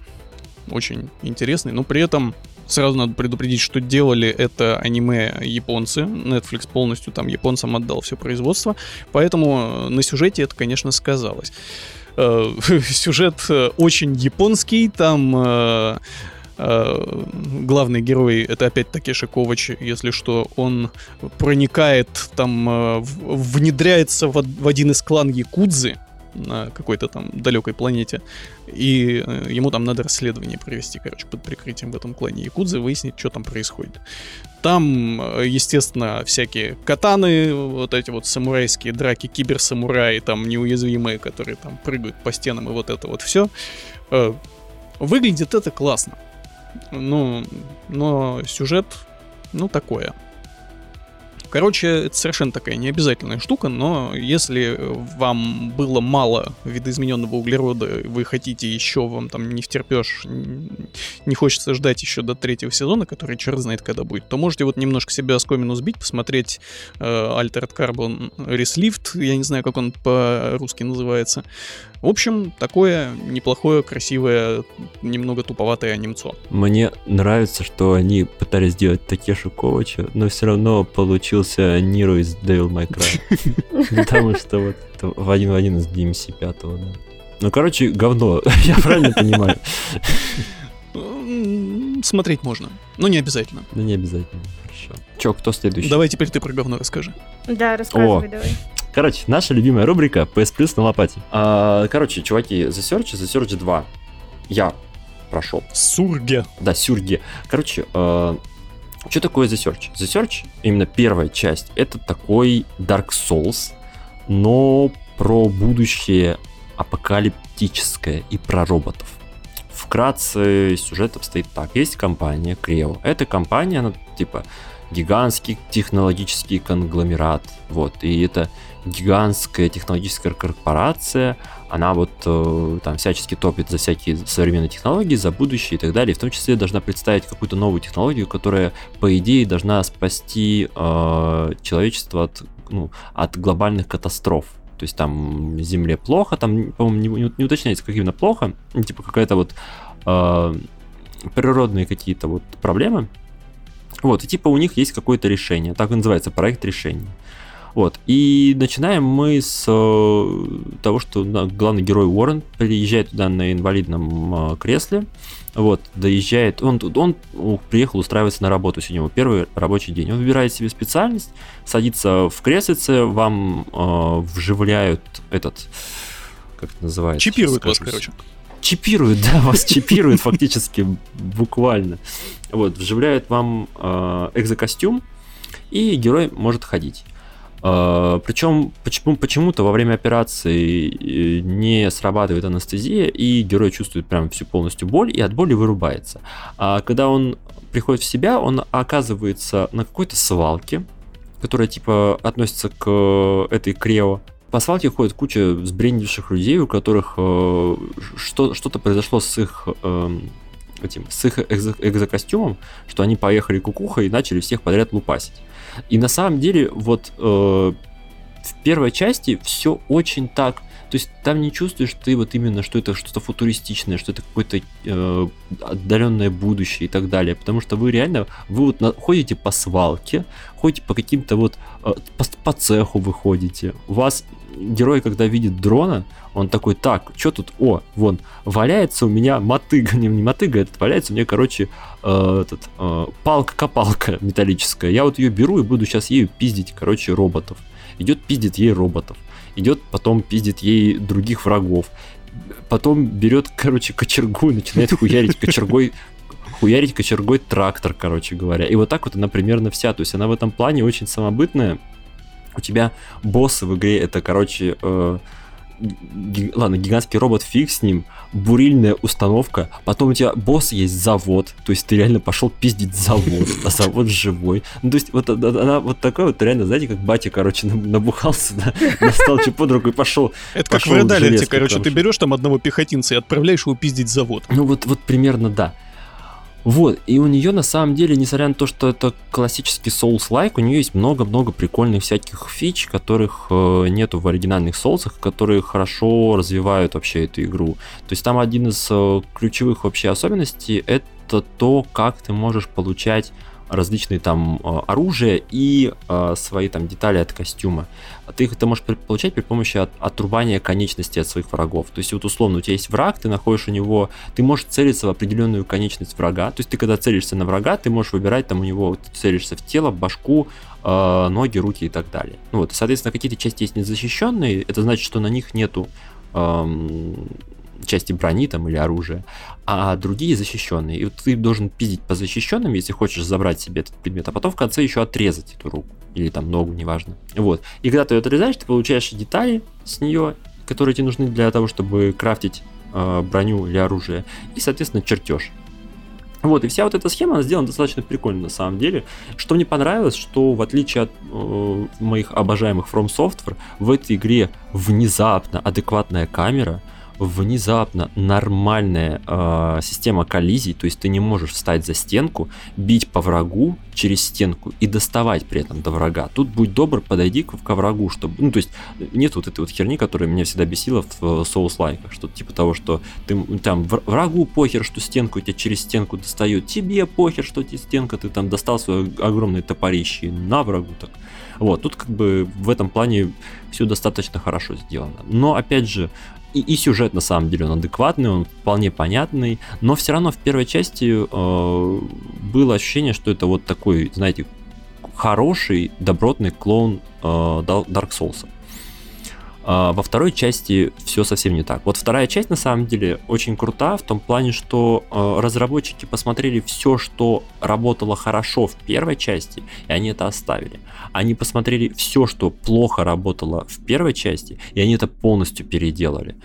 очень интересный, но при этом сразу надо предупредить, что делали это аниме японцы. Netflix полностью там японцам отдал все производство, поэтому на сюжете это, конечно, сказалось. Э, Сюжет э, очень японский, там э, э, главный герой это опять Такеши Ковач, если что, он проникает там, э, внедряется в один из клан Якудзы на какой-то там далекой планете, и э, ему там надо расследование провести, короче, под прикрытием в этом клане Якудзы, выяснить, что там происходит. Там, э, естественно, всякие катаны, вот эти вот самурайские драки, киберсамураи, там неуязвимые, которые там прыгают по стенам, и вот это вот все. Выглядит это классно. Ну, но сюжет, ну, такое. Короче, это совершенно такая необязательная штука, но если вам было мало видоизмененного углерода, вы хотите еще, вам там не втерпешь, не хочется ждать еще до третьего сезона, который черт знает когда будет, то можете вот немножко себя оскомину сбить, посмотреть э, Altered Carbon Reslift, я не знаю, как он по-русски называется. В общем, такое неплохое, красивое, немного туповатое анимцо. Мне нравится, что они пытались сделать Такеши Ковача, но все равно получился Ниро из Devil May Cry. Потому что вот это в один в один из DMC 5, да. Ну, короче, говно, я правильно понимаю? Смотреть можно, но не обязательно. Ну, не обязательно. Хорошо. Чё, кто следующий? Давай теперь ты про говно расскажи. Да, рассказывай давай. Короче, наша любимая рубрика PS Plus на лопате. А, короче, чуваки, The Search, The Search 2. Я прошел. Сурге. Да, Сюрге. Короче, э, что такое The Search? The Search, именно первая часть, это такой Dark Souls, но про будущее апокалиптическое и про роботов. Вкратце сюжет обстоит так. Есть компания Creo. Эта компания, она типа гигантский технологический конгломерат. Вот. И это гигантская технологическая корпорация, она вот э, там всячески топит за всякие современные технологии, за будущее и так далее. В том числе должна представить какую-то новую технологию, которая, по идее, должна спасти э, человечество от, ну, от глобальных катастроф. То есть там Земле плохо, там, по-моему, не, не- уточняется, как именно плохо. Ну, Типа какая-то вот э, природные какие-то вот проблемы. Вот, и типа у них есть какое-то решение. Так и называется проект решения. Вот. И начинаем мы с э, того, что главный герой Уоррен приезжает туда на инвалидном э, кресле. Вот, доезжает. Он, он приехал устраиваться на работу. Сегодня его первый рабочий день. Он выбирает себе специальность, садится в креслице, вам э, вживляют этот. Как это называется? Чипируют вас, короче. чипируют, да, вас чипируют фактически буквально. Вот, вживляют вам э, экзокостюм, и герой может ходить. Uh, причем почему, почему-то во время операции э, не срабатывает анестезия, и герой чувствует прям всю полностью боль, и от боли вырубается. А когда он приходит в себя, он оказывается на какой-то свалке, которая типа относится к этой Крео. По свалке ходит куча сбрендивших людей, у которых э, что, что-то произошло с их э, этим, с их экзо- экзокостюмом, что они поехали кукухой и начали всех подряд лупасить. И на самом деле, вот э, в первой части все очень так. То есть там не чувствуешь ты вот именно, что это что-то футуристичное, что это какое-то э, отдаленное будущее и так далее. Потому что вы реально, вы вот на, ходите по свалке, ходите по каким-то вот, э, по, по цеху вы ходите. У вас герой, когда видит дрона, он такой, так, что тут, о, вон, валяется у меня мотыга, не, не мотыга, этот валяется у меня, короче, э, этот, э, палка-копалка металлическая. Я вот ее беру и буду сейчас ею пиздить, короче, роботов. Идет пиздит ей роботов. Идет потом пиздит ей других врагов. Потом берет, короче, кочергу и начинает хуярить кочергой хуярить кочергой трактор, короче говоря. И вот так вот она примерно вся. То есть она в этом плане очень самобытная. У тебя боссы в игре это, короче, э, ги- ладно, гигантский робот, фиг с ним, бурильная установка, потом у тебя босс есть завод, то есть ты реально пошел пиздить завод, а завод живой. Ну, то есть вот она, вот такой вот реально, знаете, как батя, короче, набухался, да, достал что под руку и пошел. Это как в Alert, железкой, короче, ты берешь там одного пехотинца и отправляешь его пиздить завод. Ну вот, вот примерно да. Вот, и у нее на самом деле, несмотря на то, что это классический Souls-like, у нее есть много-много прикольных всяких фич, которых э, нету в оригинальных соусах, которые хорошо развивают вообще эту игру. То есть там один из э, ключевых вообще особенностей это то, как ты можешь получать различные там э, оружия и э, свои там детали от костюма. Ты их это можешь получать при помощи от- отрубания конечности от своих врагов. То есть вот условно у тебя есть враг, ты находишь у него, ты можешь целиться в определенную конечность врага. То есть ты когда целишься на врага, ты можешь выбирать там у него, ты целишься в тело, башку, э, ноги, руки и так далее. Ну вот, соответственно, какие-то части есть незащищенные, это значит, что на них нету эм, части брони там или оружия, а другие защищенные. И вот ты должен пиздить по защищенным, если хочешь забрать себе этот предмет, а потом в конце еще отрезать эту руку или там ногу, неважно. Вот. И когда ты ее отрезаешь, ты получаешь детали с нее, которые тебе нужны для того, чтобы крафтить э, броню или оружие, и, соответственно, чертеж. Вот, и вся вот эта схема, она сделана достаточно прикольно на самом деле. Что мне понравилось, что в отличие от э, моих обожаемых From Software, в этой игре внезапно адекватная камера, внезапно нормальная э, система коллизий, то есть ты не можешь встать за стенку, бить по врагу через стенку и доставать при этом до врага. Тут будь добр, подойди к, ко врагу, чтобы... Ну, то есть нет вот этой вот херни, которая меня всегда бесила в э, соус-лайках, что типа того, что ты там вр- врагу похер, что стенку тебя через стенку достает, тебе похер, что тебе стенка, ты там достал свое огромное топорище на врагу так. Вот, тут как бы в этом плане все достаточно хорошо сделано. Но опять же, и, и сюжет на самом деле он адекватный, он вполне понятный, но все равно в первой части э, было ощущение, что это вот такой, знаете, хороший, добротный клоун э, Dark Souls. А во второй части все совсем не так. Вот вторая часть на самом деле очень крута в том плане, что э, разработчики посмотрели все, что работало хорошо в первой части, и они это оставили. Они посмотрели все, что плохо работало в первой части, и они это полностью переделали.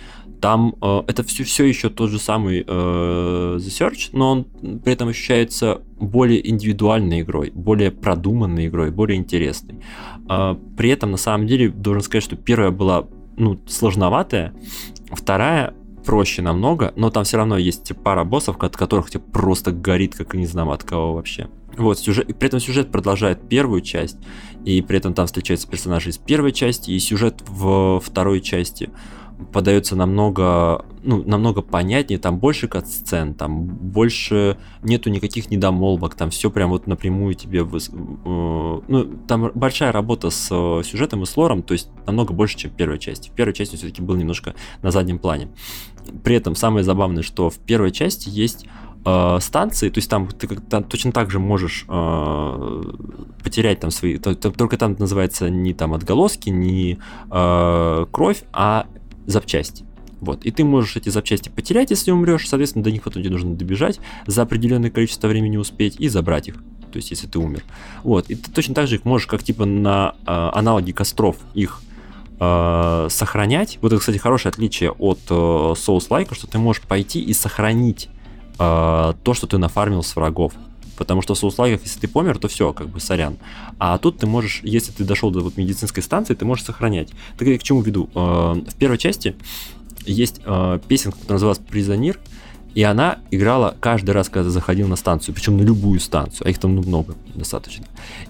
Там э, это все, все еще тот же самый э, The Search, но он при этом ощущается более индивидуальной игрой, более продуманной игрой, более интересной. Э, при этом, на самом деле, должен сказать, что первая была ну, сложноватая, вторая проще намного, но там все равно есть пара боссов, от которых тебе просто горит, как и не знаю от кого вообще. Вот, сюжет, при этом сюжет продолжает первую часть, и при этом там встречаются персонажи из первой части, и сюжет в второй части подается намного, ну, намного понятнее, там больше кат-сцен, там больше нету никаких недомолвок, там все прям вот напрямую тебе, выс- э, ну, там большая работа с э, сюжетом и с лором, то есть намного больше, чем в первой части. В первой части все-таки был немножко на заднем плане. При этом самое забавное, что в первой части есть э, станции, то есть там ты как- там точно так же можешь э, потерять там свои, то- то- только там называется не там отголоски, не э, кровь, а запчасти. Вот. И ты можешь эти запчасти потерять, если умрешь, соответственно, до них потом тебе нужно добежать, за определенное количество времени успеть и забрать их. То есть, если ты умер. Вот. И ты точно так же их можешь, как типа на э, аналоге костров, их э, сохранять. Вот это, кстати, хорошее отличие от э, Souls-like, что ты можешь пойти и сохранить э, то, что ты нафармил с врагов. Потому что в соус если ты помер, то все, как бы сорян. А тут ты можешь, если ты дошел до вот медицинской станции, ты можешь сохранять. Так я к чему веду? Э, в первой части есть э, песенка, которая называлась «Призонир», и она играла каждый раз, когда заходил на станцию, причем на любую станцию, а их там много достаточно.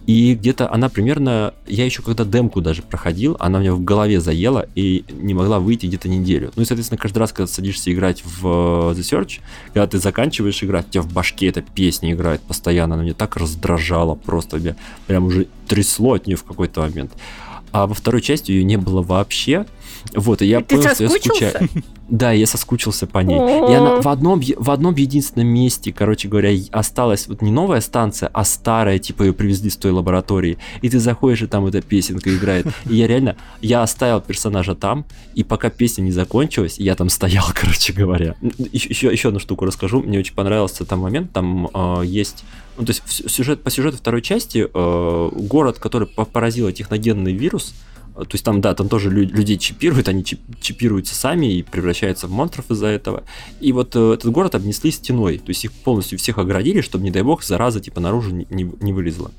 И где-то она примерно, я еще когда демку даже проходил, она у меня в голове заела и не могла выйти где-то неделю. Ну и, соответственно, каждый раз, когда садишься играть в э, The Search, когда ты заканчиваешь играть, у тебя в башке эта песня играет постоянно, она мне так раздражала просто, меня прям уже трясло от нее в какой-то момент. А во второй части ее не было вообще. Вот, и я И понял, что я скучаю. Да, я соскучился по ней. И она в одном, в одном единственном месте, короче говоря, осталась вот не новая станция, а старая, типа ее привезли с той лаборатории. И ты заходишь, и там эта песенка играет. И я реально, я оставил персонажа там, и пока песня не закончилась, я там стоял, короче говоря. Еще, еще, одну штуку расскажу. Мне очень понравился там момент, там э, есть ну, то есть сюжет, по сюжету второй части э, город, который по- поразил техногенный вирус, то есть там, да, там тоже лю- людей чипируют, они чип- чипируются сами и превращаются в монстров из-за этого. И вот э, этот город обнесли стеной, то есть их полностью всех оградили, чтобы, не дай бог, зараза типа наружу не, не- не вылезла.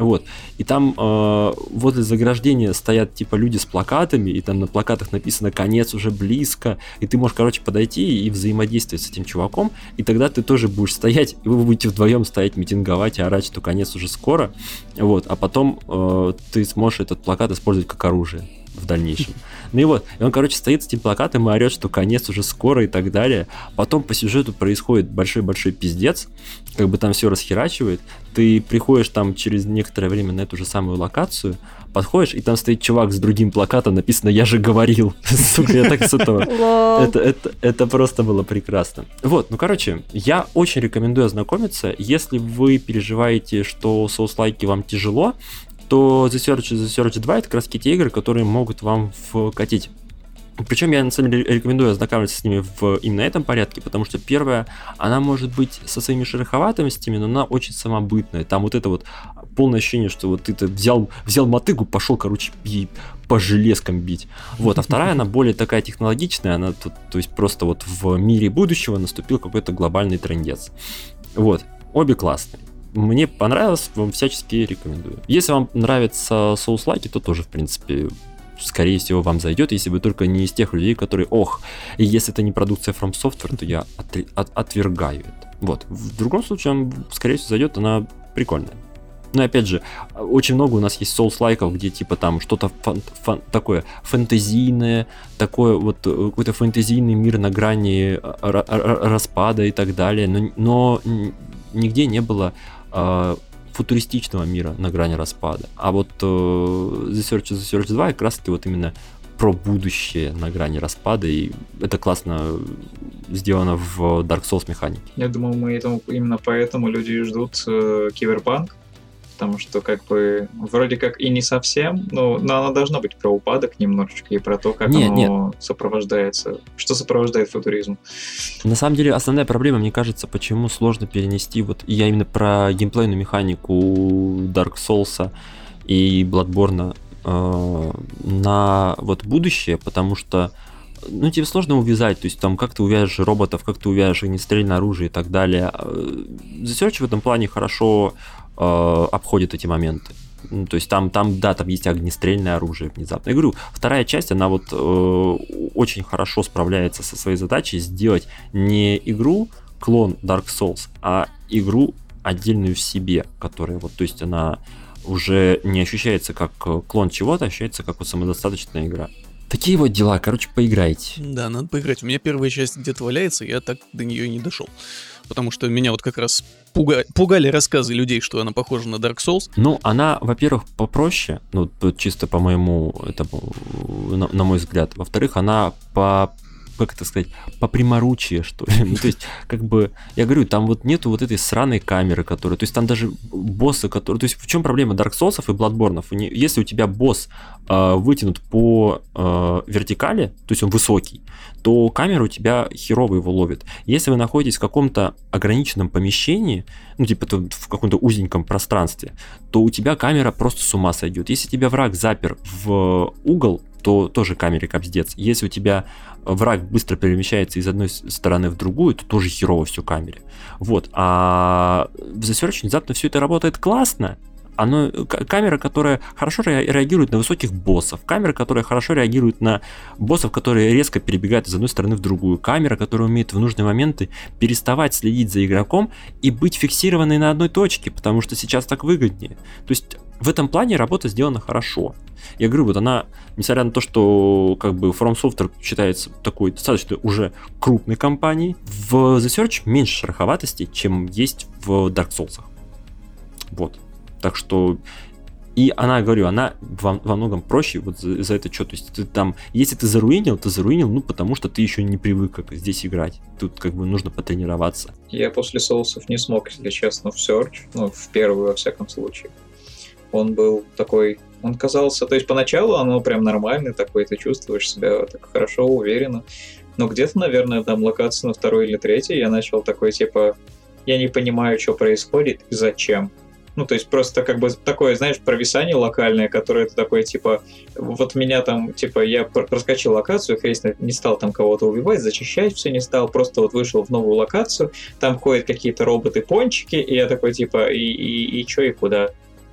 Вот. И там э, возле заграждения стоят типа люди с плакатами, и там на плакатах написано «Конец уже близко», и ты можешь, короче, подойти и взаимодействовать с этим чуваком, и тогда ты тоже будешь стоять, и вы будете вдвоем стоять, митинговать и орать, что конец уже скоро, вот, а потом э, ты сможешь этот плакат использовать как оружие в дальнейшем. Ну и вот, и он, короче, стоит с этим плакатом и орет, что конец уже скоро и так далее. Потом по сюжету происходит большой-большой пиздец, как бы там все расхерачивает. Ты приходишь там через некоторое время на эту же самую локацию, подходишь, и там стоит чувак с другим плакатом, написано «Я же говорил». Сука, я так с этого Лол. это, это, это просто было прекрасно. Вот, ну короче, я очень рекомендую ознакомиться. Если вы переживаете, что соус-лайки вам тяжело, то The Search и The Search 2 это как раз те игры, которые могут вам вкатить. Причем я на самом деле рекомендую ознакомиться с ними в именно этом порядке, потому что первая, она может быть со своими шероховатостями, но она очень самобытная. Там вот это вот полное ощущение, что вот ты -то взял, взял мотыгу, пошел, короче, и по железкам бить. Вот, а вторая, она более такая технологичная, она тут, то есть просто вот в мире будущего наступил какой-то глобальный трендец. Вот, обе классные. Мне понравилось, вам всячески рекомендую. Если вам нравятся соус-лайки, то тоже, в принципе, скорее всего, вам зайдет, если вы только не из тех людей, которые, ох, если это не продукция From Software, то я отри- от- отвергаю это. Вот. В другом случае, он, скорее всего, зайдет, она прикольная. Но опять же, очень много у нас есть соус-лайков, где типа там что-то фан- фан- такое фэнтезийное, такое вот э, какой-то фэнтезийный мир на грани э, ра- ра- распада и так далее, но, но нигде не было футуристичного мира на грани распада. А вот э, The Search The Search 2 как раз таки вот именно про будущее на грани распада, и это классно сделано в Dark Souls механике. Я думал, мы этому, именно поэтому люди ждут э, потому что как бы вроде как и не совсем, но, но оно должно быть про упадок немножечко и про то, как Нет, оно сопровождается, что сопровождает футуризм. На самом деле, основная проблема, мне кажется, почему сложно перенести, вот я именно про геймплейную механику Dark Souls и Bloodborne э, на вот будущее, потому что ну, тебе сложно увязать, то есть там как ты увяжешь роботов, как ты увяжешь огнестрельное оружие и так далее. Э, The Search в этом плане хорошо э, обходит эти моменты. Ну, то есть там, там, да, там есть огнестрельное оружие внезапно. Я говорю, вторая часть, она вот э, очень хорошо справляется со своей задачей сделать не игру клон Dark Souls, а игру отдельную в себе, которая вот, то есть она уже не ощущается как э, клон чего-то, а ощущается как вот самодостаточная игра. Такие вот дела, короче, поиграйте. Да, надо поиграть. У меня первая часть где-то валяется, я так до нее и не дошел. Потому что меня вот как раз пуга- пугали рассказы людей, что она похожа на Dark Souls. Ну, она, во-первых, попроще, ну, чисто по моему, это, на, на мой взгляд. Во-вторых, она по как это сказать, по приморучье, что ли. Ну, то есть, как бы, я говорю, там вот нету вот этой сраной камеры, которая, то есть там даже боссы, которые, то есть в чем проблема Dark Souls и Bloodborne? Если у тебя босс э, вытянут по э, вертикали, то есть он высокий, то камера у тебя херово его ловит. Если вы находитесь в каком-то ограниченном помещении, ну, типа в каком-то узеньком пространстве, то у тебя камера просто с ума сойдет. Если тебя враг запер в угол, то тоже камере капздец. Если у тебя враг быстро перемещается из одной стороны в другую, то тоже херово все камере. Вот. А в The Search внезапно все это работает классно, оно, камера, которая хорошо реагирует на высоких боссов, камера, которая хорошо реагирует на боссов, которые резко перебегают из одной стороны в другую, камера, которая умеет в нужные моменты переставать следить за игроком и быть фиксированной на одной точке, потому что сейчас так выгоднее. То есть в этом плане работа сделана хорошо. Я говорю, вот она, несмотря на то, что как бы From Software считается такой достаточно уже крупной компанией, в The Search меньше шероховатостей, чем есть в Dark Souls. Вот. Так что и она, говорю, она во, во многом проще вот за, за это что. То есть ты там, если ты заруинил, ты заруинил, ну, потому что ты еще не привык как здесь играть. Тут как бы нужно потренироваться. Я после соусов не смог, если честно, в Search, ну, в первую, во всяком случае. Он был такой, он казался, то есть поначалу оно прям нормальный такой, ты чувствуешь себя так хорошо, уверенно. Но где-то, наверное, там локация на второй или третьей я начал такой, типа, я не понимаю, что происходит и зачем. Ну, то есть просто как бы такое, знаешь, провисание локальное, которое ты такой, типа, вот меня там, типа, я проскочил локацию, естественно, не стал там кого-то убивать, зачищать все не стал, просто вот вышел в новую локацию, там ходят какие-то роботы-пончики, и я такой, типа, и, и, и чё, и куда?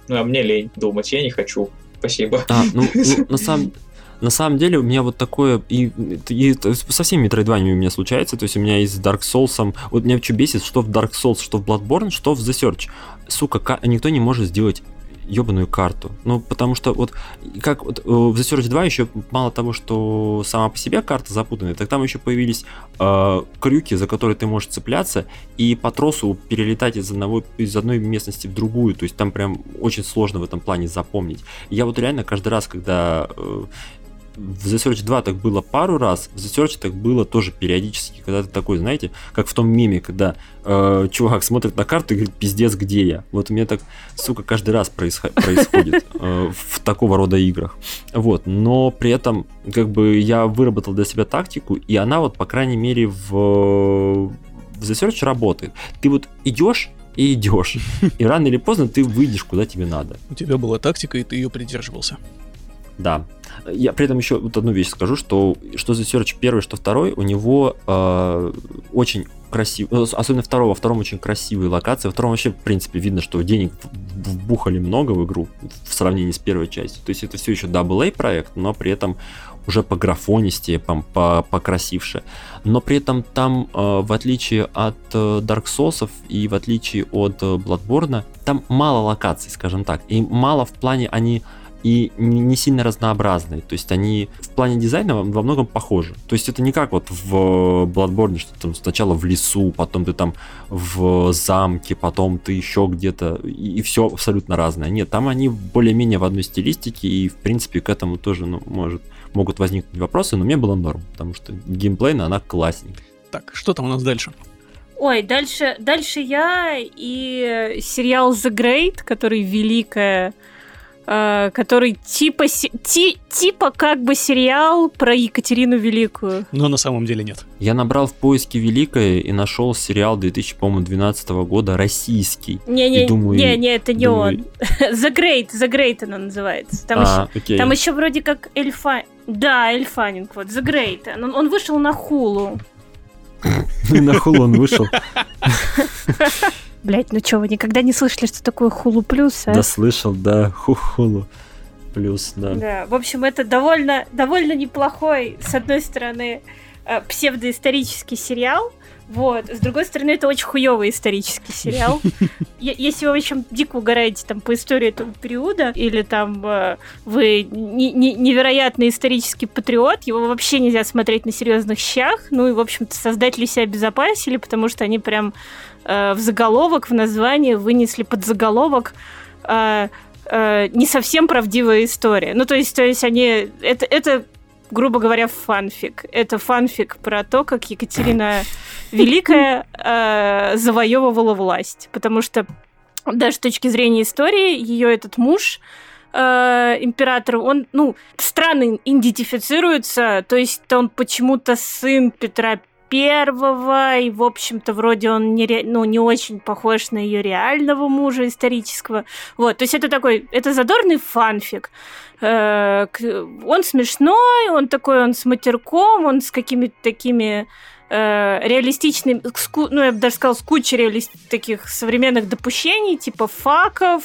Ну, а мне лень думать, я не хочу. Спасибо. А, ну, ну на самом на самом деле у меня вот такое, и, и со всеми метроидваниями у меня случается, то есть у меня и с Dark Souls, вот меня что бесит, что в Dark Souls, что в Bloodborne, что в The Search. Сука, никто не может сделать ебаную карту. Ну, потому что вот как вот, э, в The Search 2 еще мало того, что сама по себе карта запутанная, так там еще появились э, крюки, за которые ты можешь цепляться и по тросу перелетать из, одного, из одной местности в другую. То есть там прям очень сложно в этом плане запомнить. я вот реально каждый раз, когда э, в The Search 2 так было пару раз, в The Search так было тоже периодически, когда ты такой, знаете, как в том меме, когда э, чувак смотрит на карту и говорит, пиздец, где я? Вот у меня так, сука, каждый раз происход- происходит э, в такого рода играх. Вот, но при этом, как бы, я выработал для себя тактику, и она вот, по крайней мере, в, в The Search работает. Ты вот идешь, и идешь. И рано или поздно ты выйдешь, куда тебе надо. У тебя была тактика, и ты ее придерживался. Да. Я при этом еще вот одну вещь скажу, что что за Search первый, что второй, у него э, очень красивый, э, особенно второго, во втором очень красивые локации, во втором вообще, в принципе, видно, что денег вбухали много в игру в сравнении с первой частью. То есть это все еще AA проект, но при этом уже по графонисти, по, по, покрасивше. Но при этом там, э, в отличие от э, Dark Souls и в отличие от э, Bloodborne, там мало локаций, скажем так. И мало в плане они и не сильно разнообразные. То есть они в плане дизайна во многом похожи. То есть это не как вот в Bloodborne, что там сначала в лесу, потом ты там в замке, потом ты еще где-то, и, и все абсолютно разное. Нет, там они более-менее в одной стилистике, и в принципе к этому тоже ну, может, могут возникнуть вопросы, но мне было норм, потому что геймплейно она классненькая. Так, что там у нас дальше? Ой, дальше, дальше я и сериал The Great, который великая Э, который типа, ти, типа как бы сериал про Екатерину Великую. Но на самом деле нет. Я набрал в поиске Великое и нашел сериал 2012 года российский. Не-не, не, не, это не думаю... он. The Great, The Great она называется. Там, а, еще, окей. там еще вроде как Эльфа... Да, Эльфанинг, вот, The Great. Он, он вышел на Хулу. На Хулу он вышел. Блять, ну что, вы никогда не слышали, что такое хулу плюс, а? Да слышал, да, хулу плюс, да. Да, в общем, это довольно, довольно неплохой, с одной стороны, э, псевдоисторический сериал, вот. С другой стороны, это очень хуёвый исторический сериал. Если вы, в общем, дико угораете там по истории этого периода, или там э, вы невероятный исторический патриот, его вообще нельзя смотреть на серьезных щах. Ну и, в общем-то, создатели себя обезопасили, потому что они прям э, в заголовок, в название вынесли под заголовок э, э, не совсем правдивая история. Ну, то есть, то есть они... Это, это грубо говоря, фанфик. Это фанфик про то, как Екатерина Великая э, завоевывала власть. Потому что даже с точки зрения истории, ее этот муж э, император, он, ну, странно идентифицируется, то есть он почему-то сын Петра первого, и, в общем-то, вроде он не, ре... ну, не очень похож на ее реального мужа исторического. Вот, то есть это такой, это задорный фанфик. Э, он смешной, он такой, он с матерком, он с какими-то такими э, реалистичными, ну, я бы даже сказала, с кучей реалист... таких современных допущений, типа факов,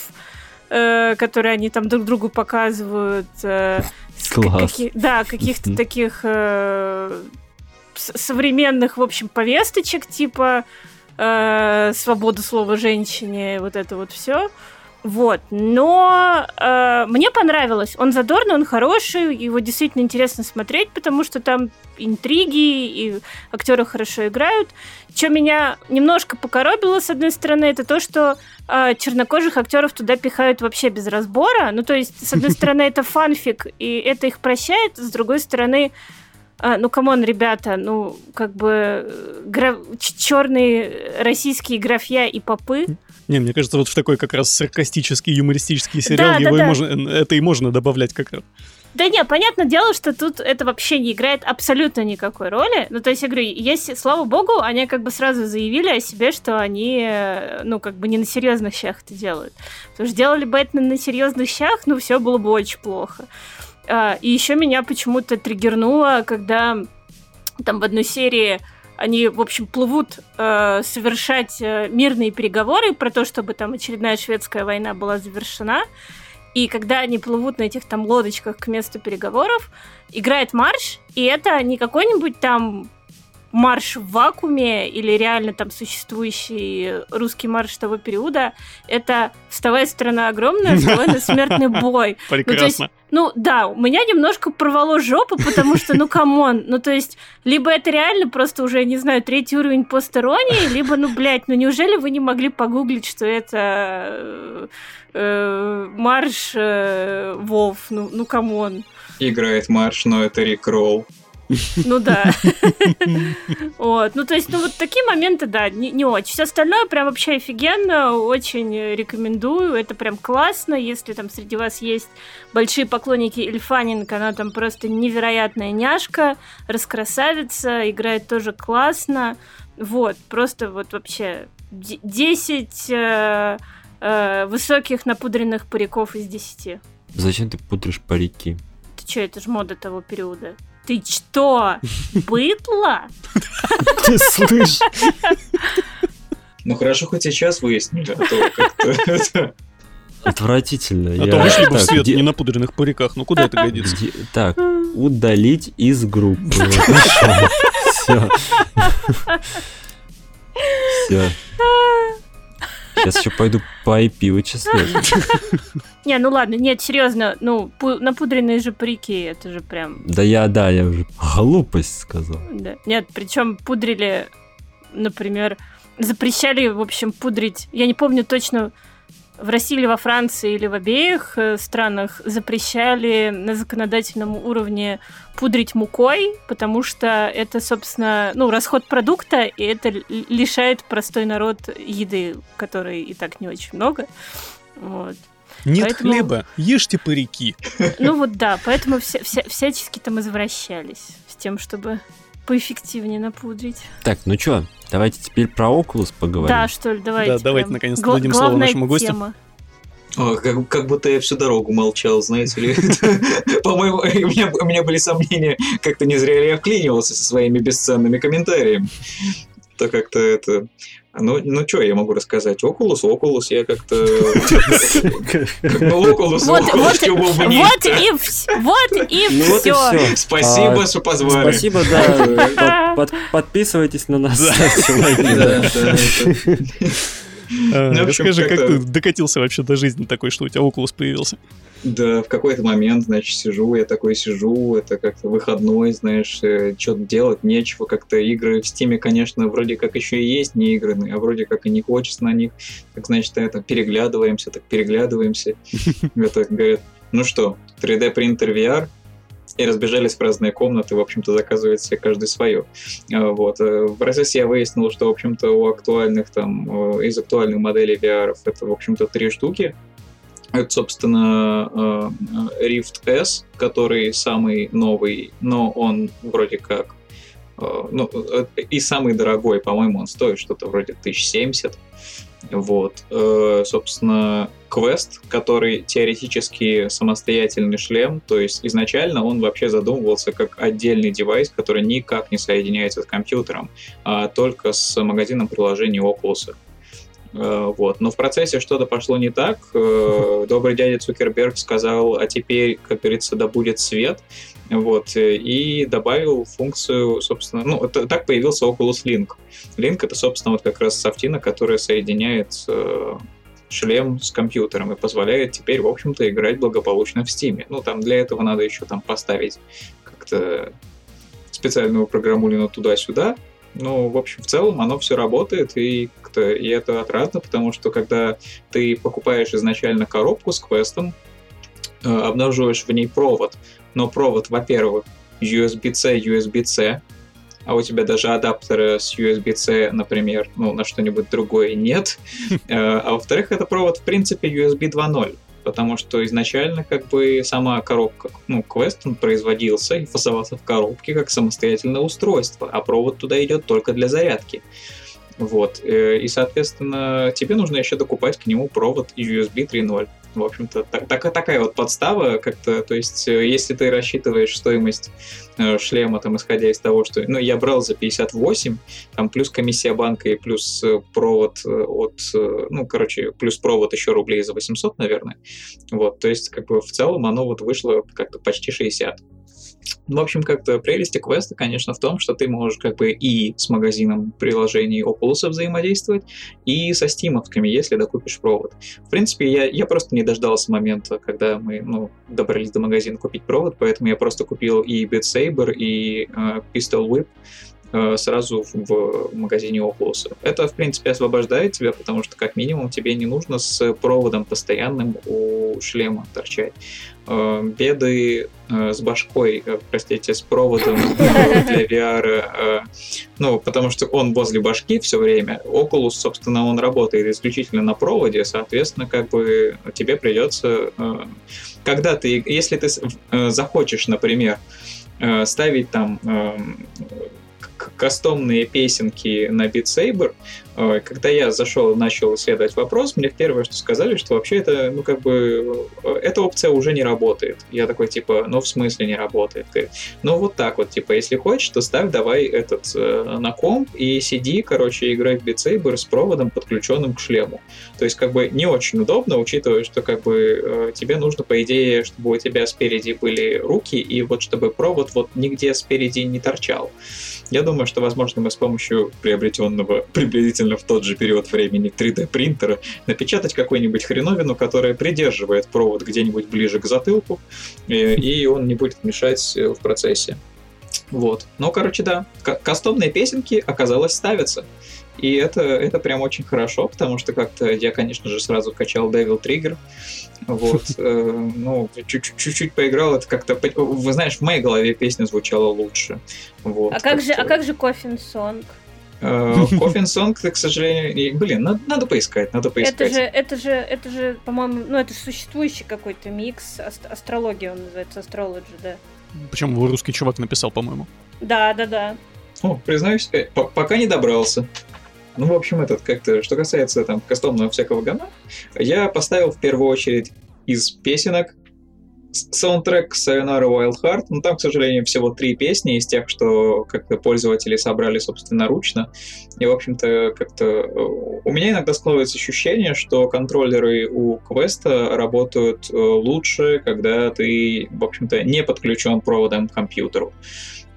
э, которые они там друг другу показывают. Класс. Каких, да, каких-то таких современных, в общем, повесточек, типа э, свобода слова женщине, вот это вот все. Вот, но э, мне понравилось. Он задорный, он хороший, его действительно интересно смотреть, потому что там интриги и актеры хорошо играют. Что меня немножко покоробило, с одной стороны, это то, что э, чернокожих актеров туда пихают вообще без разбора. Ну, то есть, с одной стороны, это фанфик, и это их прощает, с другой стороны, а, ну, come on, ребята, ну, как бы гра... черные российские графья и попы. Не, мне кажется, вот в такой как раз саркастический, юмористический сериал Да, его да, и да. можно, это и можно добавлять как раз. Да не, понятное дело, что тут это вообще не играет абсолютно никакой роли. Ну, то есть, я говорю, есть, слава богу, они как бы сразу заявили о себе, что они, э, ну, как бы не на серьезных щах это делают. Потому что делали бы это на серьезных щах, ну, все было бы очень плохо. А, и еще меня почему-то триггернуло, когда там в одной серии они, в общем, плывут э, совершать э, мирные переговоры про то, чтобы там очередная шведская война была завершена. И когда они плывут на этих там лодочках к месту переговоров, играет марш, и это не какой-нибудь там марш в вакууме или реально там существующий русский марш того периода, это «Вставай, страна огромная, вставай на смертный бой». Прекрасно. Ну, да, у меня немножко порвало жопу, потому что, ну, come on, ну, то есть, либо это реально просто уже, не знаю, третий уровень постиронии, либо, ну, блядь, ну, неужели вы не могли погуглить, что это э, э, марш э, Вов, ну, ну, come on. Играет марш, но это Rickroll. Ну да. Вот. Ну, то есть, ну, вот такие моменты, да, не, не очень. Все остальное прям вообще офигенно, очень рекомендую. Это прям классно. Если там среди вас есть большие поклонники Ильфанинг, она там просто невероятная няшка, раскрасавица, играет тоже классно. Вот, просто вот вообще 10 э, э, высоких напудренных париков из 10. Зачем ты пудришь парики? Ты что, это же мода того периода. Ты что, быдло? Ты слышишь? Ну хорошо, хоть сейчас выяснили, а то как-то... Отвратительно. А Я- то вышли бы в свет где- не на пудренных париках. Ну куда это годится? где- Так, удалить из группы. Все. Все. Сейчас еще пойду по IP вычислять. Не, ну ладно, нет, серьезно, ну, пу- напудренные же парики, это же прям... Да я, да, я уже глупость сказал. Да. Нет, причем пудрили, например, запрещали, в общем, пудрить. Я не помню точно, в России или во Франции или в обеих э, странах запрещали на законодательном уровне пудрить мукой, потому что это, собственно, ну, расход продукта, и это лишает простой народ еды, которой и так не очень много. Вот. Нет Поэтому- хлеба, ешьте парики. Ну вот да, поэтому вся, вся- всячески там извращались с тем, чтобы поэффективнее напудрить. Так, ну чё, давайте теперь про Oculus поговорим. Да, что ли, давайте. Да, давайте прям. наконец-то Гла- дадим слово главная нашему гостю. тема. О, как, как будто я всю дорогу молчал, знаете ли. По-моему, у меня, у меня были сомнения, как-то не зря ли я вклинивался со своими бесценными комментариями. То как-то это... Ну, ну что я могу рассказать? Окулус, Окулус, я как-то... Ну, Окулус, Окулус, чего бы вот не- и, вс- вот и Ну вот и все. Спасибо, что позвали. Спасибо, да. Под- под- Подписывайтесь на нас. А, Ну, Расскажи, как ты докатился вообще до жизни такой, что у тебя Oculus появился? Да, в какой-то момент, значит, сижу, я такой сижу, это как-то выходной, знаешь, что-то делать нечего, как-то игры в Стиме, конечно, вроде как еще и есть не играны, а вроде как и не хочется на них. Так, значит, это, переглядываемся, так переглядываемся. Это говорят, ну что, 3D принтер VR? И разбежались в разные комнаты, в общем-то, заказывать себе каждый свое. Вот. В процессе я выяснил, что, в общем-то, у актуальных там, из актуальных моделей VR это, в общем-то, три штуки. Это, собственно, Rift S, который самый новый, но он вроде как ну, и самый дорогой, по-моему, он стоит что-то вроде 1070. Вот. Э, собственно, Quest, который теоретически самостоятельный шлем, то есть изначально он вообще задумывался как отдельный девайс, который никак не соединяется с компьютером, а только с магазином приложений Oculus. Э, вот. Но в процессе что-то пошло не так. Э, добрый дядя Цукерберг сказал, а теперь, как говорится, да будет свет. Вот, и добавил функцию, собственно, ну, это, так появился Oculus Link. Link это, собственно, вот как раз софтина, которая соединяет э, шлем с компьютером и позволяет теперь, в общем-то, играть благополучно в Steam. Ну, там для этого надо еще там поставить как-то специальную программулину туда-сюда, ну, в общем, в целом оно все работает, и, и это отрадно, потому что когда ты покупаешь изначально коробку с квестом, э, обнаруживаешь в ней провод, но провод, во-первых, USB-C, USB-C, а у тебя даже адаптера с USB-C, например, ну, на что-нибудь другое нет. Э, а во-вторых, это провод, в принципе, USB 2.0 потому что изначально как бы сама коробка, ну, Quest, он производился и фасовался в коробке как самостоятельное устройство, а провод туда идет только для зарядки. Вот. Э, и, соответственно, тебе нужно еще докупать к нему провод USB 3.0. В общем-то, так, так, такая вот подстава как-то, то есть, э, если ты рассчитываешь стоимость э, шлема, там, исходя из того, что, ну, я брал за 58, там, плюс комиссия банка и плюс провод от, ну, короче, плюс провод еще рублей за 800, наверное, вот, то есть, как бы, в целом оно вот вышло как-то почти 60. Ну, в общем, как-то прелесть квеста, конечно, в том, что ты можешь как бы и с магазином приложений Oculus взаимодействовать, и со стимовками, если докупишь провод. В принципе, я, я просто не дождался момента, когда мы ну, добрались до магазина купить провод, поэтому я просто купил и Beat Saber, и э, Pistol Whip, Э, сразу в магазине Oculus. Это, в принципе, освобождает тебя, потому что, как минимум, тебе не нужно с проводом постоянным у шлема торчать. Э, беды э, с башкой, простите, с проводом для VR, ну, потому что он возле башки все время. Oculus, собственно, он работает исключительно на проводе, соответственно, как бы тебе придется, когда ты, если ты захочешь, например, ставить там эм, кастомные песенки на Beat Saber, когда я зашел, начал исследовать вопрос, мне первое, что сказали, что вообще это, ну, как бы, э, эта опция уже не работает. Я такой, типа, ну, в смысле не работает? Ну, вот так вот, типа, если хочешь, то ставь давай этот э, на комп и сиди, короче, играй в Beat Saber с проводом, подключенным к шлему. То есть, как бы, не очень удобно, учитывая, что, как бы, э, тебе нужно, по идее, чтобы у тебя спереди были руки, и вот чтобы провод вот нигде спереди не торчал. Я думаю, что, возможно, мы с помощью приобретенного приблизительно в тот же период времени 3D принтера напечатать какую-нибудь хреновину, которая придерживает провод где-нибудь ближе к затылку, и, и он не будет мешать э, в процессе. Вот. Ну, короче, да. Кастомные песенки, оказалось, ставятся. И это, это прям очень хорошо, потому что как-то я, конечно же, сразу качал Devil Trigger. Вот. Э, ну, чуть-чуть поиграл, это как-то... Вы знаешь, в моей голове песня звучала лучше. Вот, а как же, а как же Coffin Song? Coffin Song, к сожалению, блин, надо, надо поискать, надо поискать. Это же, это же, это же, по-моему, ну это существующий какой-то микс, астрология он называется, астрологи, да. Причем его русский чувак написал, по-моему. Да, да, да. О, признаюсь, э, пока не добрался. Ну, в общем, этот как-то, что касается там кастомного всякого гана, я поставил в первую очередь из песенок саундтрек Sayonara Wild Heart, ну там, к сожалению, всего три песни из тех, что как-то пользователи собрали собственноручно. И, в общем-то, как-то э, у меня иногда складывается ощущение, что контроллеры у квеста работают э, лучше, когда ты, в общем-то, не подключен проводом к компьютеру.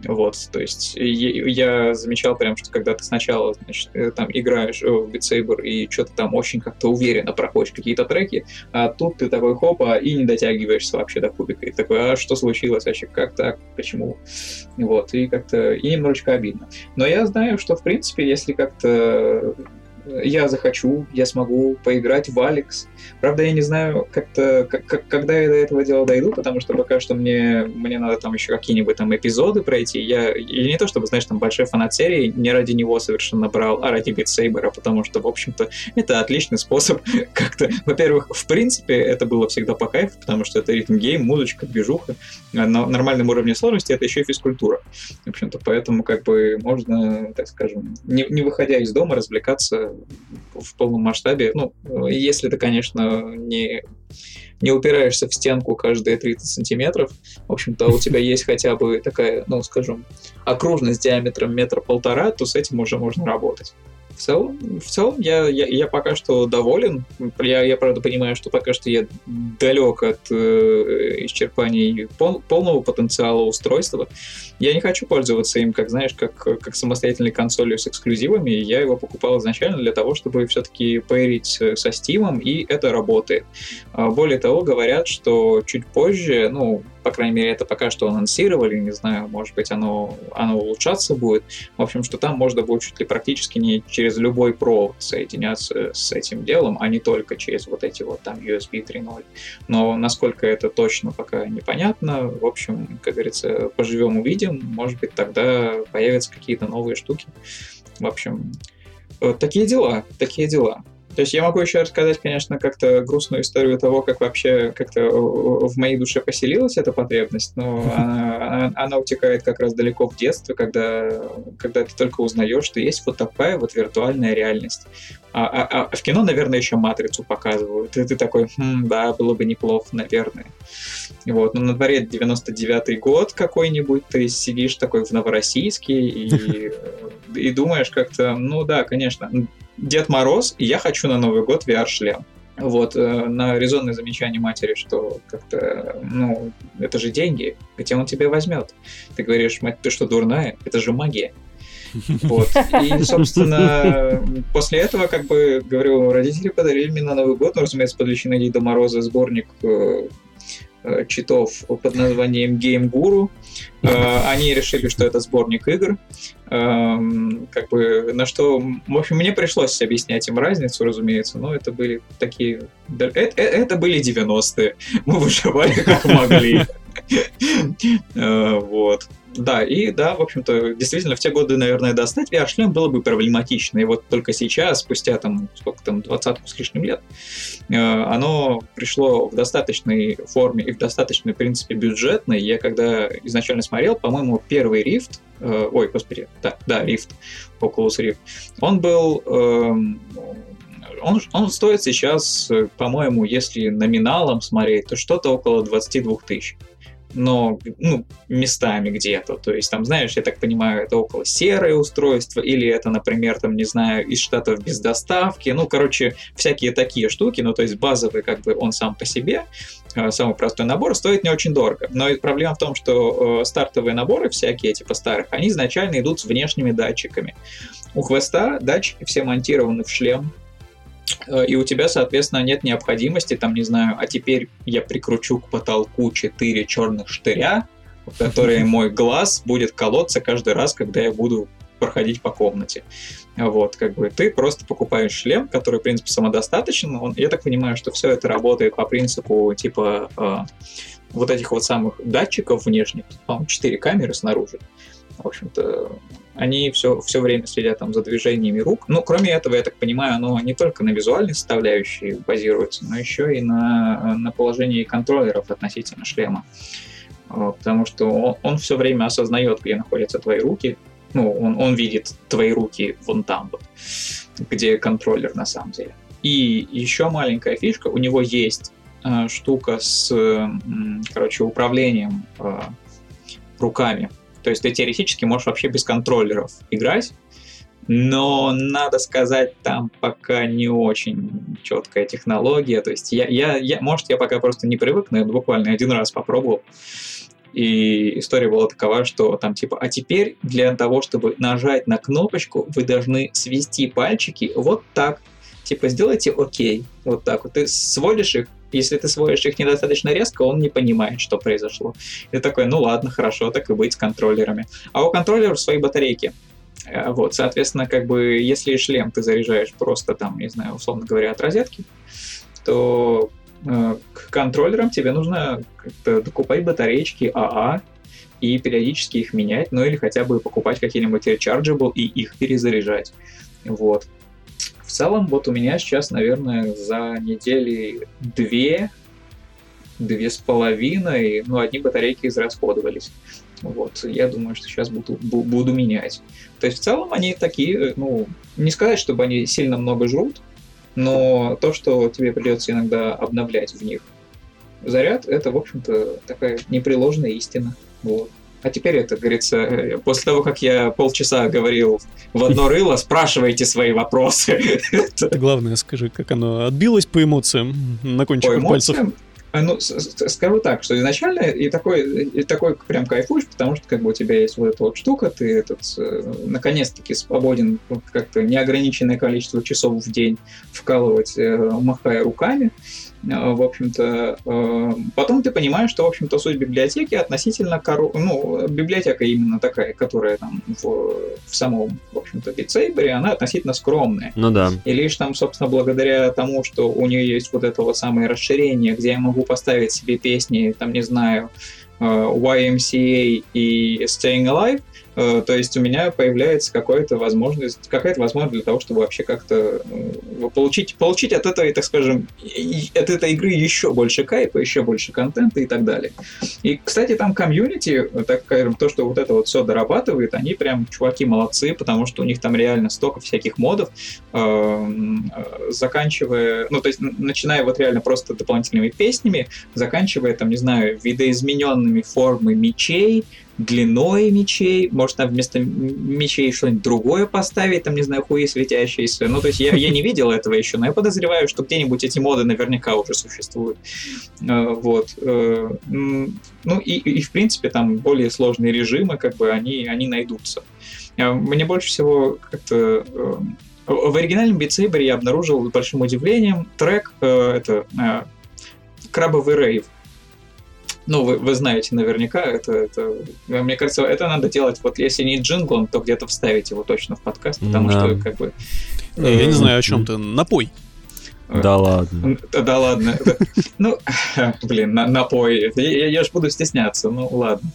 Вот, то есть я замечал прям, что когда ты сначала, значит, э, там играешь в Beat Saber и что-то там очень как-то уверенно проходишь какие-то треки, а тут ты такой хопа и не дотягиваешься вообще до кубика. И такой, а что случилось вообще, как так, почему? Вот, и как-то, и немножечко обидно. Но я знаю, что, в принципе, если как-то я захочу, я смогу поиграть в Alyx. Правда, я не знаю, как-то, как, когда я до этого дела дойду, потому что пока что мне, мне надо там еще какие-нибудь там эпизоды пройти. Я, я не то чтобы, знаешь, там большой фанат серии, не ради него совершенно брал, а ради Beat Saber а, потому что, в общем-то, это отличный способ как-то... Во-первых, в принципе, это было всегда по кайфу, потому что это rhythm game, музычка, движуха. На нормальном уровне сложности это еще и физкультура. В общем-то, поэтому как бы можно, так скажем, не, не выходя из дома, развлекаться в полном масштабе. Ну, если ты, конечно, не, не упираешься в стенку каждые 30 сантиметров, в общем-то, у тебя есть хотя бы такая, ну, скажем, окружность диаметром метра полтора, то с этим уже можно работать в целом, в целом я, я, я пока что доволен. Я, я, правда, понимаю, что пока что я далек от э, исчерпания пол, полного потенциала устройства. Я не хочу пользоваться им, как, знаешь, как, как самостоятельной консолью с эксклюзивами. Я его покупал изначально для того, чтобы все-таки пэрить со Steam, и это работает. А, более того, говорят, что чуть позже, ну, по крайней мере, это пока что анонсировали, не знаю, может быть, оно, оно улучшаться будет. В общем, что там можно будет чуть ли практически не через любой провод соединяться с этим делом, а не только через вот эти вот там USB 3.0. Но насколько это точно пока непонятно. В общем, как говорится, поживем увидим. Может быть, тогда появятся какие-то новые штуки. В общем, такие дела, такие дела. То есть я могу еще рассказать, конечно, как-то грустную историю того, как вообще как-то в моей душе поселилась эта потребность, но она, она, утекает как раз далеко в детстве, когда, когда ты только узнаешь, что есть вот такая вот виртуальная реальность. А, а, а в кино, наверное, еще «Матрицу» показывают, и ты такой, хм, да, было бы неплохо, наверное. Вот, но на дворе 99-й год какой-нибудь, ты сидишь такой в Новороссийске и, и думаешь как-то, ну да, конечно, Дед Мороз, и я хочу на Новый год VR-шлем. Вот, э, на резонное замечание матери, что как-то, ну, это же деньги, где он тебе возьмет? Ты говоришь, мать, ты что, дурная? Это же магия. Вот. И, собственно, после этого, как бы, говорю, родители подарили мне на Новый год, ну, разумеется, под личиной Деда Мороза сборник э, Э, читов под названием Game Guru. Э, они решили, что это сборник игр. Эм, как бы на что, в общем, мне пришлось объяснять им разницу, разумеется, но это были такие... Это, э, это были 90-е. Мы выживали как могли. Вот. Да, и да, в общем-то, действительно, в те годы, наверное, достать VR-шлем было бы проблематично. И вот только сейчас, спустя там, сколько там, двадцатку с лишним лет, э, оно пришло в достаточной форме и в достаточной, в принципе, бюджетной. Я когда изначально смотрел, по-моему, первый рифт, э, ой, господи, да, да, рифт, Oculus Rift, он был... Э, он, он стоит сейчас, по-моему, если номиналом смотреть, то что-то около 22 тысяч но ну, местами где-то. То есть там, знаешь, я так понимаю, это около серое устройство, или это, например, там, не знаю, из штатов без доставки. Ну, короче, всякие такие штуки. Ну, то есть базовый, как бы, он сам по себе, э, самый простой набор, стоит не очень дорого. Но проблема в том, что э, стартовые наборы всякие, типа старых, они изначально идут с внешними датчиками. У хвоста датчики все монтированы в шлем, и у тебя, соответственно, нет необходимости, там, не знаю, а теперь я прикручу к потолку 4 черных штыря, в которые мой глаз будет колоться каждый раз, когда я буду проходить по комнате. Вот, как бы ты просто покупаешь шлем, который, в принципе, самодостаточен. Он, я так понимаю, что все это работает по принципу, типа, э, вот этих вот самых датчиков внешних, по-моему, 4 камеры снаружи. В общем-то, они все, все время следят там за движениями рук. Ну, кроме этого, я так понимаю, оно не только на визуальной составляющей базируется, но еще и на, на положении контроллеров относительно шлема. Потому что он, он все время осознает, где находятся твои руки. Ну, он, он видит твои руки вон там вот, где контроллер на самом деле. И еще маленькая фишка, у него есть э, штука с, э, короче, управлением э, руками то есть ты теоретически можешь вообще без контроллеров играть, но надо сказать, там пока не очень четкая технология. То есть я, я, я, может, я пока просто не привык, но я буквально один раз попробовал. И история была такова, что там типа, а теперь для того, чтобы нажать на кнопочку, вы должны свести пальчики вот так. Типа, сделайте окей. Вот так вот. Ты сводишь их если ты сводишь их недостаточно резко, он не понимает, что произошло. И такой, ну ладно, хорошо, так и быть с контроллерами. А у контроллеров свои батарейки. Э, вот, соответственно, как бы, если шлем ты заряжаешь просто там, не знаю, условно говоря, от розетки, то э, к контроллерам тебе нужно как-то докупать батареечки АА и периодически их менять, ну или хотя бы покупать какие-нибудь rechargeable и их перезаряжать. Вот. Целом, вот у меня сейчас, наверное, за недели две, две с половиной, ну, одни батарейки израсходовались. Вот, я думаю, что сейчас буду, буду менять. То есть в целом они такие, ну, не сказать, чтобы они сильно много жрут, но то, что тебе придется иногда обновлять в них заряд, это, в общем-то, такая непреложная истина. Вот. А теперь это, говорится, э, после того, как я полчаса говорил в одно рыло, спрашивайте свои вопросы. Главное, скажи, как оно отбилось по эмоциям на кончиках пальцев? А, ну, скажу так, что изначально и такой, и такой прям кайфуешь, потому что как бы у тебя есть вот эта вот штука, ты этот, э, наконец-таки свободен как-то неограниченное количество часов в день вкалывать, э, махая руками, Э, в общем-то. Э, потом ты понимаешь, что, в общем-то, суть библиотеки относительно, кору... ну, библиотека именно такая, которая там в, в самом, в общем-то, битсейбере, она относительно скромная. Ну да. И лишь там, собственно, благодаря тому, что у нее есть вот это вот самое расширение, где я могу поставить себе песни, там, не знаю, э, YMCA и Staying Alive, то есть у меня появляется какая-то возможность, какая-то возможность для того, чтобы вообще как-то э, получить, получить от этой, так скажем, от этой игры еще больше кайфа, еще больше контента и так далее. И, кстати, там комьюнити, так скажем, то, что вот это вот все дорабатывает, они прям чуваки молодцы, потому что у них там реально столько всяких модов, э, заканчивая, ну, то есть начиная вот реально просто дополнительными песнями, заканчивая там, не знаю, видоизмененными формы мечей, длиной мечей, может там вместо мечей что-нибудь другое поставить, там, не знаю, хуи светящиеся. Ну, то есть я, я не видел этого еще, но я подозреваю, что где-нибудь эти моды наверняка уже существуют. Э, вот. Э, ну и, и, в принципе, там более сложные режимы, как бы, они, они найдутся. Э, мне больше всего как-то в оригинальном битсейбере я обнаружил с большим удивлением трек, это крабовый рейв. Ну, вы, вы знаете наверняка, это, это, мне кажется, это надо делать, вот если не джинглом, то где-то вставить его точно в подкаст, потому да. что как бы... Я не э, знаю, о чем ты. Напой. Да ладно. Да ладно. Ну, блин, напой. Я, я же буду стесняться, ну ладно.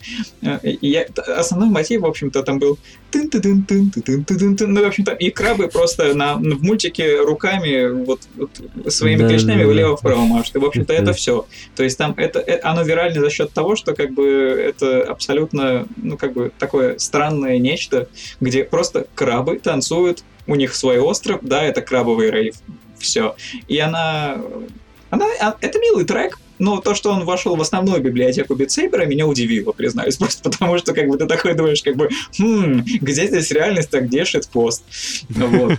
Я, основной мотив, в общем-то, там был тын ты тын тын ты тын ты тын тын Ну, в общем-то, и крабы просто на, в мультике руками вот, вот своими да, клешнями влево-вправо машут. И, в общем-то, это все. То есть там это, э, оно вирально за счет того, что как бы это абсолютно, ну, как бы такое странное нечто, где просто крабы танцуют у них свой остров, да, это крабовый рейв все. И она... она а, это милый трек, но то, что он вошел в основную библиотеку битсейбера, меня удивило, признаюсь, просто потому что как бы ты такой думаешь, как бы, хм, где здесь реальность, а где шитпост? Вот.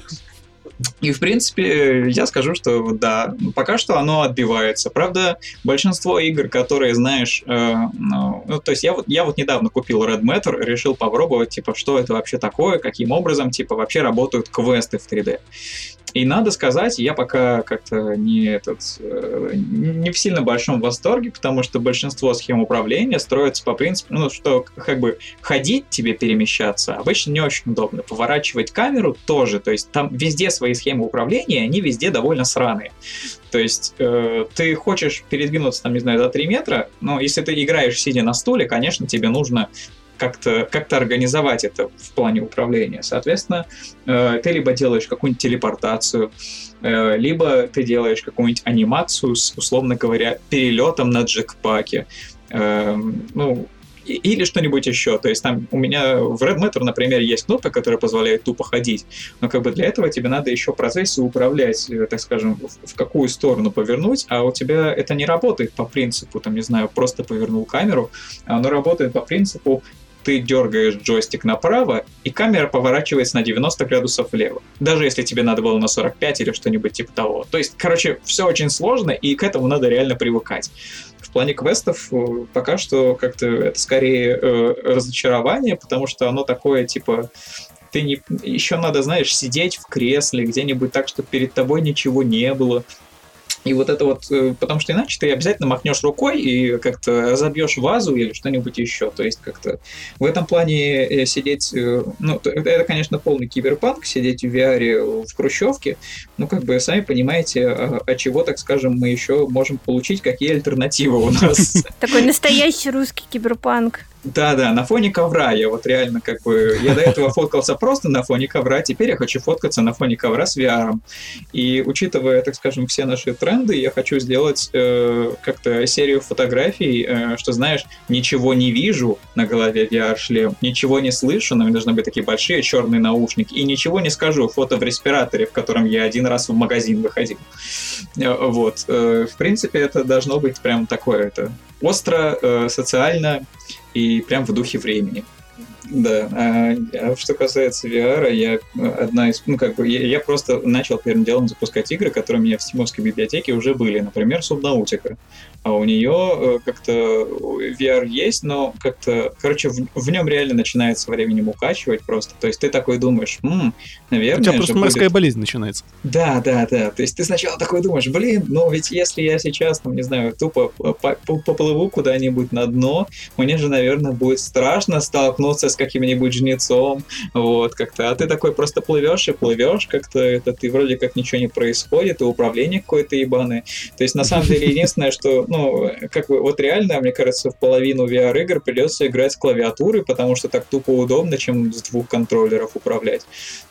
И, в принципе, я скажу, что да, пока что оно отбивается. Правда, большинство игр, которые, знаешь, э, ну, ну, то есть я вот, я вот недавно купил Red Matter, решил попробовать, типа, что это вообще такое, каким образом, типа, вообще работают квесты в 3D. И надо сказать, я пока как-то не, этот, э, не в сильно большом восторге, потому что большинство схем управления строятся по принципу, ну, что как бы ходить тебе перемещаться обычно не очень удобно. Поворачивать камеру тоже, то есть там везде свои схемы управления, они везде довольно сраные. То есть э, ты хочешь передвинуться, там, не знаю, за 3 метра, но если ты играешь сидя на стуле, конечно, тебе нужно как-то как организовать это в плане управления. Соответственно, э, ты либо делаешь какую-нибудь телепортацию, э, либо ты делаешь какую-нибудь анимацию с, условно говоря, перелетом на джекпаке. Э, ну, или что-нибудь еще. То есть там у меня в Red Matter, например, есть кнопка, которая позволяет тупо ходить, но как бы для этого тебе надо еще в процессе управлять, э, так скажем, в, в какую сторону повернуть, а у тебя это не работает по принципу, там, не знаю, просто повернул камеру, а оно работает по принципу ты дергаешь джойстик направо, и камера поворачивается на 90 градусов влево. Даже если тебе надо было на 45 или что-нибудь типа того. То есть, короче, все очень сложно, и к этому надо реально привыкать. В плане квестов э, пока что как-то это скорее э, разочарование, потому что оно такое, типа, ты не... Еще надо, знаешь, сидеть в кресле где-нибудь так, чтобы перед тобой ничего не было И вот это вот, э, потому что иначе ты обязательно махнешь рукой и как-то разобьешь вазу или что-нибудь еще. То есть как-то в этом плане э, сидеть, э, ну, это, конечно, полный киберпанк, сидеть в VR в Хрущевке. Ну, как бы, сами понимаете, от а, а чего, так скажем, мы еще можем получить, какие альтернативы у нас. Такой настоящий русский киберпанк. Да, да, на фоне ковра я вот реально как бы... Я до этого фоткался просто на фоне ковра, теперь я хочу фоткаться на фоне ковра с VR. И учитывая, так скажем, все наши тренды, я хочу сделать э, как-то серию фотографий, э, что, знаешь, ничего не вижу на голове VR-шлем, ничего не слышу, но мне должны быть такие большие черные наушники, и ничего не скажу, фото в респираторе, в котором я один раз в магазин выходил. Э, вот. Э, в принципе, это должно быть прям такое, это остро, э, социально, и прям в духе времени. Да, а, а что касается VR, я одна из, ну как бы, я, я просто начал первым делом запускать игры, которые у меня в стимовской библиотеке уже были, например, Субнаутика а у нее э, как-то VR есть, но как-то, короче, в, в нем реально начинает со временем укачивать просто. То есть ты такой думаешь, м, наверное... У тебя просто будет... морская болезнь начинается. Да, да, да. То есть ты сначала такой думаешь, блин, ну ведь если я сейчас, там, не знаю, тупо поплыву куда-нибудь на дно, мне же, наверное, будет страшно столкнуться с каким-нибудь жнецом, вот, как-то. А ты такой просто плывешь и плывешь, как-то это ты вроде как ничего не происходит, и управление какое-то ебаное. То есть, на самом деле, единственное, что ну, как бы, вот реально, мне кажется, в половину VR-игр придется играть с клавиатуры, потому что так тупо удобно, чем с двух контроллеров управлять.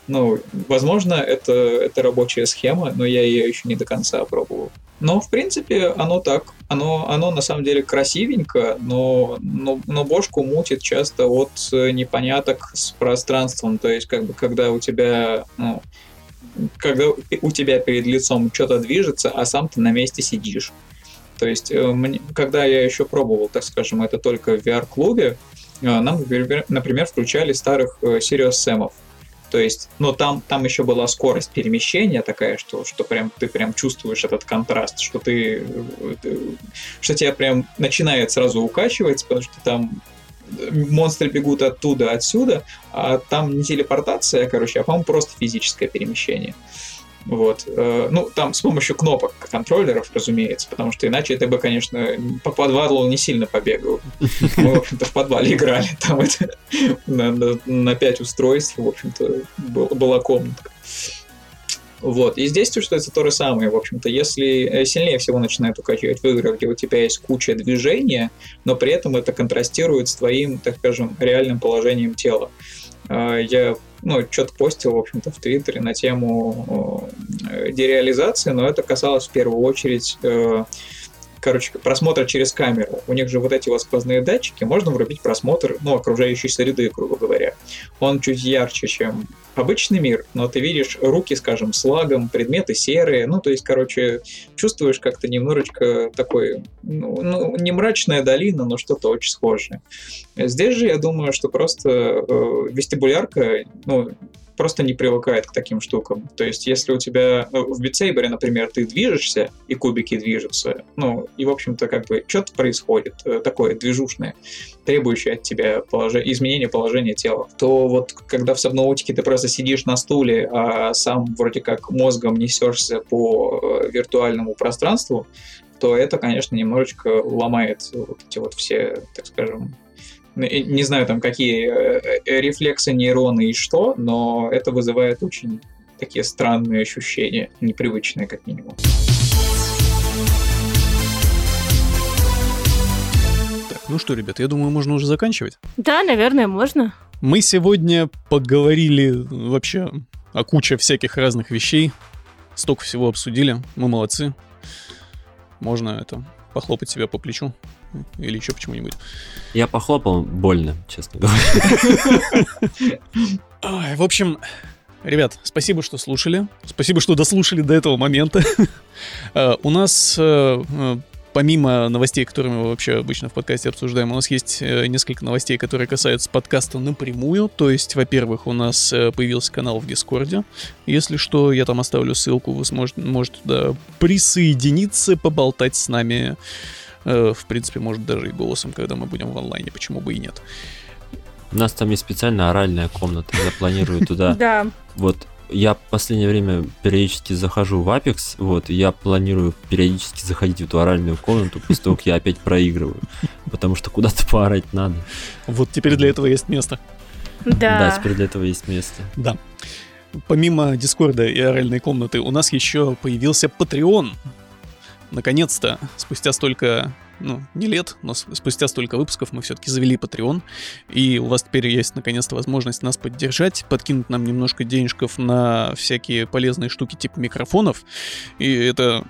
Ну, возможно, это, это рабочая схема, но я ее еще не до конца пробовал. Но, в принципе, оно так. Оно, оно на самом деле красивенько, но, но, но бошку мутит часто от непоняток с пространством. То есть, как бы, когда у тебя, ну, когда у тебя перед лицом что-то движется, а сам ты на месте сидишь. То есть, э, когда я еще пробовал, так скажем, это только в VR-клубе, э, нам, например, включали старых э, Sirius Сэмов. То есть, но там, там еще была скорость перемещения такая, что, что прям ты прям чувствуешь этот контраст, что ты, что тебя прям начинает сразу укачивать, потому что там монстры бегут оттуда, отсюда, а там не телепортация, короче, а, по-моему, просто физическое перемещение. Вот. Э, ну, там с помощью кнопок контроллеров, разумеется, потому что иначе это бы, конечно, по подвалу не сильно побегал. Мы, в общем-то, в подвале играли. Там это на, на, на 5 устройств, в общем-то, был, была комнатка. Вот. И здесь чувствуется то же самое, в общем-то. Если э, сильнее всего начинает укачивать в играх, где у тебя есть куча движения, но при этом это контрастирует с твоим, так скажем, реальным положением тела. А, я ну, что-то постил, в общем-то, в Твиттере на тему э, дереализации, но это касалось в первую очередь э, короче, просмотра через камеру. У них же вот эти вот сквозные датчики, можно врубить просмотр, ну, окружающей среды, грубо говоря. Он чуть ярче, чем обычный мир, но ты видишь руки, скажем, с лагом, предметы серые, ну, то есть, короче, чувствуешь как-то немножечко такой, ну, ну не мрачная долина, но что-то очень схожее. Здесь же я думаю, что просто э, вестибулярка, ну, просто не привыкает к таким штукам. То есть, если у тебя ну, в битсейбере, например, ты движешься, и кубики движутся, ну, и, в общем-то, как бы что-то происходит э, такое движушное, требующее от тебя полож... изменения положения тела, то вот когда в сабноутике ты просто сидишь на стуле, а сам вроде как мозгом несешься по э, виртуальному пространству, то это, конечно, немножечко ломает вот эти вот все, так скажем, не знаю там какие э, э, рефлексы нейроны и что, но это вызывает очень такие странные ощущения, непривычные как минимум. Так, ну что, ребят, я думаю, можно уже заканчивать. Да, наверное, можно. Мы сегодня поговорили вообще о куче всяких разных вещей. Столько всего обсудили. Мы молодцы. Можно это похлопать себя по плечу или еще почему-нибудь. Я похлопал больно, честно говоря. В общем, ребят, спасибо, что слушали. Спасибо, что дослушали до этого момента. Э, у нас э, э, помимо новостей, которые мы вообще обычно в подкасте обсуждаем, у нас есть несколько новостей, которые касаются подкаста напрямую. То есть, во-первых, у нас появился канал в Дискорде. Если что, я там оставлю ссылку, вы сможете, можете туда присоединиться, поболтать с нами. Э, в принципе, может даже и голосом, когда мы будем в онлайне, почему бы и нет. У нас там есть специально оральная комната. Я планирую туда да. вот я в последнее время периодически захожу в Apex, вот, и я планирую периодически заходить в эту оральную комнату, после того, как я опять проигрываю. Потому что куда-то поорать надо. Вот теперь для этого есть место. Да, Да. теперь для этого есть место. Да. Помимо Дискорда и оральной комнаты, у нас еще появился Patreon. Наконец-то, спустя столько, ну, не лет, но спустя столько выпусков мы все-таки завели Patreon. И у вас теперь есть, наконец-то, возможность нас поддержать, подкинуть нам немножко денежков на всякие полезные штуки типа микрофонов. И это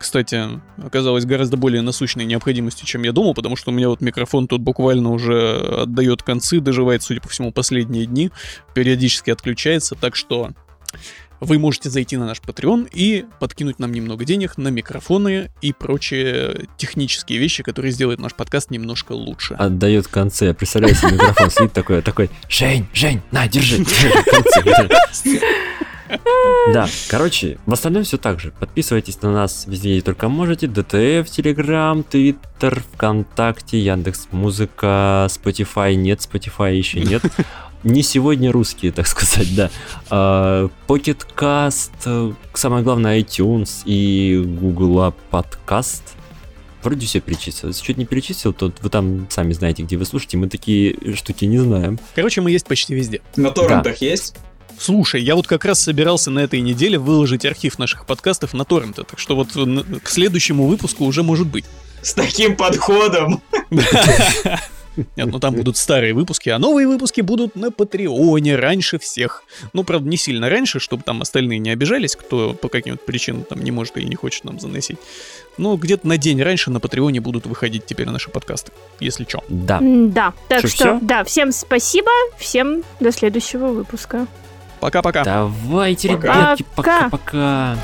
кстати, оказалось гораздо более насущной необходимостью, чем я думал, потому что у меня вот микрофон тут буквально уже отдает концы, доживает, судя по всему, последние дни, периодически отключается, так что вы можете зайти на наш Patreon и подкинуть нам немного денег на микрофоны и прочие технические вещи, которые сделают наш подкаст немножко лучше. Отдает конце. Я представляю себе микрофон сидит такой, такой, Жень, Жень, на, держи, держи, концы». Да, короче, в остальном все так же. Подписывайтесь на нас везде, где только можете. ДТФ, Телеграм, Твиттер, ВКонтакте, Яндекс Музыка, Spotify нет, Spotify еще нет. Не сегодня русские, так сказать, да. А, Pocket Cast, э, самое главное iTunes и Google Подкаст. Вроде все перечислил. Если что-то не перечислил, то вы там сами знаете, где вы слушаете. Мы такие штуки не знаем. Короче, мы есть почти везде. На торрентах есть? Слушай, я вот как раз собирался на этой неделе выложить архив наших подкастов на торренты, так что вот к следующему выпуску уже может быть. С таким подходом. Нет, ну там будут старые выпуски, а новые выпуски будут на Патреоне раньше всех. Ну, правда, не сильно раньше, чтобы там остальные не обижались, кто по каким-то причинам там не может или не хочет нам заносить. Но где-то на день раньше на Патреоне будут выходить теперь наши подкасты, если чё. Да. Да. Так Чё, что, всё? да, всем спасибо, всем до следующего выпуска. Пока-пока. Давайте, Пока. ребятки, пока-пока.